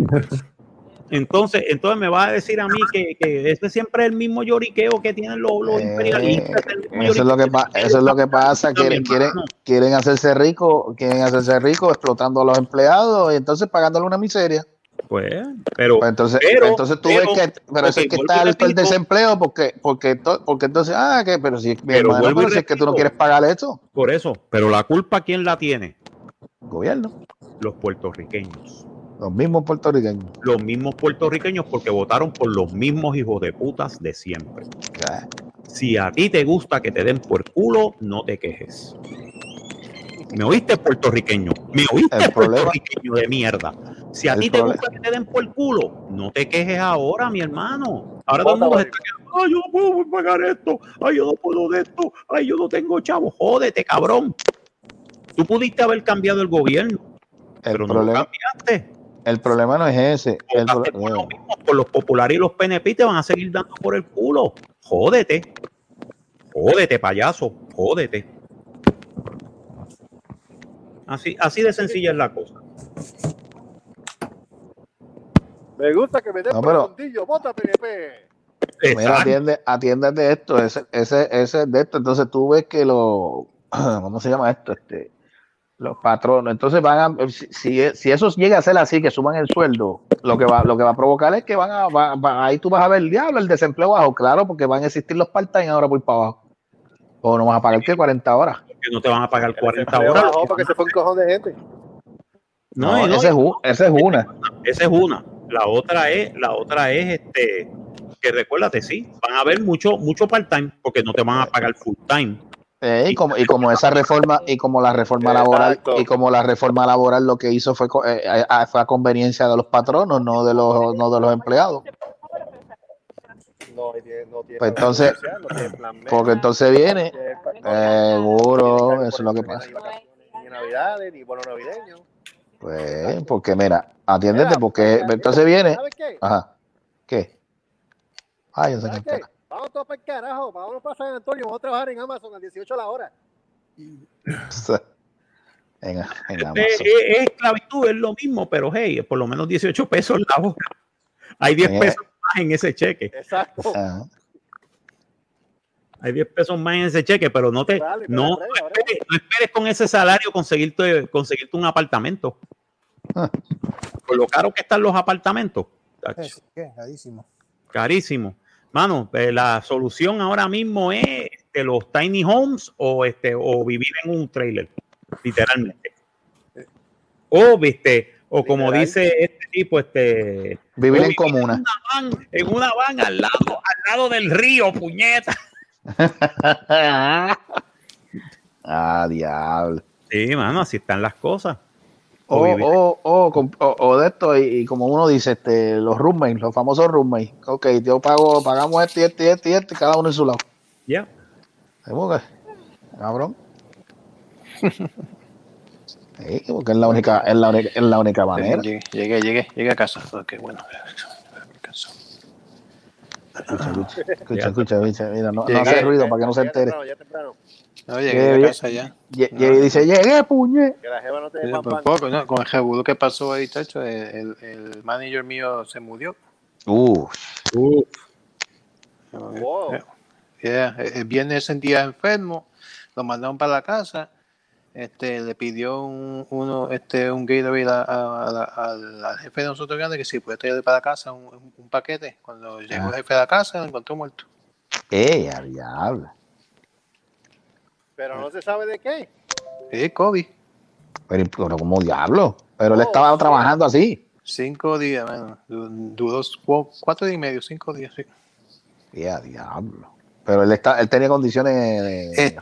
Entonces, entonces me vas a decir a mí que, que ese siempre es el mismo lloriqueo que tienen los, los Eh, imperialistas. Eso es lo que, pa- eso es lo que pasa. Quieren, quieren, quieren hacerse ricos, quieren hacerse ricos explotando a los empleados y entonces pagándole una miseria. Pues, pero, Pues entonces, pero- entonces tú pero- ves que, pero eso ok, es que está alto el desempleo porque, porque, to- porque entonces, ah, que, pero si, Pero hermano, vuelvo si es que tú no quieres pagar esto, Por eso, pero la culpa, ¿quién la tiene? gobierno, Los puertorriqueños. los mismos puertorriqueños. Los mismos puertorriqueños porque votaron por los mismos hijos de putas de siempre. Si a ti te gusta que te den por culo, no te quejes. ¿Me oíste, puertorriqueño? ¿Me oíste, El problema- puertorriqueño de mierda? Si a El ti te problema- gusta que te den por culo, no te quejes ahora, mi hermano. Ahora todo el mundo se está quejando. Ay, yo no puedo pagar esto. Ay, yo no puedo de esto. Ay, yo no tengo chavo. Jódete, cabrón. Tú pudiste haber cambiado el gobierno, El pero no lo problema, cambiaste. el problema no es ese. El por lo mismo, por los populares y los PNP te van a seguir dando por el culo. Jódete. Jódete, payaso. Jódete. Así, así de sencilla es la cosa. Me gusta que me den No, pero-. Vota PNP. Mira, atiende, atiéndete esto, ese, ese, ese de esto. Entonces tú ves que los, ¿cómo se llama esto? Este, los patronos. Entonces van a, si, si, si eso llega a ser así, que suban el sueldo, lo que va, lo que va a provocar es que van a, va- va- ahí tú vas a ver el diablo, el desempleo bajo, claro, porque van a existir los part-time ahora por para abajo. O no vas a pagar que 40 horas. Que no te van a pagar 40 Leo horas. bajó porque se fue un cojón de gente. No, No, no, esa es, esa es una. esa es una. La otra es, la otra es este, que recuérdate, sí, van a haber mucho, mucho part-time porque no te van a pagar full-time. Eh, y como y como esa reforma y como la reforma laboral Exacto. y como la reforma laboral lo que hizo fue co- eh, eh, fue a conveniencia de los patronos no de los no de los empleados No, tiene- no tiene Pues plan entonces- social, no tiene plan B, porque entonces viene seguro eso es lo que pasa Ni navidades, ni bono navideño. Pues porque mira atiéndete Mira, porque mira, entonces viene ¿Sabes qué? ajá qué ay. Vamos todos para el carajo. Vámonos para San Antonio. Vamos a trabajar en Amazon a 18 la hora. en, en Es, Amazon. es- es esclavitud, es lo mismo, pero hey, por lo menos 18 pesos la hora. Hay 10 Eh. pesos más en ese cheque. Exacto. Ajá. Hay 10 pesos más en ese cheque, pero no te, Dale, no, no esperes, no esperes con ese salario conseguirte, conseguirte un apartamento. Ah. Por lo caro que están los apartamentos. Es carísimo. carísimo. Mano, eh, la solución ahora mismo es este, los tiny homes o este o vivir en un trailer, literalmente. O viste, o como Literal. dice este tipo, este vivir en comuna una van, en una van al lado, al lado del río, puñeta. ah diablo Sí, mano, así están las cosas. O, o, o, o- o de esto, y, y como uno dice, este, los roommates, los famosos roommates. Ok, yo pago, pagamos este, este, este y este, cada uno en su lado. Ya. ¿Cómo que? Cabrón. Sí, porque es la única, es la única, es la única manera. Llegué, llegué, llegué, llegué a casa. Ok, bueno. Escucha, escucha, escucha, escucha, escucha, mira, no, no hace ruido para que no se Ya entere. temprano, ya temprano. No, llegué Llegué. casa ya. Y dice, llegué, puñe. Que la jeva no te pan, pan. poco, ¿no? Con el revuelo que pasó ahí, chacho, el, el manager mío se murió. Uh, Wow. Yeah, El viernes sentía enfermo, lo mandaron para la casa. Este, le pidió un, uno, este, un Gatorade a, a- al, jefe de nosotros grande que si puede traer para la casa un, paquete. Cuando llegó el jefe a la casa, lo encontró muerto. eh, a diablo. Pero no se sabe de qué. Sí, COVID. Pero, pero como diablo. Pero él Oh, estaba trabajando así. Cinco días, mano. Duró cu- cuatro días y medio, cinco días, sí. Diablo. Pero él, está, él tenía condiciones de- Eh,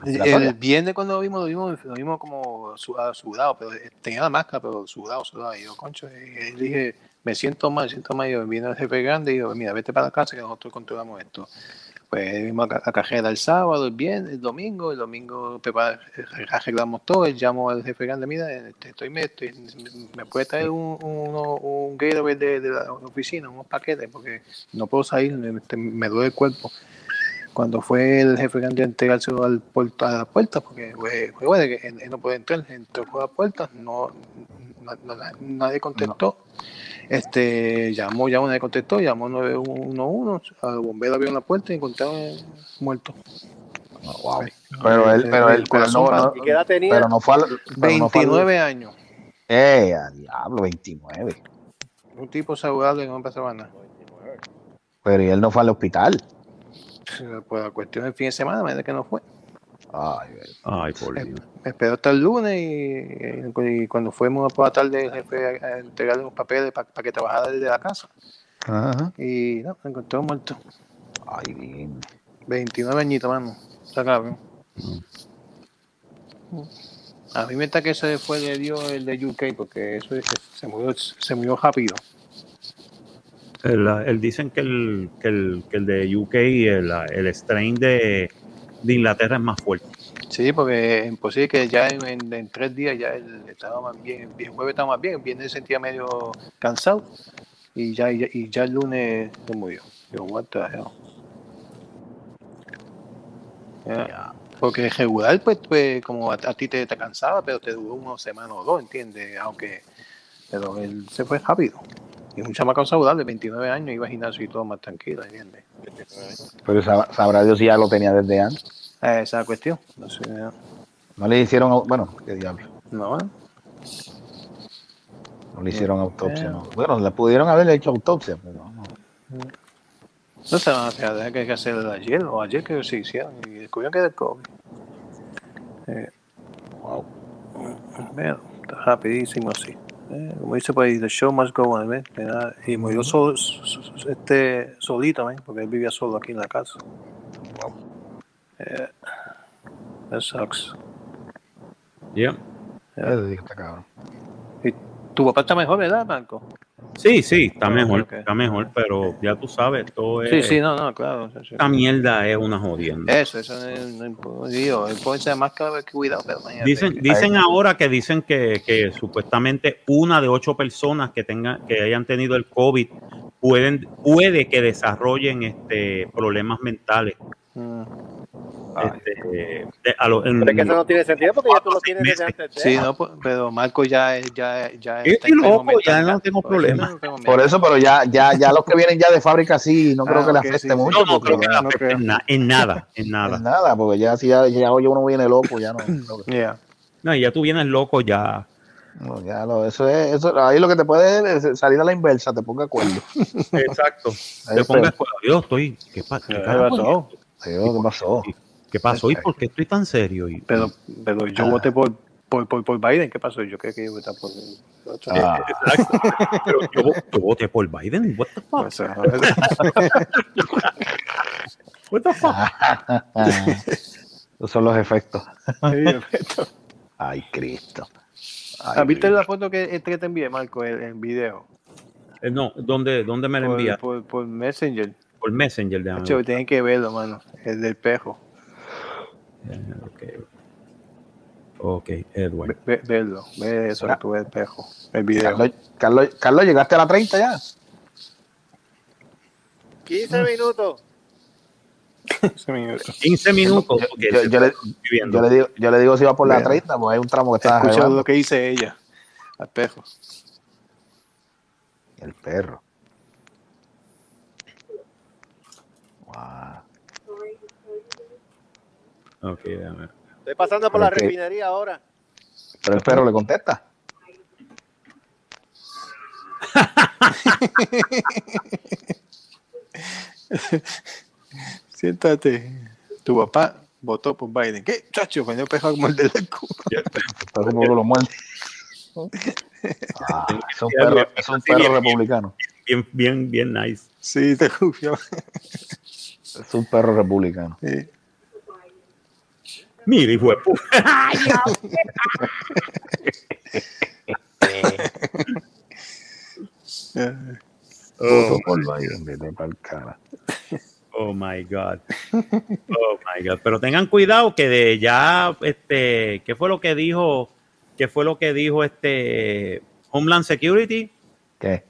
el viernes cuando lo vimos, lo vimos, lo vimos como su- ah, sudado, pero eh, tenía la máscara, pero sudado, sudado. Y yo, concho, y le dije, me siento mal, me siento mal. Y yo, viene el jefe grande y yo, mira, vete para la casa que nosotros controlamos esto. Pues vimos a, ca- a cajera el sábado, el viernes, el domingo, el domingo prepara- arreglamos todo, él llamó al jefe grande, mira, este, estoy, me, estoy- me puede traer un, uno- un Gatorade de, de la oficina, unos paquetes, porque no puedo salir, me, este, me duele el cuerpo cuando fue el jefe grande a entregárselo al puerto, a la puerta, porque pues, fue bueno, que él, él no puede entrar, entró por la puerta, no, na- na- nadie contestó. Este, llamó, llamó, nadie contestó, llamó 911, al bombero abrió la puerta y encontraron muerto. Wow. Pero él, pero él, pero no, no- ¿Y qué edad tenía? pero no fue al- pero no fue al- 29 años, Eh, a diablo, 29. un tipo saludable que no pasaba nada. Pero y él no fue al hospital. Pues la cuestión del fin de semana, me que no fue. Ay. Ay, por Dios. Me esperó hasta el lunes y, y cuando fuimos por la tarde el jefe a, a entregarle los papeles para que trabajara desde la casa. Ajá. Y no, me encontró muerto. Ay, bien. 29 añitos, mano. Está cabrón. A mí me está que ese fue le dio el de UK porque eso es- se murió, se murió rápido. El, el- dicen que el, que el, que el de UK, el, el strain de, de Inglaterra es más fuerte. Sí, porque es imposible que ya en, en- en tres días ya él estaba más bien, el jueves estaba más bien, el viernes se sentía medio cansado y ya, y ya, y ya el lunes se murió. Yo, what the hell. Porque regular, pues, pues como a, a ti te, te cansaba, pero te duró una semana o dos, ¿entiendes? Aunque, pero él se fue rápido. Y un chamaco saludable, 29 años, iba al gimnasio y todo más tranquilo, ¿entiendes? Pero sab- sabrá Dios si ya lo tenía desde antes. Eh, Esa es la cuestión. No sé, No le hicieron, bueno, qué diablo. no, ¿eh? No le hicieron autopsia. no. Bueno, le pudieron haberle hecho autopsia, pero no. No se van a hacer, que hay que hacer ayer o ayer que se hicieron y descubrieron que era el COVID. Eh, Wow. Está rapidísimo así. Eh, como dice por ahí, the show must go on. Mira, Y murió solo, so- so- este, solito, ¿ves? Porque él vivía solo aquí en la casa. Eh, that sucks. Yeah. Que está cabrón. Y tu papá está mejor, ¿verdad, Marco? Sí, sí, está Ah, mejor, está mejor, pero ya tú sabes, todo es... Sí, sí, no, no, claro. sí, sí. Esta mierda es una jodienda. Eso, eso no, es- digo, puede ser más que haber cuidado, pero imagínate Dicen, que- dicen ahora que dicen que, que supuestamente una de ocho personas que tengan, que hayan tenido el COVID pueden, puede que desarrollen este problemas mentales. Mm. Este, de- a lo- en- Pero es que eso no tiene sentido porque ya tú lo tienes desde antes de. Sí, no, pues, pero Marco ya es, ya, ya Yo estoy loco, ya no tengo por eso problema. no tengo Por eso, pero ya, ya, ya los que vienen ya de fábrica sí, no creo Ah, que le afecte sí, mucho. no, no creo que no afecte creo. en, na- en nada, en en nada. nada, porque ya si ya, ya hoy uno viene loco, ya no. Yeah. No, y ya tú vienes loco ya. no, ya lo- eso es, eso, ahí lo que te puede es salir a la inversa, te ponga acuerdo. Exacto. Te pongas, peor. yo estoy, ¿qué, pa- qué ¿Qué ¿Qué pasó? ¿Qué pasó? ¿Y por qué estoy tan serio? Y- Pero, pero yo Ah. voté por, por, por, por Biden, ¿qué pasó? Yo creo que a votar por. Ah, Exacto. Pero yo, vo- yo voté por Biden. What the fuck? Sea, What the fuck? esos son los efectos. sí. Ay, Cristo. Ah, ¿Viste la foto que, este que te envié, Marco, en, en video? Eh, no, ¿dónde, ¿dónde me la Por, envía? por, por Messenger. Por Messenger, Macho, ver. tienen que verlo, mano. El del pejo. Ok, Ok, Edward. Ve- verlo. Ve eso, tú ves el pejo. El video. Carlos, Carlos, Carlos, llegaste a la 30 ya. 15 minutos. 15 minutos. porque Yo, se yo le, yo le digo, yo le digo si va por la Mira. 30, pues hay un tramo que está Escucha lo que dice ella. Al pejo. El perro. Ok, déjame. Estoy pasando por la refinería ahora. Pero el perro le contesta. Siéntate. Tu papá votó por Biden. ¿Qué? Chacho, cuando el pejo como el del culo. Está como que lo muerde. Ah, es un perro, es un perro republicano. Bien, bien, bien nice. Sí, te confío. Es un perro republicano. Sí. Mira, hijo de pu- Voto por Biden, vete pa'l cara. Oh my God. Oh my God. Pero tengan cuidado que de ya, este, ¿qué fue lo que dijo? ¿Qué fue lo que dijo este Homeland Security? ¿Qué?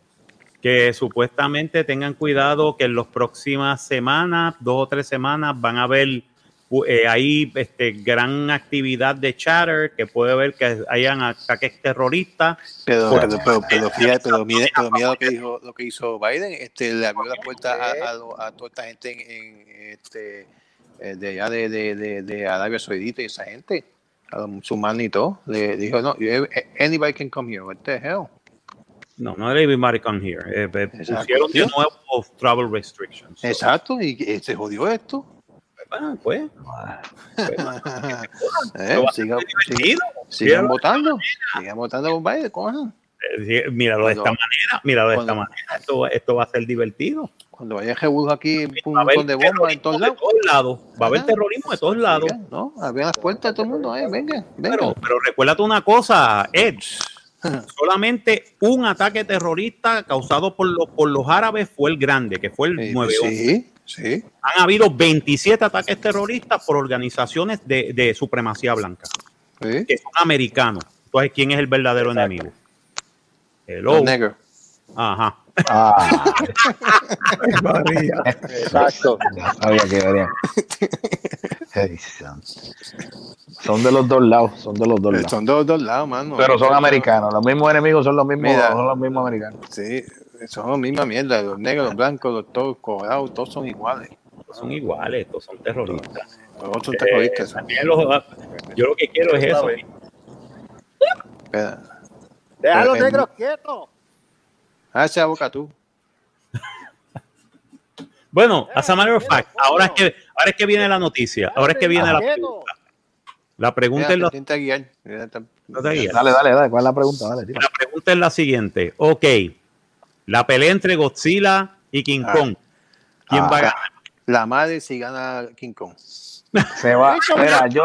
Que supuestamente tengan cuidado que en las próximas semanas, dos o tres semanas, van a haber eh, ahí este, gran actividad de chatter, que puede ver que hayan ataques terroristas. Pero, Por- pero, pero, pero fíjate, pero mira, pero mira lo que dijo, lo que hizo Biden, este le abrió la puerta a, a, a toda esta gente en, en, este eh, de allá de, de, de, de Arabia Saudita y esa gente, a los musulmanes y todo, le dijo no, you- anybody can come here, what the hell? No, no era everybody come here. Eh, eh, Exacto. pusieron de nuevo travel restrictions. Exacto, y se jodió esto. Ah, pues, Eh, sigan, votando, sigan votando por Biden, cojan. Eh, Míralo de esta Cuando- manera, míralo de esta cuando- manera. Esto, esto va a ser divertido. Cuando vaya Jebudo aquí, un montón de bombas en todos lados. todos lados. Va a haber Ajá. terrorismo de todos lados. Venga, ¿no? Abran las puertas a todo el mundo, eh, venga, venga. Pero, pero recuérdate una cosa, Ed. Solamente un ataque terrorista causado por los, por los árabes fue el grande, que fue el Eh, 9 Sí, sí. Han habido 27 ataques terroristas por organizaciones de, de supremacía blanca, sí. que son americanos. Entonces, ¿quién es el verdadero enemigo? Hello. Los negros. Ajá. Ah, María. Exacto. sabía que venía. Son de los dos lados, son de los dos lados. Son de los dos lados, mano. Pero son americanos, los mismos enemigos son los mismos, Mira. son los mismos americanos. Sí, son la misma mierda. Los negros, los blancos, los todos colorados, todos son iguales. Son iguales, estos son terroristas. Otros son terroristas. Eh, también los- yo lo que quiero es eso. Espera. Deja a los negros quietos. Ah, esa boca tú. Bueno, as a matter of fact, ahora es que ahora es que viene la noticia, ahora es que viene la pregunta. La pregunta es la. Dale, dale, dale, ¿cuál es la pregunta? Dale. La pregunta es la siguiente. Ok, la pelea entre Godzilla y King Ah. Kong. ¿Quién Ah. va a ganar? La madre si gana King Kong. Se va. Mira, yo,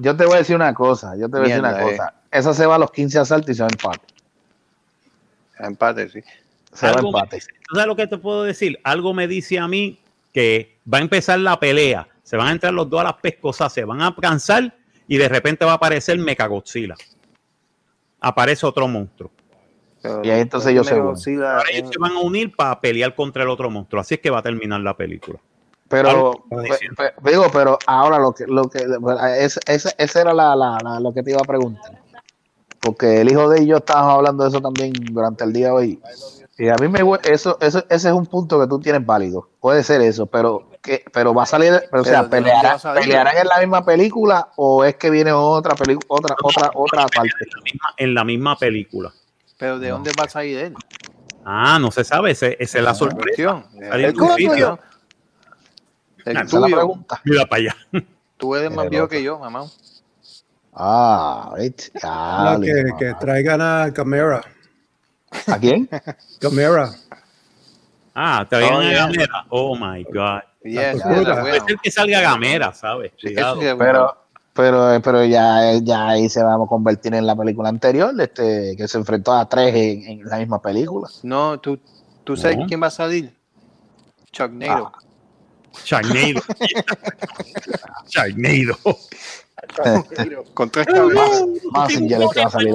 yo, te voy a decir una cosa, yo te voy a decir una eh. cosa. Esa se va a los 15 asaltos y se va a empate. Empate, sí. Se va a empate. dice- ¿tú sabes lo que te puedo decir? Algo me dice a mí que va a empezar la pelea, se van a entrar los dos a las pescosas, se van a cansar y de repente va a aparecer Mechagodzilla. Aparece otro monstruo. Pero- Y ahí entonces ellos se pero unen. sí la- Ahora ellos se van a unir para pelear contra el otro monstruo. Así es que va a terminar la película. Pero, pe- pe- digo, pero ahora lo que, lo que, ese, ese, ese era la, la, la- lo que te iba a preguntar. Porque el hijo de ellos estábamos hablando de eso también durante el día de hoy. Y a mí me eso, eso, ese es un punto que tú tienes válido. Puede ser eso, pero que, pero va a salir, pero, o sea, Pero, ¿de dónde pelearán, pelearán en la misma película o es que viene otra película, otra, otra, otra parte. En la misma, en la misma película. Pero ¿de dónde va a salir él? Ah, no se sabe. Ese- Esa es la sorpresa. El tuyo. El tuyo. Mira para allá. Tú eres más viejo que yo, mamá. Ah. Ah, que, que traigan a Camera. ¿A quién? Camera. Ah, te habían Oh, a yeah. Gamera. Oh my God. Yes, Puede ser que salga Gamera, ¿sabes? Sí, Pero, Pero, pero ya, ya ahí se va a convertir en la película anterior, este, que se enfrentó a tres en, en la misma película. No, tú, tú sabes No. quién va a salir. Chuck Nato. Charneido. Charneido. Con tres No, cabezas. Más sin ya le va a salir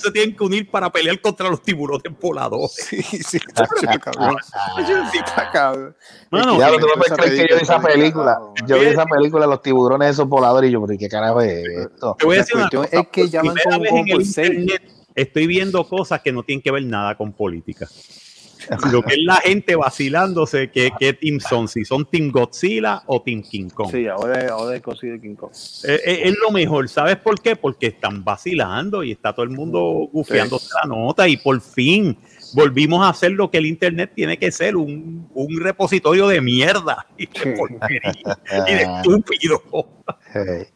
se tienen que unir para pelear contra los tiburones voladores. Sí, sí, está cabrón. Está cabrón. Mano, Ya, tú no puedes creer que yo vi esa película, Yo vi mano. esa película, los tiburones esos voladores, y yo, pero ¿qué carajo es esto? Te voy a decir una cuestión cosa, es que ya van internet estoy viendo cosas que no tienen que ver nada con política. Lo que es la gente vacilándose que, que Team son, si son Team Godzilla o Team King Kong. Sí, ahora, ahora es de King Kong. Eh, eh, es lo mejor, ¿sabes por qué? Porque están vacilando y está todo el mundo gufiándose la nota y por fin volvimos a hacer lo que el internet tiene que ser, un, un repositorio de mierda y de porquería y de estúpido Hey.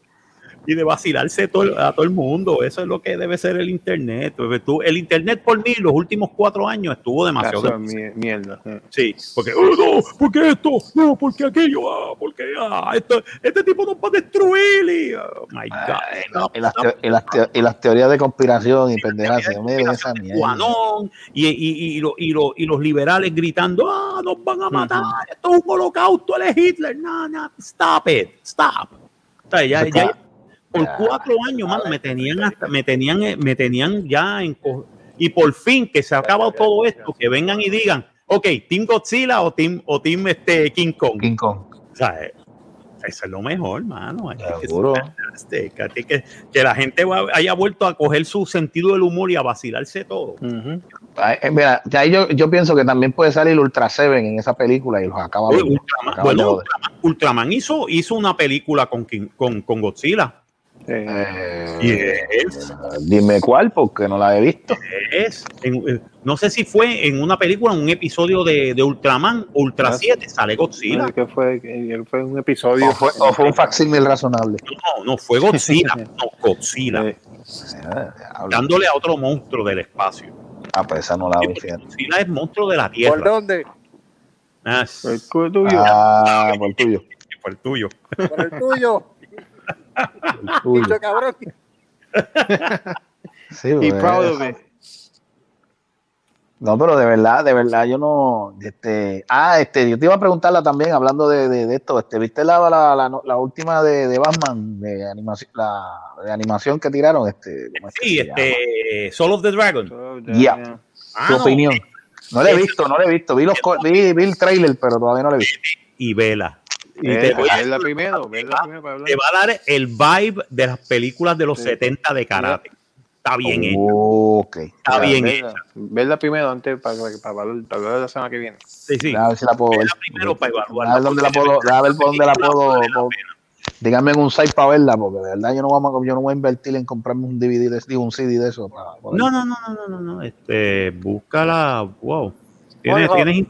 Y de vacilarse todo- a todo el mundo. Eso es lo que debe ser el internet. El internet por mí los últimos cuatro años estuvo demasiado... Caso de mi- mierda. eh. Sí, porque, oh, no, porque esto, no, porque aquello, ah, porque ah, esto, este tipo nos va a destruir. Y, oh my God. no, Y las, y las y las teorías de conspiración y pendejas, y, y, y, lo- y, lo- y los liberales gritando, ah, nos van a matar, esto es un holocausto, él es Hitler, no, no, stop it, stop. O sea, ya, ya- por cuatro años, mano, me tenían hasta, me tenían, eh, me tenían ya en y por fin que se ha acabado todo esto, que vengan y digan, ok, Team Godzilla o Team, o team este, King Kong. King Kong. O sea, eh, eso es lo mejor, mano. Seguro. que, que, que- que la gente va- haya vuelto a coger su sentido del humor y a vacilarse todo. Ay, eh, mira, de ahí yo, yo pienso que también puede salir Ultra Seven en esa película y los acaba Oye, Ultraman, bueno. Ultraman, Ultraman hizo, hizo una película con, King- con, con Godzilla. Eh, Y Eh, dime cuál, porque no la he visto. es en- no sé si fue en una película, en un episodio de, de Ultraman, Ultra Ah. 7, sale Godzilla. que fue, fue un episodio. O fue, o fue un facsímil razonable. No, no, fue Godzilla. no, Godzilla. Eh. Dándole a otro monstruo del espacio. Ah, pues esa no la vi. Godzilla es monstruo de la ¿Por Tierra. dónde? Ah, el culo tuyo. Ah, por el tuyo. fue el tuyo. Por el tuyo. el tuyo. Bicho cabrón. Sí, y pues, proud of it. No, pero de verdad, de verdad, yo no. Este, ah, este, yo te iba a preguntarla también, hablando de, de, de esto. Este, ¿Viste la, la, la, la última de, de Batman, de animación, la de animación que tiraron? Este, ¿cómo es que Sí, este, Soul of the Dragon. Yeah. Ah, Tu no, opinión. No la he visto, no la he visto. Vi, los, vi, vi el trailer, pero todavía no la he visto. Y vela. Y Eh, te, voy a- verla primero, verla primero para hablar. te va a dar el vibe de las películas de los Sí. 70 de karate. Está bien hecho. Ok. Está bien verla, hecha. Verla primero antes para, para, para, hablar- la semana que viene. Sí, sí. A ver si la puedo ver. Vela primero para evaluar. A ver dónde la puedo, a ver por dónde la puedo. díganme en un site para verla, porque de verdad yo no, vamos a- yo no voy a invertir en comprarme un DVD, de, un CD de eso. Para, para No, no, no, no, no, no, no. Este, búscala. Wow. Tienes, Bueno, tienes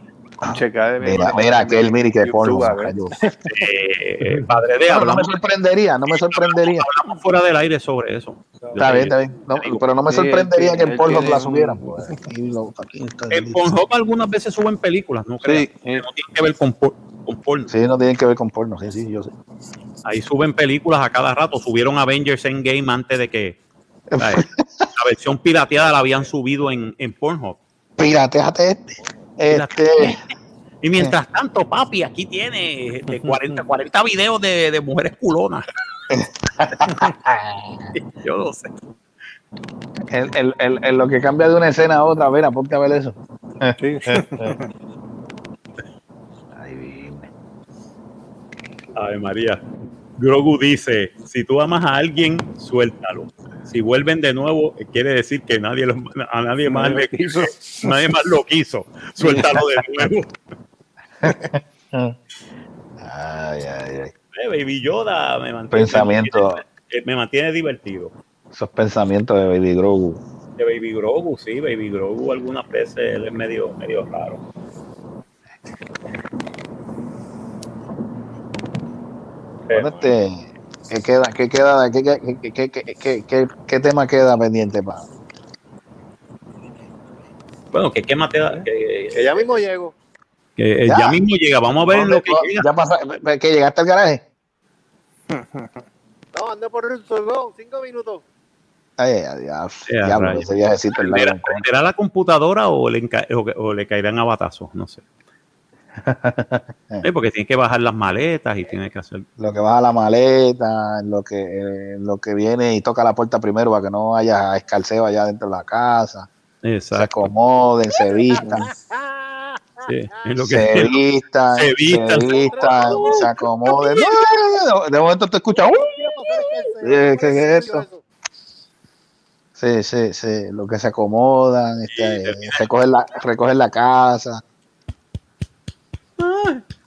Checar de Mira, mira, aquel, mire que cayó. eh, padre de No, no me sorprendería, no me sorprendería. hablamos fuera del aire sobre eso. Está bien, está bien. No, pero no me sorprendería que en Pornhub la subieran. pues, En Pornhub algunas veces suben películas, no creo. Sí, que eh, no tienen que ver con, por- con porno. Sí, no tienen que ver con porno, sí, sí, yo sé. Ahí suben películas a cada rato. Subieron Avengers Endgame antes de que ¿sabes? la versión pirateada la habían subido en, en Pornhub. Pirateate este. Este, Y mientras tanto, papi, aquí tiene este, 40, 40 videos de, de mujeres culonas. Yo lo sé. en, en- en- en lo que cambia de una escena a otra, mira, ponte a ver eso. sí. Ay, dime. Ave María. Grogu dice, si tú amas a alguien, suéltalo. Si vuelven de nuevo, eh, quiere decir que nadie lo- a nadie más, le, nadie más lo quiso. Suéltalo de nuevo. Ay, ay, ay. Eh, Baby Yoda me mantiene, Pensamiento. me mantiene- eh, me mantiene divertido. Esos pensamientos de Baby Grogu. De Baby Grogu, sí, Baby Grogu algunas veces él es medio, medio raro. Bueno, este, ¿qué queda? ¿Qué queda? ¿Qué, qué, qué, qué, qué, qué- qué- qué tema queda pendiente para? Bueno, que qué más te da? Que, Que ya mismo llego. que, eh, Ya. ya. mismo llega, vamos a ver lo que llega. ¿Ya pasa, que llegaste al garaje? No, ando por el solo, cinco minutos. Ay, Ya, ese viajecito ¿Prenderá, largo. prenderá la computadora o le, enca- o, o le caerán a batazos? No sé. Sí, porque tiene que bajar las maletas y tiene que hacer. Lo que baja la maleta, en lo que, eh, lo que viene y toca la puerta primero para que no haya escalceo allá dentro de la casa. Se Exacto. acomoden, se vistan, Sí, es lo se que vistan, Se se vistan. vistan, se acomoden. No, De momento te escuchas, "Uh". Eh, ¿qué es esto? Sí, sí, sí, lo que se acomodan, este, la, recogen la casa.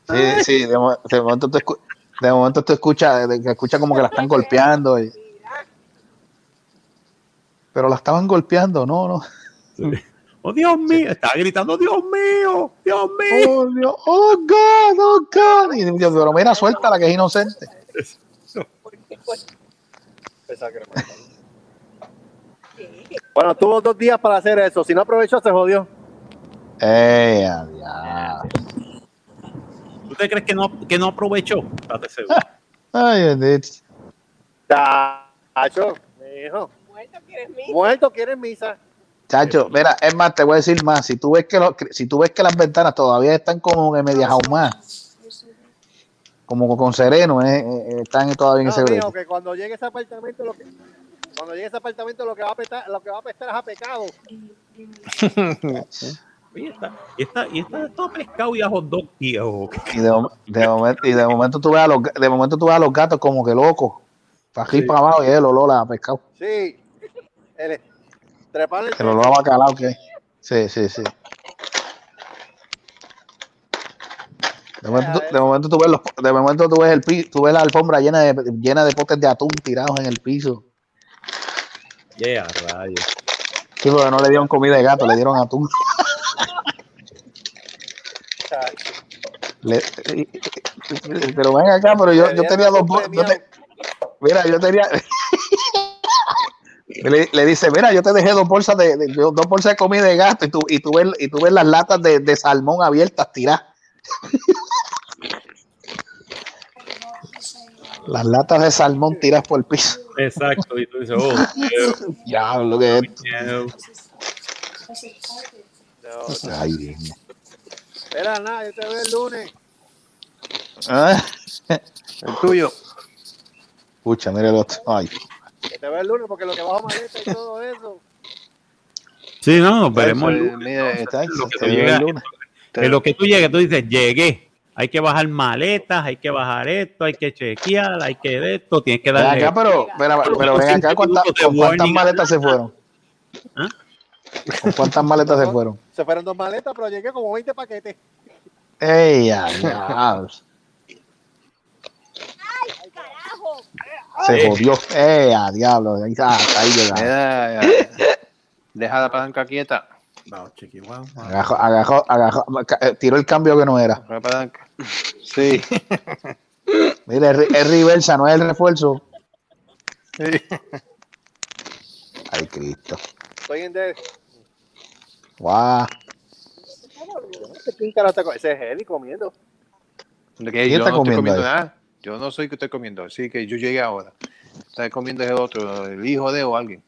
Sí, sí, de, mo- de momento te escu- de momento te escuchas, escucha como que la están golpeando. y- Pero la estaban golpeando, no, no. Oh, Dios mío, estaba gritando, Dios mío, Dios mío. Oh, Dios, oh, God, oh, God. Y yo, pero mira, suéltala que es inocente. Pensaba que era más tarde. Bueno, tuvo dos días para hacer eso. Si no aprovechó, se jodió. Ey, adiós. ¿Tú te crees que no, que no aprovechó? Estate seguro. Ay, bendito. Chacho, mijo. Muerto quieres. Muerto, misa. Chacho, mira, es más, te voy a decir más. Si tú ves que lo- si tú ves que las ventanas todavía están como que medias ahumadas, como con sereno, eh, eh, están todavía en No, ese brete. que cuando llegue ese apartamento, lo que, cuando llegue ese apartamento, lo que va a apestar, lo que va a apestar es a pecado. Oye, está, y está, y está todo pescado y a hot dog, tío. Y de, mom- de momento, y de momento tú ves a los de momento tú ves a los gatos como que locos. Para aquí Sí. para abajo y el olor a pescado. Sí. El, trepar el olor a bacalao que. Sí, sí, sí. De momento, tú- de momento tú ves los, de momento tú ves el tú ves la alfombra llena de llena de potes de atún tirados en el piso. Yeah, rayos. Sí, porque no le dieron comida de gato, le dieron atún. Le- pero ven acá, pero yo, yo tenía dos yo te- Mira, yo tenía. le, le dice, mira, yo te dejé dos bolsas de, de- dos bolsas de comida de gato y tú, y tú ves, y tú ves las latas de, de salmón abiertas tiradas. las latas de salmón tiradas por el piso. Exacto. Y tú dices, oh, Dios, Ya, lo que es. esto. Ay, Dios mío. Espera, nada, yo te veo el lunes. Ah, El tuyo. Escucha, mira el otro. Ay, Yo te veo el lunes porque lo que bajo maleta y todo eso. Sí, no, veremos. el lunes. En lo que tú llegues, tú dices, llegué. Hay que bajar maletas, hay que bajar esto, hay que chequear, hay que de esto, tienes que Ven darle. acá, pero, pero, pero ven acá, ¿cuántas, ¿con cuántas maletas se fueron? ¿Ah? ¿Con cuántas maletas se fueron? Se fueron dos maletas, pero llegué como 20 paquetes. ¡Ey, adiós! Carajo. Se jodió. ¡Ey, a diablo! Ahí, está, ahí ya. deja la palanca quieta. No, chiqui, wow. Agajó, agajó, agajó, eh, tiró el cambio que no era. La palanca. Sí. Mira, es, es reversa, no es el refuerzo. Sí. Ay, Cristo. Estoy en de. Guau. ¿Quién carajo está co- Ese es Eddie comiendo. ¿De ¿Quién qué? Yo está no estoy comiendo comiendo ahí? nada. Yo no soy que estoy comiendo. Así que yo llegué ahora. Está comiendo ese otro, el hijo de o alguien.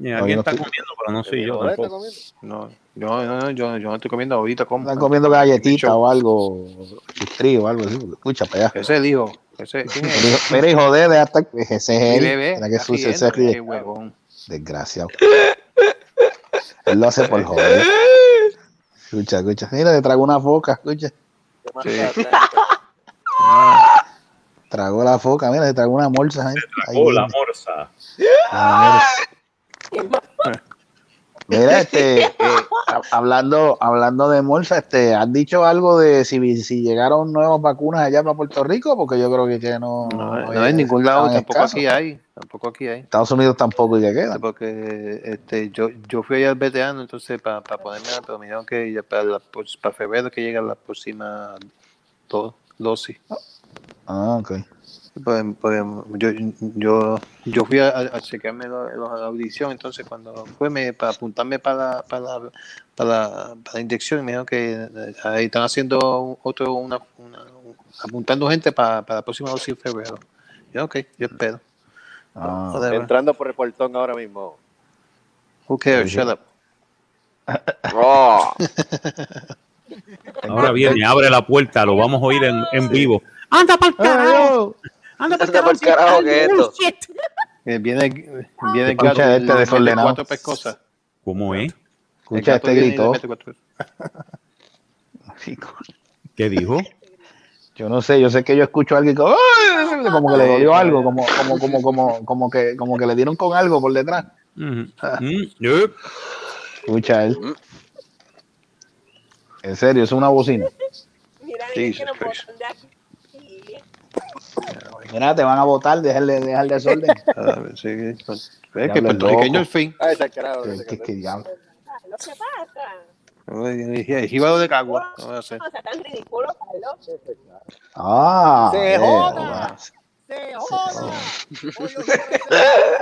Y No, alguien yo no está estoy- comiendo, pero no soy yo tampoco. comiendo. No, yo no, no, yo, yo no estoy comiendo ahorita. Como. Están comiendo galletita o algo, chistrío o algo así. Escucha para allá. Ese es el hijo. Ese, ¿quién es? Mira, hijo- de, de hasta ese es él. bebé. Mira que sucio riendo, se ríe. Qué huevón. Desgraciado. Él lo hace por joder. Escucha, escucha. Mira, le trago una foca, escucha. Sí. Tragó la foca, mira, le tragó una morsa. ahí. Ahí Oh, la morsa. La morsa. Mira, este, eh, ha- hablando, hablando de morsa, este, ¿has dicho algo de si, si llegaron nuevas vacunas allá para Puerto Rico? Porque yo creo que, que no, No, no, en ningún lado, tampoco escasos. aquí hay. Tampoco aquí hay. Estados Unidos tampoco y que quedan. Porque este, yo, yo fui allá al veterano, entonces para ponerme, pero me dijeron que ya para, la, pues, para febrero que llega la próxima do- dosis. Ah, ok. Pues, pues, yo, yo, yo fui a, a chequearme lo- lo- la audición, entonces cuando fue me, para apuntarme para, la- para, la- para, la, para la inyección, me dijeron que eh, ahí están haciendo otro, una, una- apuntando gente para, para la próxima dosis en febrero. Yo, ok, yo espero. Ah. Entrando por el portón ahora mismo. Who cares? Shut up. Oh, Ahora viene, abre la puerta, lo vamos a oír en, en vivo. ¡Anda para el carajo! ¡Anda para Anda pa'l carajo que esto. Eh, Viene, viene el Escucha gato este desordenado. cuatro pescosas. ¿Cómo es? El Escucha, este gritó. ¿Qué dijo? Yo no sé, yo sé que yo escucho a alguien como, ¡ay! como que le dolió algo, como, como, como, como, como que, como que le dieron con algo por detrás. Mm. Escucha él. En serio, es una bocina. Mira, que aquí. Mira, te van a votar, dejarle, dejar desorden. Ah, sí, es que puertorriqueño al fin. Ay, ese carajo. ¿Qué, ese qué, qué diablo? Ah, Lo que pasa. El jíbaro de Cagua. No voy a hacer. No sea tan ridículo, Carlos. Ah, ¡Se eh, joda! ¡Se joda!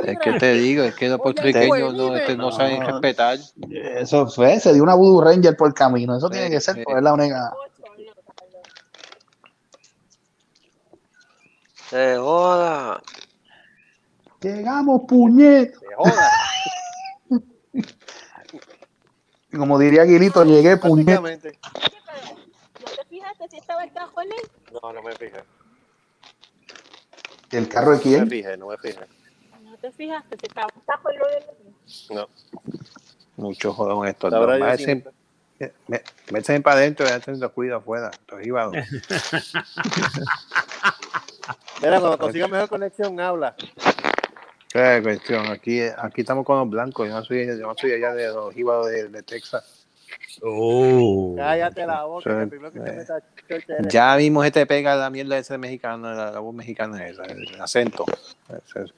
Es que te digo, es que los puertorriqueños no, este, no saben No. respetar. Eso fue, se dio una Voodoo Ranger por camino. Eso tiene que ser, pues es la única. Se joda. Llegamos, puñet. ¡Se joda! Como diría Aguilito, llegué, puñet. ¿No te fijaste si estaba el cajón ahí? No, no me fijé. ¿El carro de No me quién? fijé, no me fijé. ¿No te fijaste si estaba el cajón ahí? No. Mucho jodón me- Métanse para adentro y déjense cuidado afuera. Estos. Mira, cuando consiga mejor conexión, habla. Qué cuestión. Aquí, aquí estamos con los blancos. Yo no soy, yo no soy allá de los jíbaros de, de Texas. Oh. Cállate la boca, que el primero que te meta. Ya mismo se te pega la mierda esa mexicana, la, la voz mexicana esa, el acento. Ese.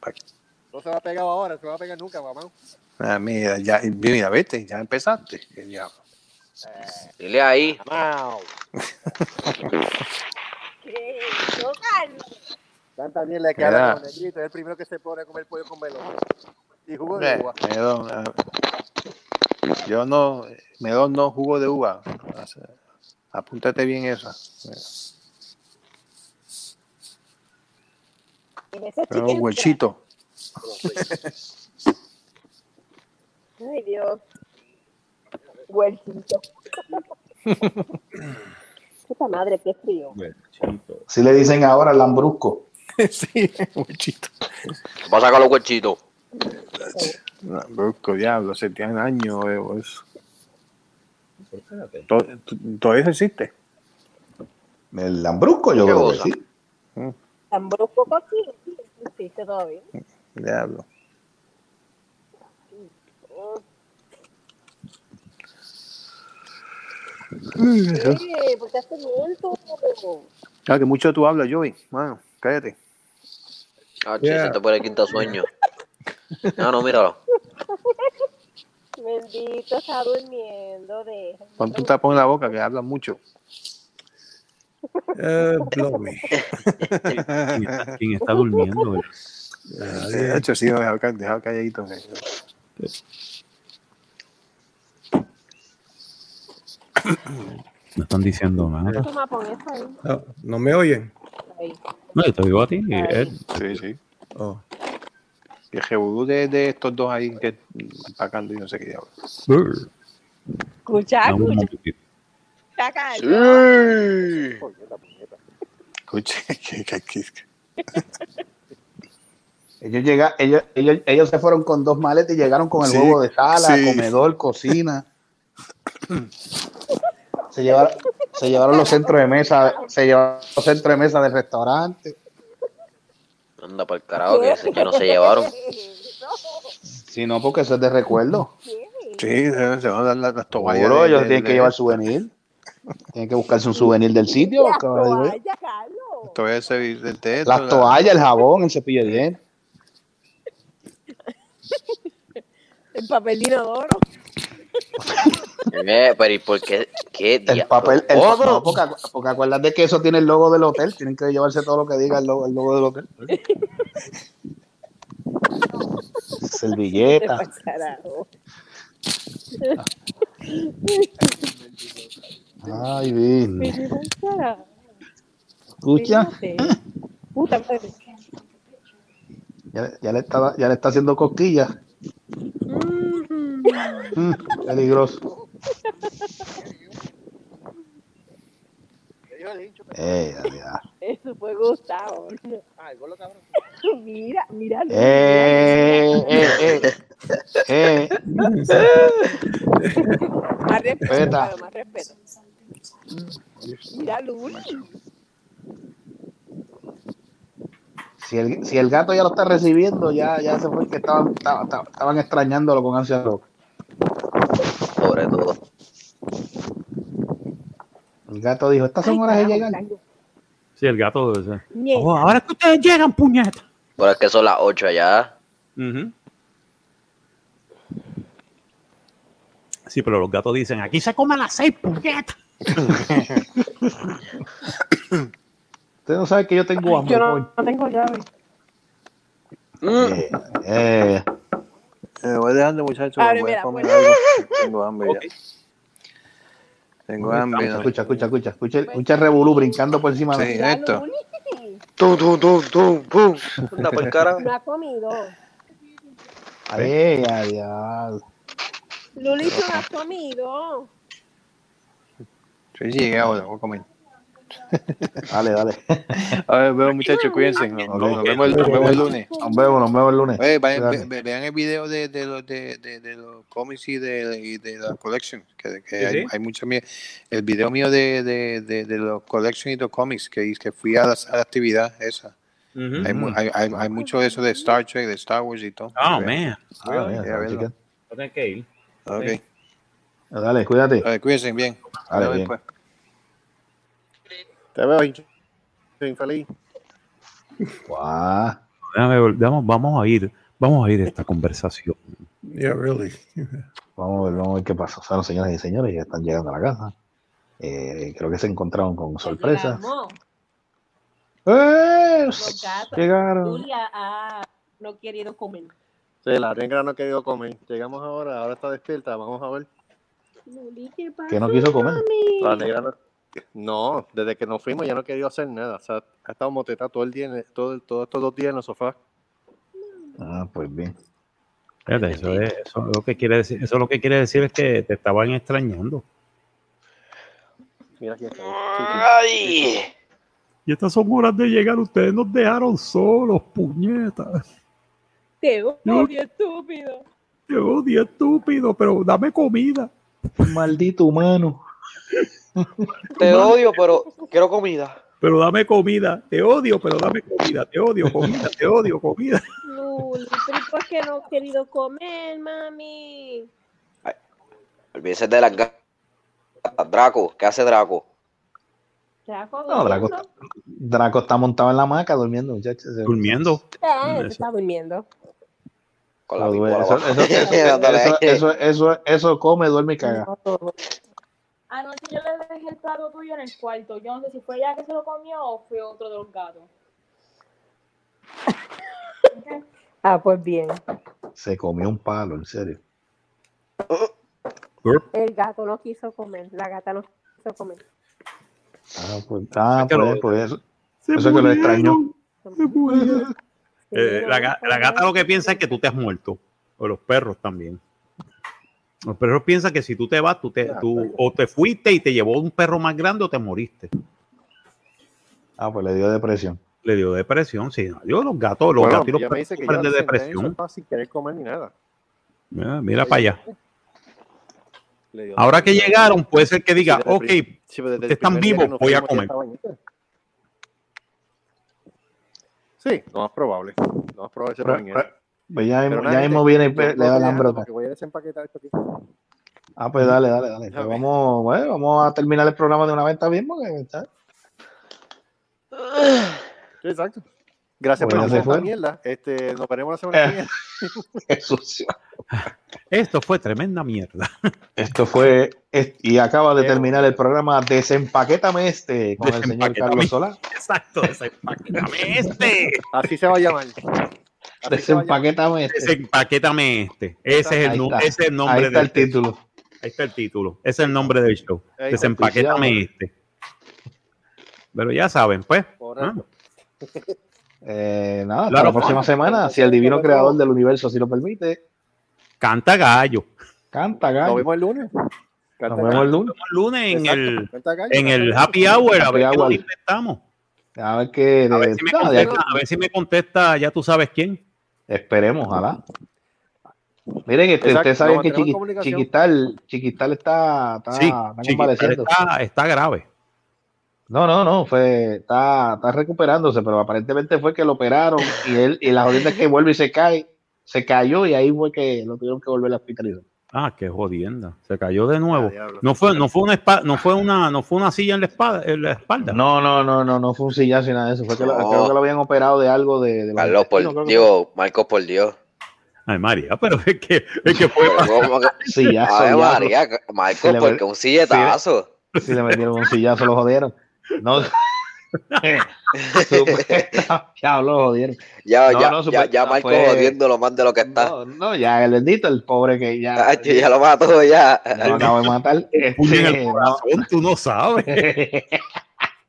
No se va a pegar ahora, se va a pegar nunca, mamá. Ah, mira, ya, mira, vete, ya empezaste. Qué diablo. Dile ahí. Mamá. Tanta mierda que habla con negrito, es el primero que se pone a comer pollo con melón. Y jugo de uva. melón, yo no, melón no, jugo de uva. Apúntate bien esa. Pero huechito. Ay, Dios. Huercito. Puta madre, qué frío. Si le dicen ahora lambrusco. sí, huechito. Va a sacar los huechitos. No, brusco, diablo, se tienen años. o eso. To- to- ¿Todavía eso existe? El lambrusco, yo ¿Qué creo que sí. Tan brusco cochino. Sí, existe todavía. Diablo. Oye, ¿por qué hace miento? Ah, que mucho tú hablas, Joey. Bueno, cállate. Ah, che, se te puede quinta sueño. No, no, míralo. Bendito, está durmiendo. De... Pon un tapón en la boca, que hablas mucho. Eh, blowy. ¿Quién está, quién está durmiendo? De hecho, sí, dejado, dejado calladito. eh. No están diciendo nada. No, ¿no me oyen? No, yo te digo a ti. Ed. Sí, sí. Oh. Y el revolú de, de estos dos ahí que empacando y no sé qué diablo. Escucha, escucha. Carlos. Escuche, que, que, que- Ellos, llega, ellos, ellos, ellos se fueron con dos maletas y llegaron con el Sí, huevo de sala, sí. comedor, cocina. Se llevaron, se llevaron los centros de mesa, se llevaron los centros de mesa del restaurante. Anda para el carajo, que, no se llevaron. Si no, porque eso es de recuerdo. sí, se, se van a dar las, las toallas. Seguro, ellos de- tienen que de- llevar souvenir. Tienen que buscarse un souvenir del sitio. Las toallas, Carlos. Toallas de- Las la- toallas, el jabón, el cepillo de dientes. El papel de inodoro. Eh, pero ¿y por qué? ¿Qué El papel, el no, porque, porque acuérdate que eso tiene el logo del hotel. Tienen que llevarse todo lo que diga el logo, el logo del hotel. Te Servilleta. Ay, bien. Escucha. Puta madre. Ya, ya le está, ya le está haciendo cosquillas. Mm, peligroso. Eh, ya, ya. Eso fue Gustavo. Ah, el cabrón. mira, mira. Eh, eh, eh, eh. Más respeto, más respeto. Mira, Luli. Si el, si el gato ya lo está recibiendo, ya, ya se fue que estaban, estaban, estaban extrañándolo con ansia loca. Sobre todo. El gato dijo, estas son horas de llegar. Sí, el gato debe ser. Ñe. Oh, ahora es que ustedes llegan, puñeta. Pero es que son las 8 allá. Ujú. Sí, pero los gatos dicen, aquí se come a las seis, puñeta. Usted no sabe que yo tengo hambre. Yo no, no tengo llave. Eh, eh, Eh, voy dejando, muchachos. Abre, voy a mira, comer pues. algo. Tengo hambre ya. Tengo hambre. ¿no? escucha, escucha, escucha, escucha, escucha el revolú brincando por encima Sí, de Mira, esto. Tum, tum, tum, tum, pum. Anda por cara. No ha comido. Ay, ay, ay. Luli, tú no has comido. Sí, llegué ahora, voy a comer. Dale, dale. A ver, veo muchachos, cuídense. Nos, nos vemos, el, nos vemos el lunes. Nos vemos, nos vemos el lunes. Oye, vayan- Cuídate. ve- ve- vean el video de, de, los, de, de, de los cómics y de, y de la collection. Que, que Sí, hay, hay mucha El video mío de, de, de, de los collection y los cómics, que, que fui a la, a la actividad esa. Hay, hay, hay, hay mucho de eso de Star Trek, de Star Wars y todo. Oh, man. Ah, Yeah, chica. verlo. Voy a tener que ir. Ok. Dale, cuídate. Ver, cuídense bien. Dale, bien. después. Te veo, hincho. infeliz. Guau. Déjame ver, vamos, vamos a ir, vamos a ir a esta conversación. Yeah, really. Vamos a ver, vamos a ver qué pasa. O sea, señoras y señores, ya están llegando a la casa. Eh, creo que se encontraron con sorpresas. ¡Eh! Llegaron. Julia ha no querido comer. Sí, la negra no ha querido comer. Llegamos ahora, ahora está despierta. Vamos a ver. Luli, no quiso comer. mami? La negra no. No, desde que nos fuimos ya no querido hacer nada. O sea, ha estado moteta todo el día, en el- todo, el- todos estos dos días en el sofá. Ah, pues bien. Fíjate, eso, es, eso es lo que quiere decir, eso lo que quiere decir es que te estaban extrañando. Mira aquí está. Ay. Y estas son horas de llegar, ustedes nos dejaron solos, puñetas. Te odio, estúpido. Te odio, estúpido, pero dame comida. Maldito humano. Te odio, pero quiero comida. Pero dame comida. Te odio, pero dame comida. Te odio, comida. Te odio, comida. Luli, pero ¿y por qué no has querido comer, mami? Olvídese de las gatas. Draco, ¿qué hace Draco? Draco, No, Draco, está- Draco está montado en la hamaca durmiendo, muchachos. Durmiendo. Eso. está durmiendo. Con la Eso, eso, eso, eso come, duerme y caga. Anoche yo le dejé el plato tuyo en el cuarto. Yo no sé si fue ella que se lo comió o fue otro de los gatos. Ah, pues bien. Se comió un palo, en serio. El gato no quiso comer, la gata no quiso comer. Ah, pues, ah, pues, lo- pues eso, Se eso es que lo murieron. extrañó. Murieron. Eh, la, la gata lo que piensa es que tú te has muerto. O los perros también. Los perros piensan que si tú te vas, tú te, tú, o te fuiste y te llevó un perro más grande o te moriste. Ah, pues le dio depresión. Le dio depresión, sí. Yo, los gatos, los Bueno, gatos y los perros dice que sufren de depresión. sin querer comer ni nada. Mira, mira para allá. Le dio Ahora que llegaron, puede ser que diga, Sí, ok, sí, ustedes están vivos, voy a comer. Sí, lo más probable. Lo más probable es que Pues ya, Pero mismo- ya mismo viene y le da que la porque voy a desempaquetar esto aquí. Ah, pues dale, dale, dale. Pues vamos, bueno, vamos a terminar el programa de una vez, ¿está bien? Porque está- exacto. Gracias Bueno, por esta mierda. Este, nos veremos la semana que Eh. viene. Qué sucio. esto fue tremenda mierda. Esto fue, y acaba de terminar el programa Desempaquétame este con el señor. Carlos Solá. Exacto, desempaquétame este. Así se va a llamar. A. Desempaquétame este. Desempaquétame este. Ese es el, ese es nombre Ahí está del el título. Ahí está el título. Ese es el nombre del show. Ey, Desempaquétame este. Pero ya saben, pues. ¿ah? Eh, nada, hasta la próxima semana, si el divino creador del universo así lo permite. Canta gallo. Canta, gallo. Nos vemos el lunes. Nos vemos el lunes. El lunes en el, canta gallo, en canta el happy hour, a Happy ver qué. A ver qué. A ver, si me contesta, a ver si me contesta, ya tú sabes quién. Esperemos, ojalá. Miren, este, Exacto, ustedes saben que Chiqui- comunicación. Chiquistal, Chiquistal está, está, Sí, está Chiquital está, está grave. No, no, no, fue, está, está recuperándose, pero aparentemente fue que lo operaron y él, y la jodienda es que vuelve y se cae, se cayó y ahí fue que lo tuvieron que volver a hospitalizar. Ah, qué jodienda. Se cayó de nuevo. Ah. No fue, no fue una no fue una, no fue una silla en la espalda, en la espalda. No, no, no, no, no fue un sillazo ni nada de eso, fue que No. creo que lo habían operado de algo de, de los Carlos, por que Dios, Marcos, por Dios. Ay, María, pero es que, es que fue Pero ¿cómo que- fue. Sillazo, Ave sillazo. María, Marcos, le porque un silletazo. Si le metieron un sillazo, lo jodieron. No. Ya lo jodieron. Ya, No, ya, no, ya, ya no, Marcos fue- jodiéndolo más de lo que está. No, no, ya el bendito, el pobre que ya, Ah, ya lo mató, ya. ya lo acabo de matar. puño en el Este, no, corazón, tú no sabes.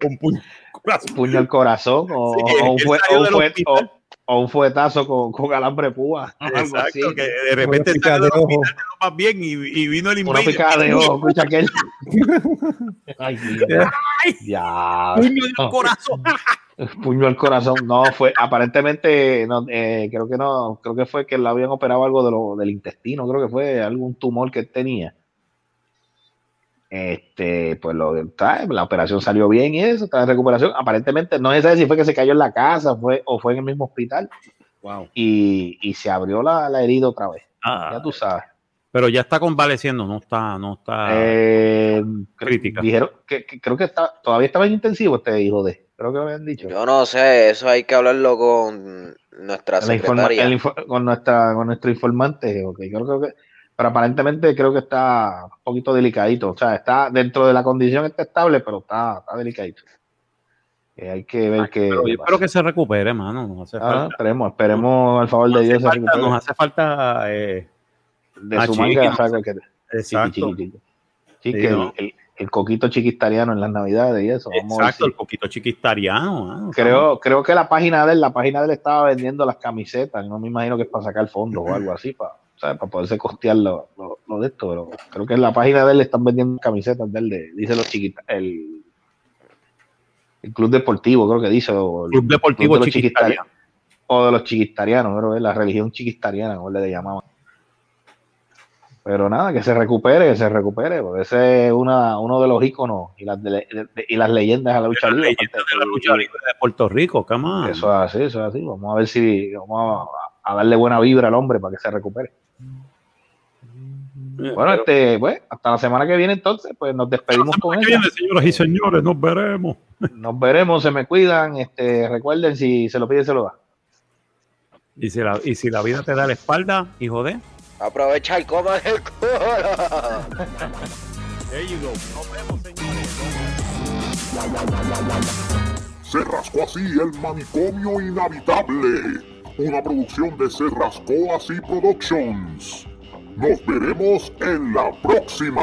Un puño en el corazón. puño al corazón o, Sí, o un, fue- o un fue- o- o un fuetazo con, con alambre púa. Exacto, que de repente salió de del ojo. hospital de lo más bien y, y vino el Una invader. picada de ojo, escucha aquel. Ay, mira. ya. Puño el corazón. Puño al corazón. No, fue, aparentemente, no, eh, creo que no, creo que fue que le habían operado algo de lo, del intestino, creo que fue algún tumor que él tenía. Este, pues lo, está, la operación salió bien y eso, está en recuperación. Aparentemente, no se sabe si fue que se cayó en la casa fue, o fue en el mismo hospital Wow. y, y se abrió la, la herida otra vez. Ah, Ya tú sabes. pero ya está convaleciendo, no está, no está. Eh, crítica. Dijeron que, que creo que está, todavía estaba en intensivo este hijo de, creo que me habían dicho. Yo no sé, eso hay que hablarlo con nuestra informa- secretaria. con nuestra con nuestro informante ok, yo creo que pero aparentemente creo que está un poquito delicadito o sea está dentro de la condición está estable pero está, está delicadito Eh, hay que ver qué Pero yo qué espero que se recupere, mano. Nos hace Ah, falta. esperemos esperemos al favor Nos de Dios se recupere nos hace falta eh, de ah, su manga no saca que exacto, chiqui, chiqui, chiqui. Sí, que ¿no? el, el- el coquito chiquistariano en las navidades y eso vamos exacto, el poquito chiquistariano. mano. creo creo que la página de él la página de él estaba vendiendo las camisetas no me imagino que es para sacar fondos o algo así para ¿sabes? para poderse costear lo, lo- lo de esto pero creo que en la página de él están vendiendo camisetas de él de, dice los chiquitas el el club deportivo creo que dice o el Club Deportivo club de los Chiquistariano. chiquistari- o de los chiquistarianos creo que la religión chiquistariana como le llamaban pero nada, que se recupere, que se recupere, porque ese es una, uno de los íconos y las, de- de- y las leyendas de la lucha libre. de la lucha libre de Puerto Rico, on. Eso es así, eso es así. Vamos a ver si vamos a, a darle buena vibra al hombre para que se recupere. Bueno, Pero- este, pues, hasta la semana que viene entonces, pues nos despedimos con ¿Qué ella. viene, señoras y señores? Nos veremos. Nos veremos, se me cuidan. Este, recuerden, si se lo pide, se lo da. Y si la, y si la vida te da la espalda, hijo de. Aprovecha y coma el culo. There you go. Nos vemos, señores. Se rascó así el manicomio inhabitable. Una producción de Se rascó así Productions. Nos veremos en la próxima.